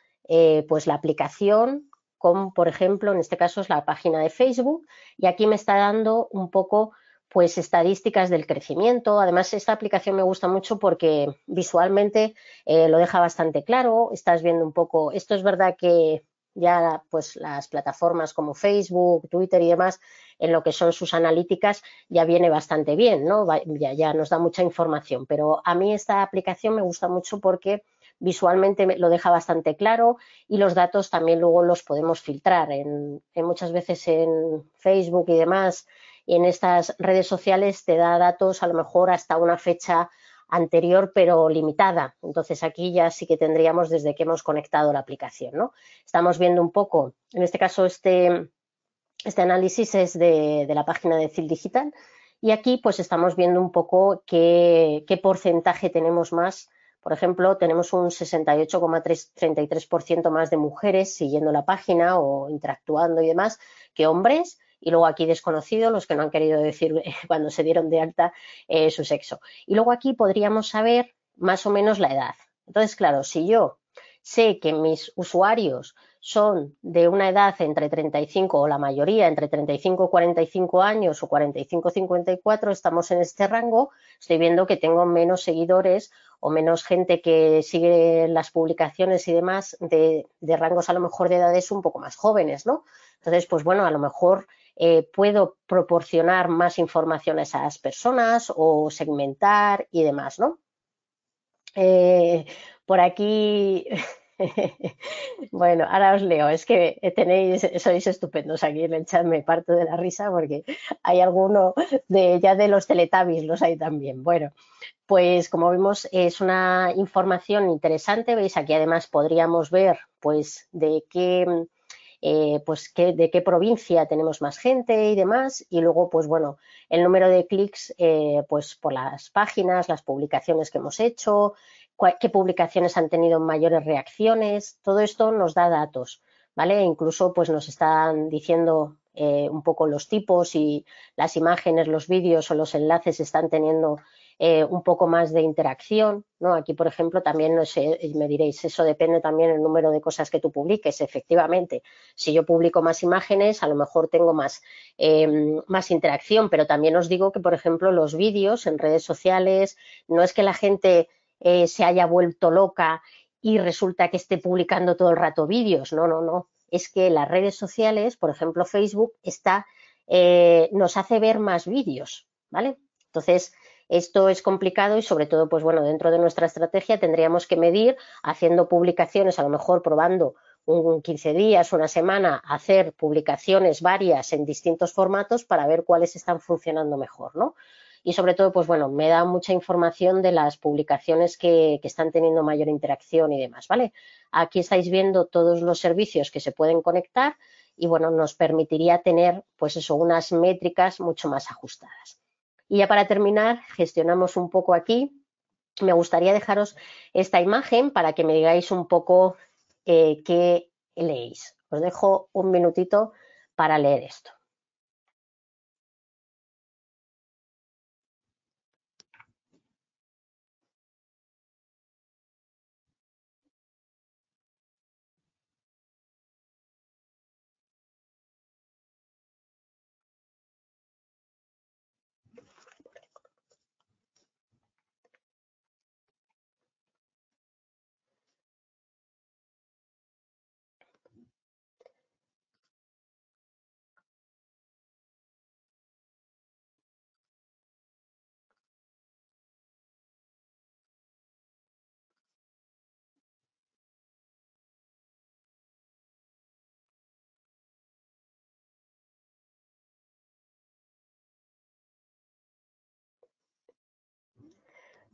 pues la aplicación con, por ejemplo, en este caso es la página de Facebook y aquí me está dando un poco pues estadísticas del crecimiento. Además, esta aplicación me gusta mucho porque visualmente lo deja bastante claro. Estás viendo un poco, esto es verdad que ya pues las plataformas como Facebook, Twitter y demás, en lo que son sus analíticas, ya viene bastante bien, ¿no? Ya, ya nos da mucha información. Pero a mí esta aplicación me gusta mucho porque visualmente lo deja bastante claro y los datos también luego los podemos filtrar. En, muchas veces en Facebook y demás, y en estas redes sociales te da datos a lo mejor hasta una fecha anterior pero limitada. Entonces aquí ya sí que tendríamos desde que hemos conectado la aplicación. ¿no? Estamos viendo un poco, en este caso este, este análisis es de, la página de CIL Digital y aquí pues estamos viendo un poco qué, porcentaje tenemos más por ejemplo, tenemos un 68,33% más de mujeres siguiendo la página o interactuando y demás que hombres. Y luego aquí desconocido, los que no han querido decir cuando se dieron de alta eh, su sexo. Y luego aquí podríamos saber más o menos la edad. Entonces, claro, si yo sé que mis usuarios son de una edad entre 35 o la mayoría entre 35 y 45 años o 45 54, estamos en este rango, estoy viendo que tengo menos seguidores o menos gente que sigue las publicaciones y demás de, rangos a lo mejor de edades un poco más jóvenes, ¿no? Entonces, pues bueno, a lo mejor eh, puedo proporcionar más información a esas personas o segmentar y demás, ¿no? Eh, por aquí bueno, ahora os leo. Es que tenéis, sois estupendos aquí en el chat, me parto de la risa porque hay alguno de ya de los teletabis, los hay también. Bueno, pues como vemos es una información interesante. Veis aquí además podríamos ver pues de qué eh, pues de qué provincia tenemos más gente y demás. Y luego, pues bueno, el número de clics eh, pues por las páginas, las publicaciones que hemos hecho, qué publicaciones han tenido mayores reacciones, todo esto nos da datos, ¿vale? E incluso pues nos están diciendo eh, un poco los tipos y las imágenes, los vídeos o los enlaces están teniendo eh, un poco más de interacción, ¿no? Aquí, por ejemplo, también me diréis, eso depende también del número de cosas que tú publiques. Efectivamente, si yo publico más imágenes, a lo mejor tengo más, eh, más interacción, pero también os digo que, por ejemplo, los vídeos en redes sociales, no es que la gente eh, se haya vuelto loca y resulta que esté publicando todo el rato vídeos. No, no, no. Es que las redes sociales, por ejemplo Facebook, está, eh, nos hace ver más vídeos, ¿vale? Entonces, esto es complicado y sobre todo, pues bueno, dentro de nuestra estrategia tendríamos que medir haciendo publicaciones, a lo mejor probando un 15 días, una semana, hacer publicaciones varias en distintos formatos para ver cuáles están funcionando mejor, ¿no? Y sobre todo, pues bueno, me da mucha información de las publicaciones que, están teniendo mayor interacción y demás, ¿vale? Aquí estáis viendo todos los servicios que se pueden conectar y bueno, nos permitiría tener pues eso, unas métricas mucho más ajustadas. Y ya para terminar, gestionamos un poco aquí. Me gustaría dejaros esta imagen para que me digáis un poco eh, qué leéis. Os dejo un minutito para leer esto.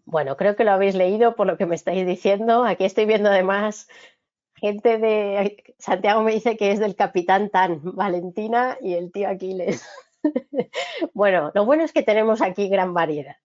Bueno, creo que lo habéis leído por lo que me estáis diciendo. Aquí estoy viendo además gente de Santiago me dice que es del capitán Tan, Valentina y el tío Aquiles. Bueno, lo bueno es que tenemos aquí gran variedad.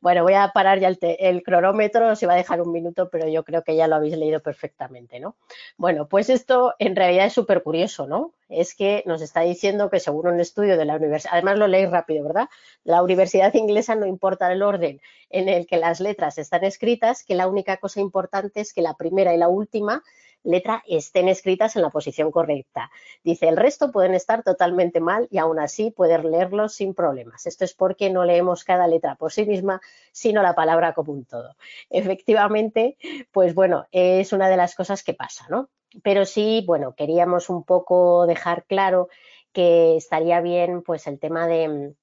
Bueno, voy a parar ya el, cronómetro, se va a dejar un minuto, pero yo creo que ya lo habéis leído perfectamente, ¿no? Bueno, pues esto en realidad es súper curioso, ¿no? Es que nos está diciendo que según un estudio de la universidad, además lo leéis rápido, ¿verdad? La universidad inglesa no importa el orden en el que las letras están escritas, que la única cosa importante es que la primera y la última letra estén escritas en la posición correcta. Dice, el resto pueden estar totalmente mal y aún así poder leerlos sin problemas. Esto es porque no leemos cada letra por sí misma, sino la palabra como un todo. Efectivamente, pues bueno, es una de las cosas que pasa, ¿no? Pero sí, bueno, queríamos un poco dejar claro que estaría bien pues el tema de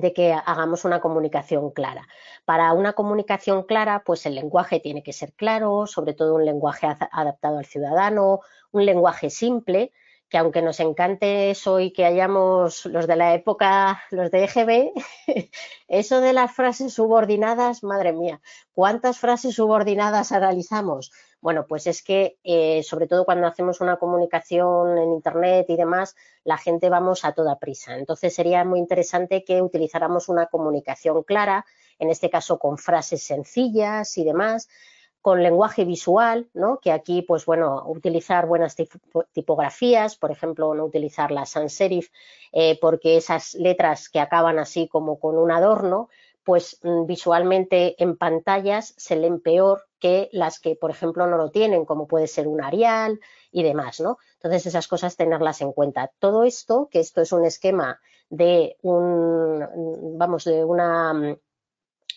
de que hagamos una comunicación clara. Para una comunicación clara, pues el lenguaje tiene que ser claro, sobre todo un lenguaje adaptado al ciudadano, un lenguaje simple, que aunque nos encante eso y que hayamos los de la época, los de EGB, eso de las frases subordinadas, madre mía, ¿cuántas frases subordinadas analizamos? Bueno, pues es que eh, sobre todo cuando hacemos una comunicación en Internet y demás, la gente vamos a toda prisa. Entonces sería muy interesante que utilizáramos una comunicación clara, en este caso con frases sencillas y demás, con lenguaje visual, ¿no? que aquí, pues bueno, utilizar buenas tipografías, por ejemplo, no utilizar la sans serif, eh, porque esas letras que acaban así como con un adorno, pues mm, visualmente en pantallas se leen peor que las que, por ejemplo, no lo tienen, como puede ser un Arial y demás, ¿no? Entonces, esas cosas tenerlas en cuenta. Todo esto, que esto es un esquema de un, vamos, de una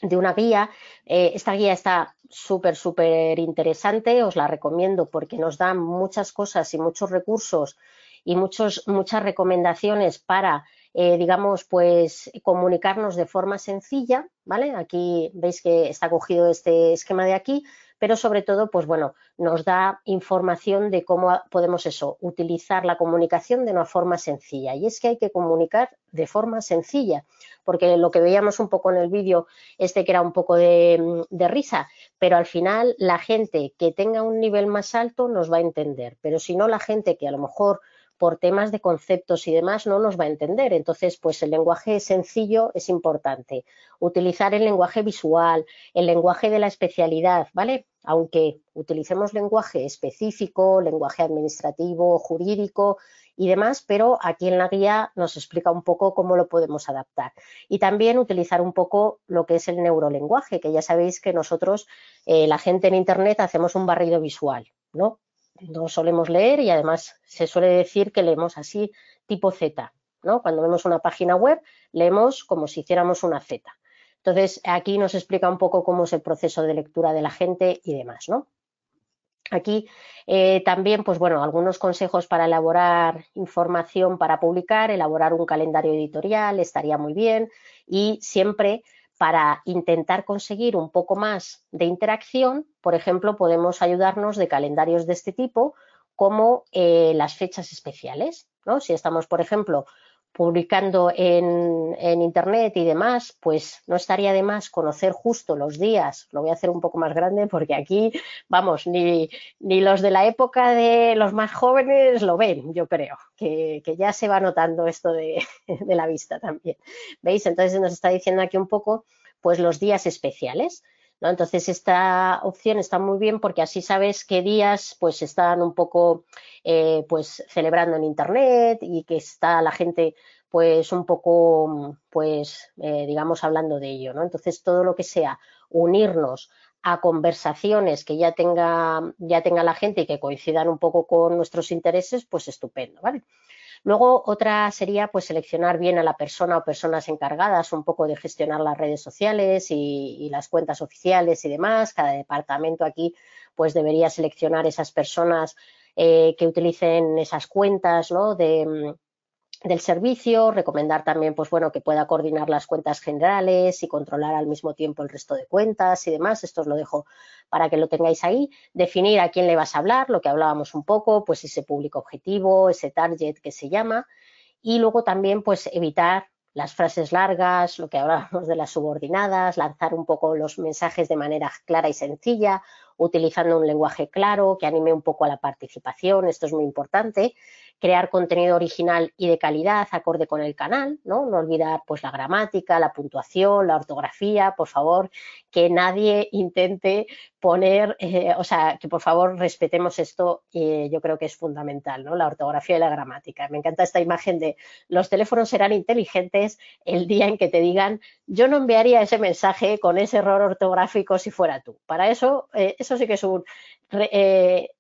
de una guía. Eh, esta guía está súper, súper interesante, os la recomiendo porque nos da muchas cosas y muchos recursos y muchos, muchas recomendaciones para eh, digamos, pues comunicarnos de forma sencilla, ¿vale? Aquí veis que está cogido este esquema de aquí, pero sobre todo, pues bueno, nos da información de cómo podemos eso, utilizar la comunicación de una forma sencilla. Y es que hay que comunicar de forma sencilla, porque lo que veíamos un poco en el vídeo, este que era un poco de, de risa, pero al final la gente que tenga un nivel más alto nos va a entender, pero si no la gente que a lo mejor por temas de conceptos y demás no nos va a entender. Entonces, pues el lenguaje sencillo es importante. Utilizar el lenguaje visual, el lenguaje de la especialidad, ¿vale? Aunque utilicemos lenguaje específico, lenguaje administrativo, jurídico y demás, pero aquí en la guía nos explica un poco cómo lo podemos adaptar. Y también utilizar un poco lo que es el neurolenguaje, que ya sabéis que nosotros, eh, la gente en Internet, hacemos un barrido visual, ¿no? No solemos leer y además se suele decir que leemos así tipo Z, ¿no? Cuando vemos una página web, leemos como si hiciéramos una Z. Entonces, aquí nos explica un poco cómo es el proceso de lectura de la gente y demás, ¿no? Aquí eh, también, pues bueno, algunos consejos para elaborar información para publicar, elaborar un calendario editorial estaría muy bien y siempre para intentar conseguir un poco más de interacción, por ejemplo, podemos ayudarnos de calendarios de este tipo como eh, las fechas especiales. ¿no? Si estamos, por ejemplo, publicando en, Internet y demás, pues no estaría de más conocer justo los días. Lo voy a hacer un poco más grande porque aquí, vamos, ni, ni los de la época de los más jóvenes lo ven, yo creo, que, que ya se va notando esto de, de la vista también. ¿Veis? Entonces nos está diciendo aquí un poco, pues los días especiales. Entonces, esta opción está muy bien porque así sabes qué días pues están un poco eh, pues celebrando en Internet y que está la gente pues un poco pues eh, digamos hablando de ello, ¿no? Entonces, todo lo que sea unirnos a conversaciones que ya tenga, ya tenga la gente y que coincidan un poco con nuestros intereses, pues estupendo, ¿vale? Luego, otra sería pues seleccionar bien a la persona o personas encargadas un poco de gestionar las redes sociales y, las cuentas oficiales y demás. Cada departamento aquí pues debería seleccionar esas personas eh, que utilicen esas cuentas ¿no? de, del servicio, recomendar también, pues bueno, que pueda coordinar las cuentas generales y controlar al mismo tiempo el resto de cuentas y demás. Esto os lo dejo para que lo tengáis ahí. Definir a quién le vas a hablar, lo que hablábamos un poco, pues ese público objetivo, ese target que se llama. Y luego también, pues evitar las frases largas, lo que hablábamos de las subordinadas, lanzar un poco los mensajes de manera clara y sencilla, utilizando un lenguaje claro que anime un poco a la participación, esto es muy importante, crear contenido original y de calidad acorde con el canal, ¿no? No olvidar pues la gramática, la puntuación, la ortografía, por favor, que nadie intente poner, eh, o sea, que por favor respetemos esto, eh, yo creo que es fundamental, ¿no? La ortografía y la gramática. Me encanta esta imagen de los teléfonos serán inteligentes el día en que te digan, yo no enviaría ese mensaje con ese error ortográfico si fuera tú. Para eso, eh, eso sí que es un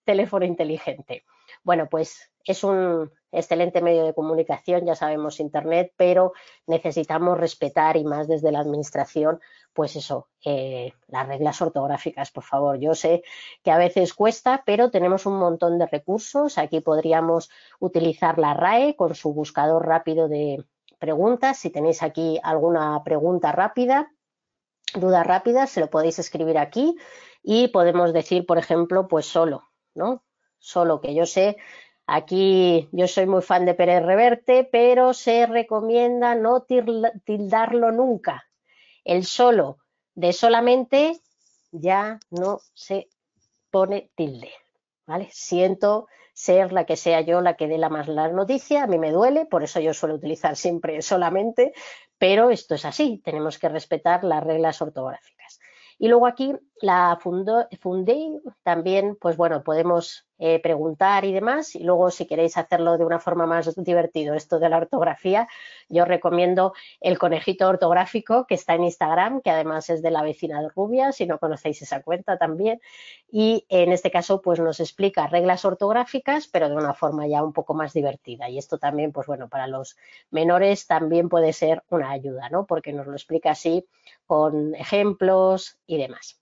teléfono inteligente. Bueno, pues es un excelente medio de comunicación, ya sabemos Internet, pero necesitamos respetar y más desde la Administración, pues eso, eh, las reglas ortográficas, por favor. Yo sé que a veces cuesta, pero tenemos un montón de recursos. Aquí podríamos utilizar la RAE con su buscador rápido de preguntas. Si tenéis aquí alguna pregunta rápida, duda rápida, se lo podéis escribir aquí y podemos decir, por ejemplo, pues solo, ¿no? Solo que yo sé Aquí yo soy muy fan de Pérez Reverte, pero se recomienda no tildarlo nunca. El solo de solamente ya no se pone tilde. ¿vale? Siento ser la que sea yo la que dé la más la noticia, a mí me duele, por eso yo suelo utilizar siempre solamente, pero esto es así, tenemos que respetar las reglas ortográficas. Y luego aquí la Fundé también, pues bueno, podemos eh, preguntar y demás. Y luego, si queréis hacerlo de una forma más divertido, esto de la ortografía, yo recomiendo el conejito ortográfico que está en Instagram, que además es de la vecina de Rubia, si no conocéis esa cuenta también. Y en este caso, pues nos explica reglas ortográficas, pero de una forma ya un poco más divertida. Y esto también, pues bueno, para los menores también puede ser una ayuda, ¿no? Porque nos lo explica así con ejemplos y demás.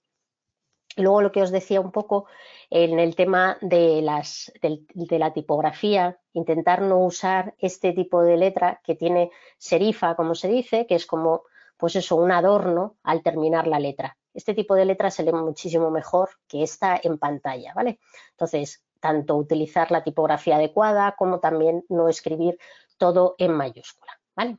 Luego lo que os decía un poco en el tema de, la tipografía, intentar no usar este tipo de letra que tiene serifa, como se dice, que es como, pues eso, un adorno al terminar la letra. Este tipo de letra se lee muchísimo mejor que esta en pantalla, ¿vale? Entonces, tanto utilizar la tipografía adecuada como también no escribir todo en mayúscula, ¿vale?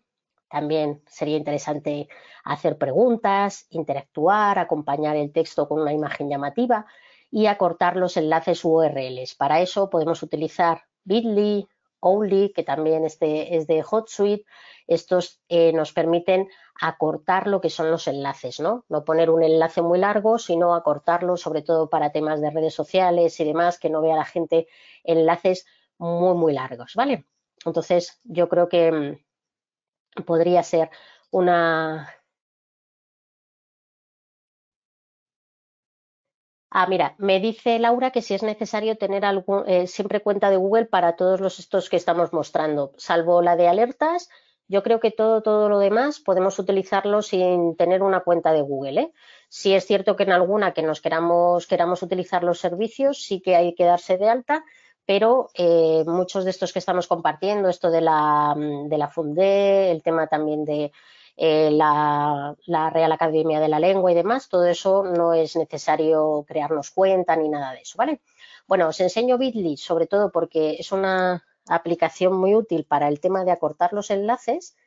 También sería interesante hacer preguntas, interactuar, acompañar el texto con una imagen llamativa y acortar los enlaces URLs. Para eso podemos utilizar Bitly, Only, que también este es de HotSuite. Estos eh, nos permiten acortar lo que son los enlaces, ¿no? No poner un enlace muy largo, sino acortarlo, sobre todo para temas de redes sociales y demás, que no vea la gente enlaces muy, muy largos, ¿vale? Entonces, yo creo que mm, podría ser una... Ah, mira, me dice Laura que si es necesario tener algún, eh, siempre cuenta de Google para todos los estos que estamos mostrando, salvo la de alertas. Yo creo que todo, todo lo demás podemos utilizarlo sin tener una cuenta de Google. ¿eh? Si es cierto que en alguna que nos queramos, queramos utilizar los servicios, sí que hay que darse de alta, pero eh, muchos de estos que estamos compartiendo, esto de la, mm, de la Fundé, el tema también de eh, la, Real Academia de la Lengua y demás, todo eso no es necesario crearnos cuenta ni nada de eso, ¿vale? Bueno, os enseño Bitly, sobre todo porque es una aplicación muy útil para el tema de acortar los enlaces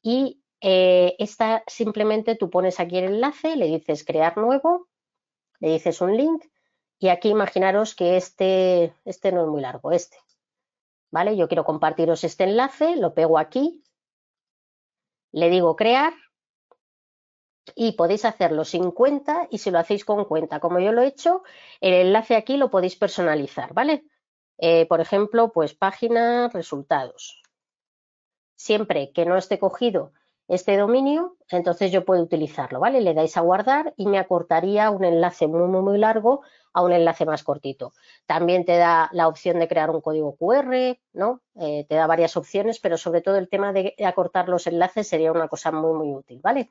y eh, esta simplemente tú pones aquí el enlace, le dices crear nuevo, le dices un link y aquí imaginaros que este, este no es muy largo, este. ¿Vale? Yo quiero compartiros este enlace, lo pego aquí, le digo crear y podéis hacerlo sin cuenta y si lo hacéis con cuenta, como yo lo he hecho, el enlace aquí lo podéis personalizar, ¿vale? Eh, por ejemplo, pues página, resultados. Siempre que no esté cogido este dominio, entonces yo puedo utilizarlo, ¿vale? Le dais a guardar y me acortaría un enlace muy, muy, muy largo a un enlace más cortito. También te da la opción de crear un código QR, ¿no? Eh, te da varias opciones, pero sobre todo el tema de acortar los enlaces sería una cosa muy, muy útil, ¿vale?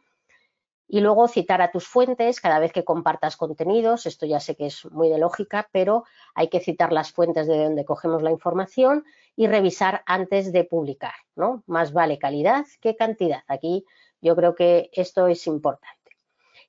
Y luego citar a tus fuentes cada vez que compartas contenidos. Esto ya sé que es muy de lógica, pero hay que citar las fuentes de donde cogemos la información y revisar antes de publicar, ¿no? Más vale calidad que cantidad. Aquí yo creo que esto es importante.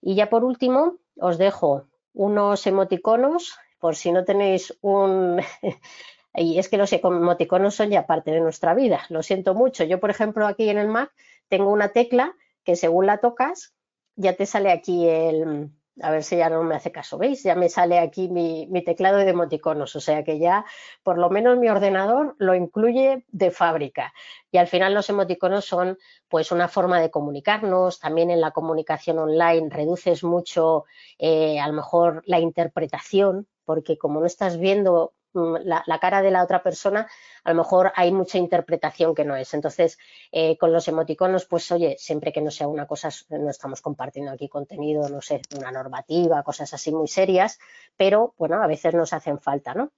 Y ya por último, os dejo unos emoticonos por si no tenéis un... y es que los emoticonos son ya parte de nuestra vida. Lo siento mucho. Yo, por ejemplo, aquí en el Mac tengo una tecla que según la tocas ya te sale aquí el, a ver si ya no me hace caso, ¿veis? Ya me sale aquí mi, teclado de emoticonos, o sea que ya por lo menos mi ordenador lo incluye de fábrica. Y al final los emoticonos son pues una forma de comunicarnos, también en la comunicación online reduces mucho eh, a lo mejor la interpretación, porque como no estás viendo Mm, la, cara de la otra persona, a lo mejor hay mucha interpretación que no es. Entonces, eh, con los emoticonos, pues oye, siempre que no sea una cosa, no estamos compartiendo aquí contenido, no sé, una normativa, cosas así muy serias, pero bueno, a veces nos hacen falta, ¿no?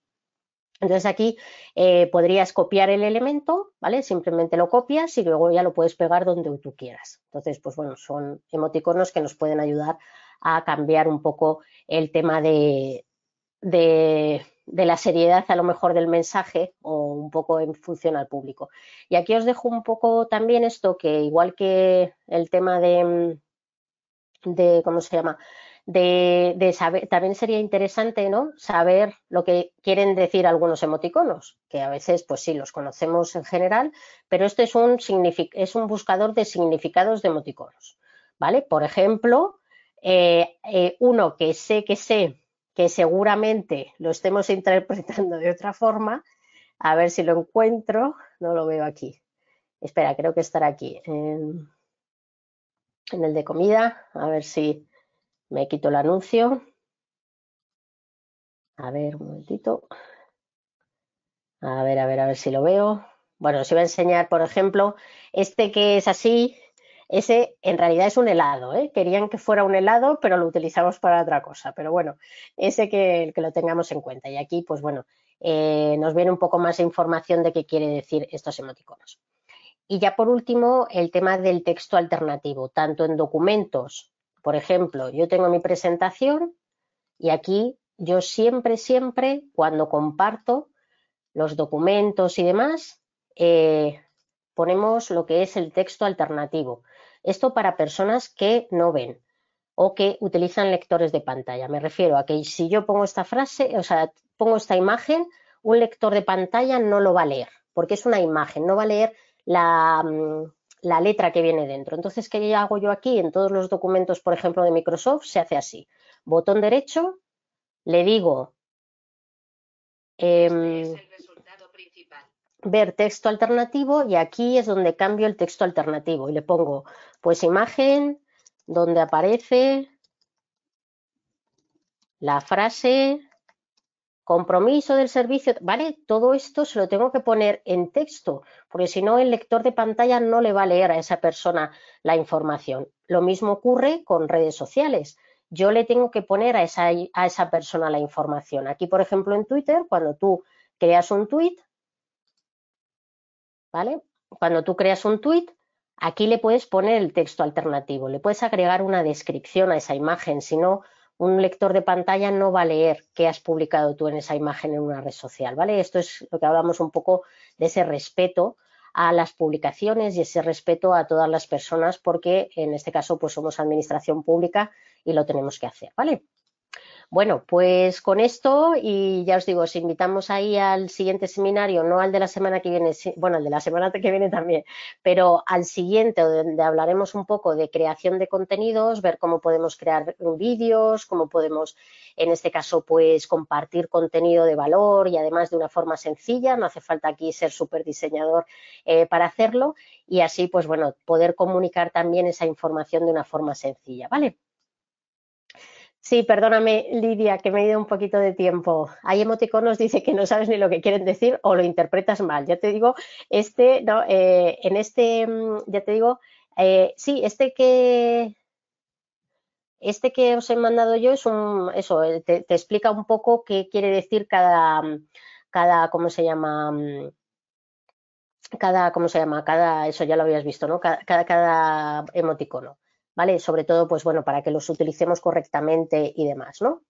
Entonces aquí eh, podrías copiar el elemento, ¿vale? Simplemente lo copias y luego ya lo puedes pegar donde tú quieras. Entonces, pues bueno, son emoticonos que nos pueden ayudar a cambiar un poco el tema de, de de la seriedad a lo mejor del mensaje o un poco en función al público. Y aquí os dejo un poco también esto que igual que el tema de, de ¿cómo se llama? De, de, saber, también sería interesante, ¿no? Saber lo que quieren decir algunos emoticonos, que a veces, pues sí, los conocemos en general, pero este es un, es un buscador de significados de emoticonos, ¿vale? Por ejemplo, eh, eh, uno que sé que sé que seguramente lo estemos interpretando de otra forma. A ver si lo encuentro. No lo veo aquí. Espera, creo que estará aquí. En, el de comida. A ver si me quito el anuncio. A ver, un momentito. A ver, a ver, a ver si lo veo. Bueno, os iba a enseñar, por ejemplo, este que es así, ese en realidad es un helado, ¿eh? Querían que fuera un helado, pero lo utilizamos para otra cosa. Pero bueno, ese que, que lo tengamos en cuenta. Y aquí, pues bueno, eh, nos viene un poco más información de qué quiere decir estos emoticonos. Y ya por último, el tema del texto alternativo, tanto en documentos, por ejemplo, yo tengo mi presentación y aquí yo siempre, siempre, cuando comparto los documentos y demás, eh, ponemos lo que es el texto alternativo. Esto para personas que no ven o que utilizan lectores de pantalla. Me refiero a que si yo pongo esta frase, o sea, pongo esta imagen, un lector de pantalla no lo va a leer, porque es una imagen, no va a leer la, mm, la letra que viene dentro. Entonces, ¿qué hago yo aquí? En todos los documentos, por ejemplo, de Microsoft, se hace así. Botón derecho, le digo eh, ver texto alternativo y aquí es donde cambio el texto alternativo y le pongo pues imagen donde aparece la frase compromiso del servicio, ¿vale? Todo esto se lo tengo que poner en texto, porque si no el lector de pantalla no le va a leer a esa persona la información. Lo mismo ocurre con redes sociales. Yo le tengo que poner a esa, a esa persona la información. Aquí, por ejemplo, en Twitter, cuando tú creas un tweet, ¿vale? Cuando tú creas un tweet, aquí le puedes poner el texto alternativo, le puedes agregar una descripción a esa imagen, si no, un lector de pantalla no va a leer qué has publicado tú en esa imagen en una red social, ¿vale? Esto es lo que hablamos un poco de ese respeto a las publicaciones y ese respeto a todas las personas porque en este caso pues somos administración pública y lo tenemos que hacer, ¿vale? Bueno, pues con esto y ya os digo, os invitamos ahí al siguiente seminario, no al de la semana que viene, bueno, al de la semana que viene también, pero al siguiente donde hablaremos un poco de creación de contenidos, ver cómo podemos crear vídeos, cómo podemos, en este caso, pues compartir contenido de valor y además de una forma sencilla, no hace falta aquí ser súper diseñador eh, para hacerlo y así, pues bueno, poder comunicar también esa información de una forma sencilla, ¿vale? Sí, perdóname, Lidia, que me he ido un poquito de tiempo. Hay emoticonos, dice que no sabes ni lo que quieren decir o lo interpretas mal. Ya te digo, este, no, eh, en este, mm, ya te digo, eh, sí, este que, este que os he mandado yo es un, eso, eh, te, explica un poco qué quiere decir cada, cada, ¿cómo se llama? Mm, cada, ¿cómo se llama? Cada, eso ya lo habías visto, ¿no? Cada, cada emoticono. ¿Vale? Sobre todo, pues bueno, para que los utilicemos correctamente y demás, ¿no?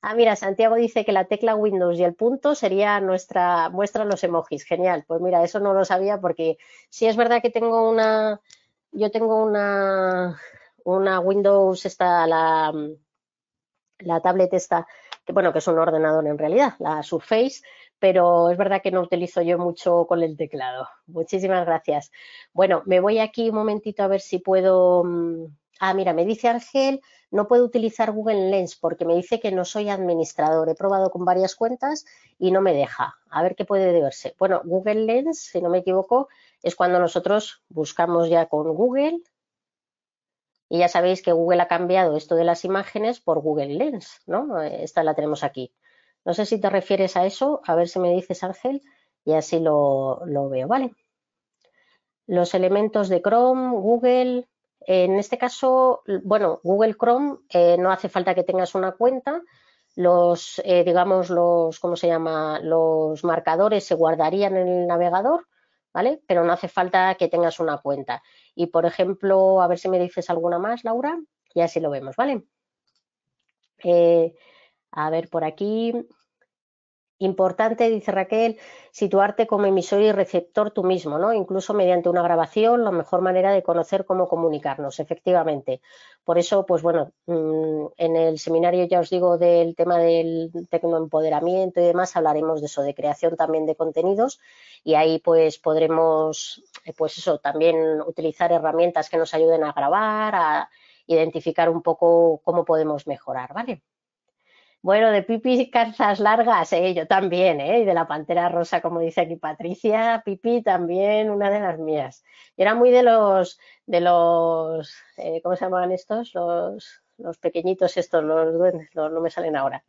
Ah, mira, Santiago dice que la tecla Windows y el punto sería nuestra muestra los emojis. Genial. Pues mira, eso no lo sabía porque sí es verdad que tengo una, yo tengo una, una Windows, esta, la, la tablet esta, que bueno, que es un ordenador en realidad, la Surface, pero es verdad que no utilizo yo mucho con el teclado. Muchísimas gracias. Bueno, me voy aquí un momentito a ver si puedo. Mm, ah, mira, me dice Ángel, no puedo utilizar Google Lens porque me dice que no soy administrador. He probado con varias cuentas y no me deja. A ver qué puede deberse. Bueno, Google Lens, si no me equivoco, es cuando nosotros buscamos ya con Google. Y ya sabéis que Google ha cambiado esto de las imágenes por Google Lens, ¿no? Esta la tenemos aquí. No sé si te refieres a eso, a ver si me dices Ángel y así lo, veo, ¿vale? Los elementos de Chrome, Google, en este caso, bueno, Google Chrome eh, no hace falta que tengas una cuenta. Los, eh, digamos, los, ¿cómo se llama? Los marcadores se guardarían en el navegador, ¿vale? Pero no hace falta que tengas una cuenta. Y, por ejemplo, a ver si me dices alguna más, Laura, y así lo vemos, ¿vale? Eh, a ver, por aquí, Importante, dice Raquel, situarte como emisor y receptor tú mismo, ¿no? Incluso mediante una grabación, la mejor manera de conocer cómo comunicarnos, efectivamente. Por eso, pues bueno, mm, en el seminario ya os digo del tema del tecnoempoderamiento y demás, hablaremos de eso, de creación también de contenidos y ahí pues podremos, eh, pues eso, también utilizar herramientas que nos ayuden a grabar, a identificar un poco cómo podemos mejorar, ¿vale? Bueno, de Pipi calzas largas, eh, yo también, ¿eh? Y de la pantera rosa, como dice aquí Patricia, Pipi también, una de las mías. Era muy de los, de los, eh, ¿cómo se llamaban estos? Los, los pequeñitos estos, los duendes, no, no me salen ahora.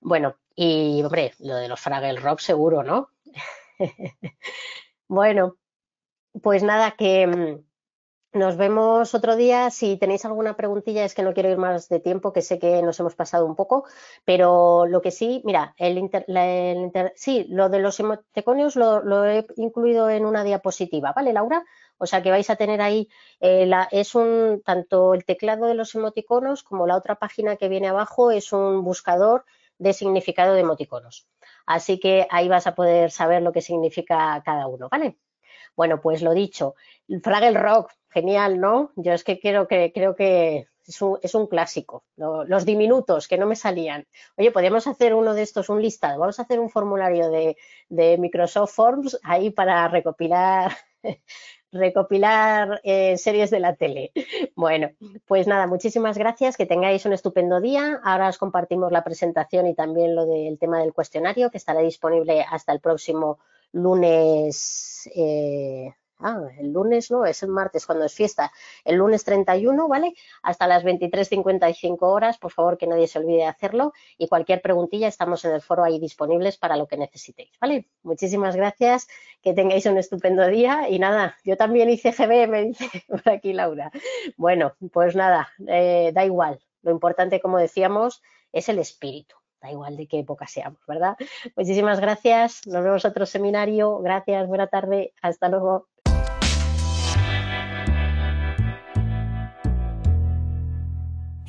Bueno, y hombre, lo de los Fraggle Rock seguro, ¿no? bueno, pues nada, que mm, nos vemos otro día. Si tenéis alguna preguntilla, es que no quiero ir más de tiempo, que sé que nos hemos pasado un poco, pero lo que sí, mira, el, sí, lo de los emoticonios lo, he incluido en una diapositiva, ¿vale, Laura? O sea que vais a tener ahí, eh, es un, tanto el teclado de los emoticonos como la otra página que viene abajo es un buscador de significado de emoticonos. Así que ahí vas a poder saber lo que significa cada uno, ¿vale? Bueno, pues lo dicho, Fraggle Rock, genial, ¿no? Yo es que quiero que creo que es un, es un clásico. los diminutos que no me salían. Oye, podríamos hacer uno de estos, un listado. Vamos a hacer un formulario de, de Microsoft Forms ahí para recopilar recopilar eh, series de la tele. Bueno, pues nada, muchísimas gracias, que tengáis un estupendo día. Ahora os compartimos la presentación y también lo del tema del cuestionario, que estará disponible hasta el próximo lunes. Eh, ah, el lunes no, es el martes cuando es fiesta, el lunes 31, ¿vale? Hasta las 23.55 horas, por favor que nadie se olvide de hacerlo y cualquier preguntilla estamos en el foro ahí disponibles para lo que necesitéis, ¿vale? Muchísimas gracias, que tengáis un estupendo día y nada, yo también hice GB, me dice por aquí Laura. Bueno, pues nada, eh, da igual, lo importante, como decíamos, es el espíritu da igual de qué época seamos, ¿verdad? Muchísimas gracias, nos vemos otro seminario, gracias, buena tarde, hasta luego.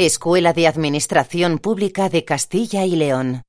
Escuela de Administración Pública de Castilla y León.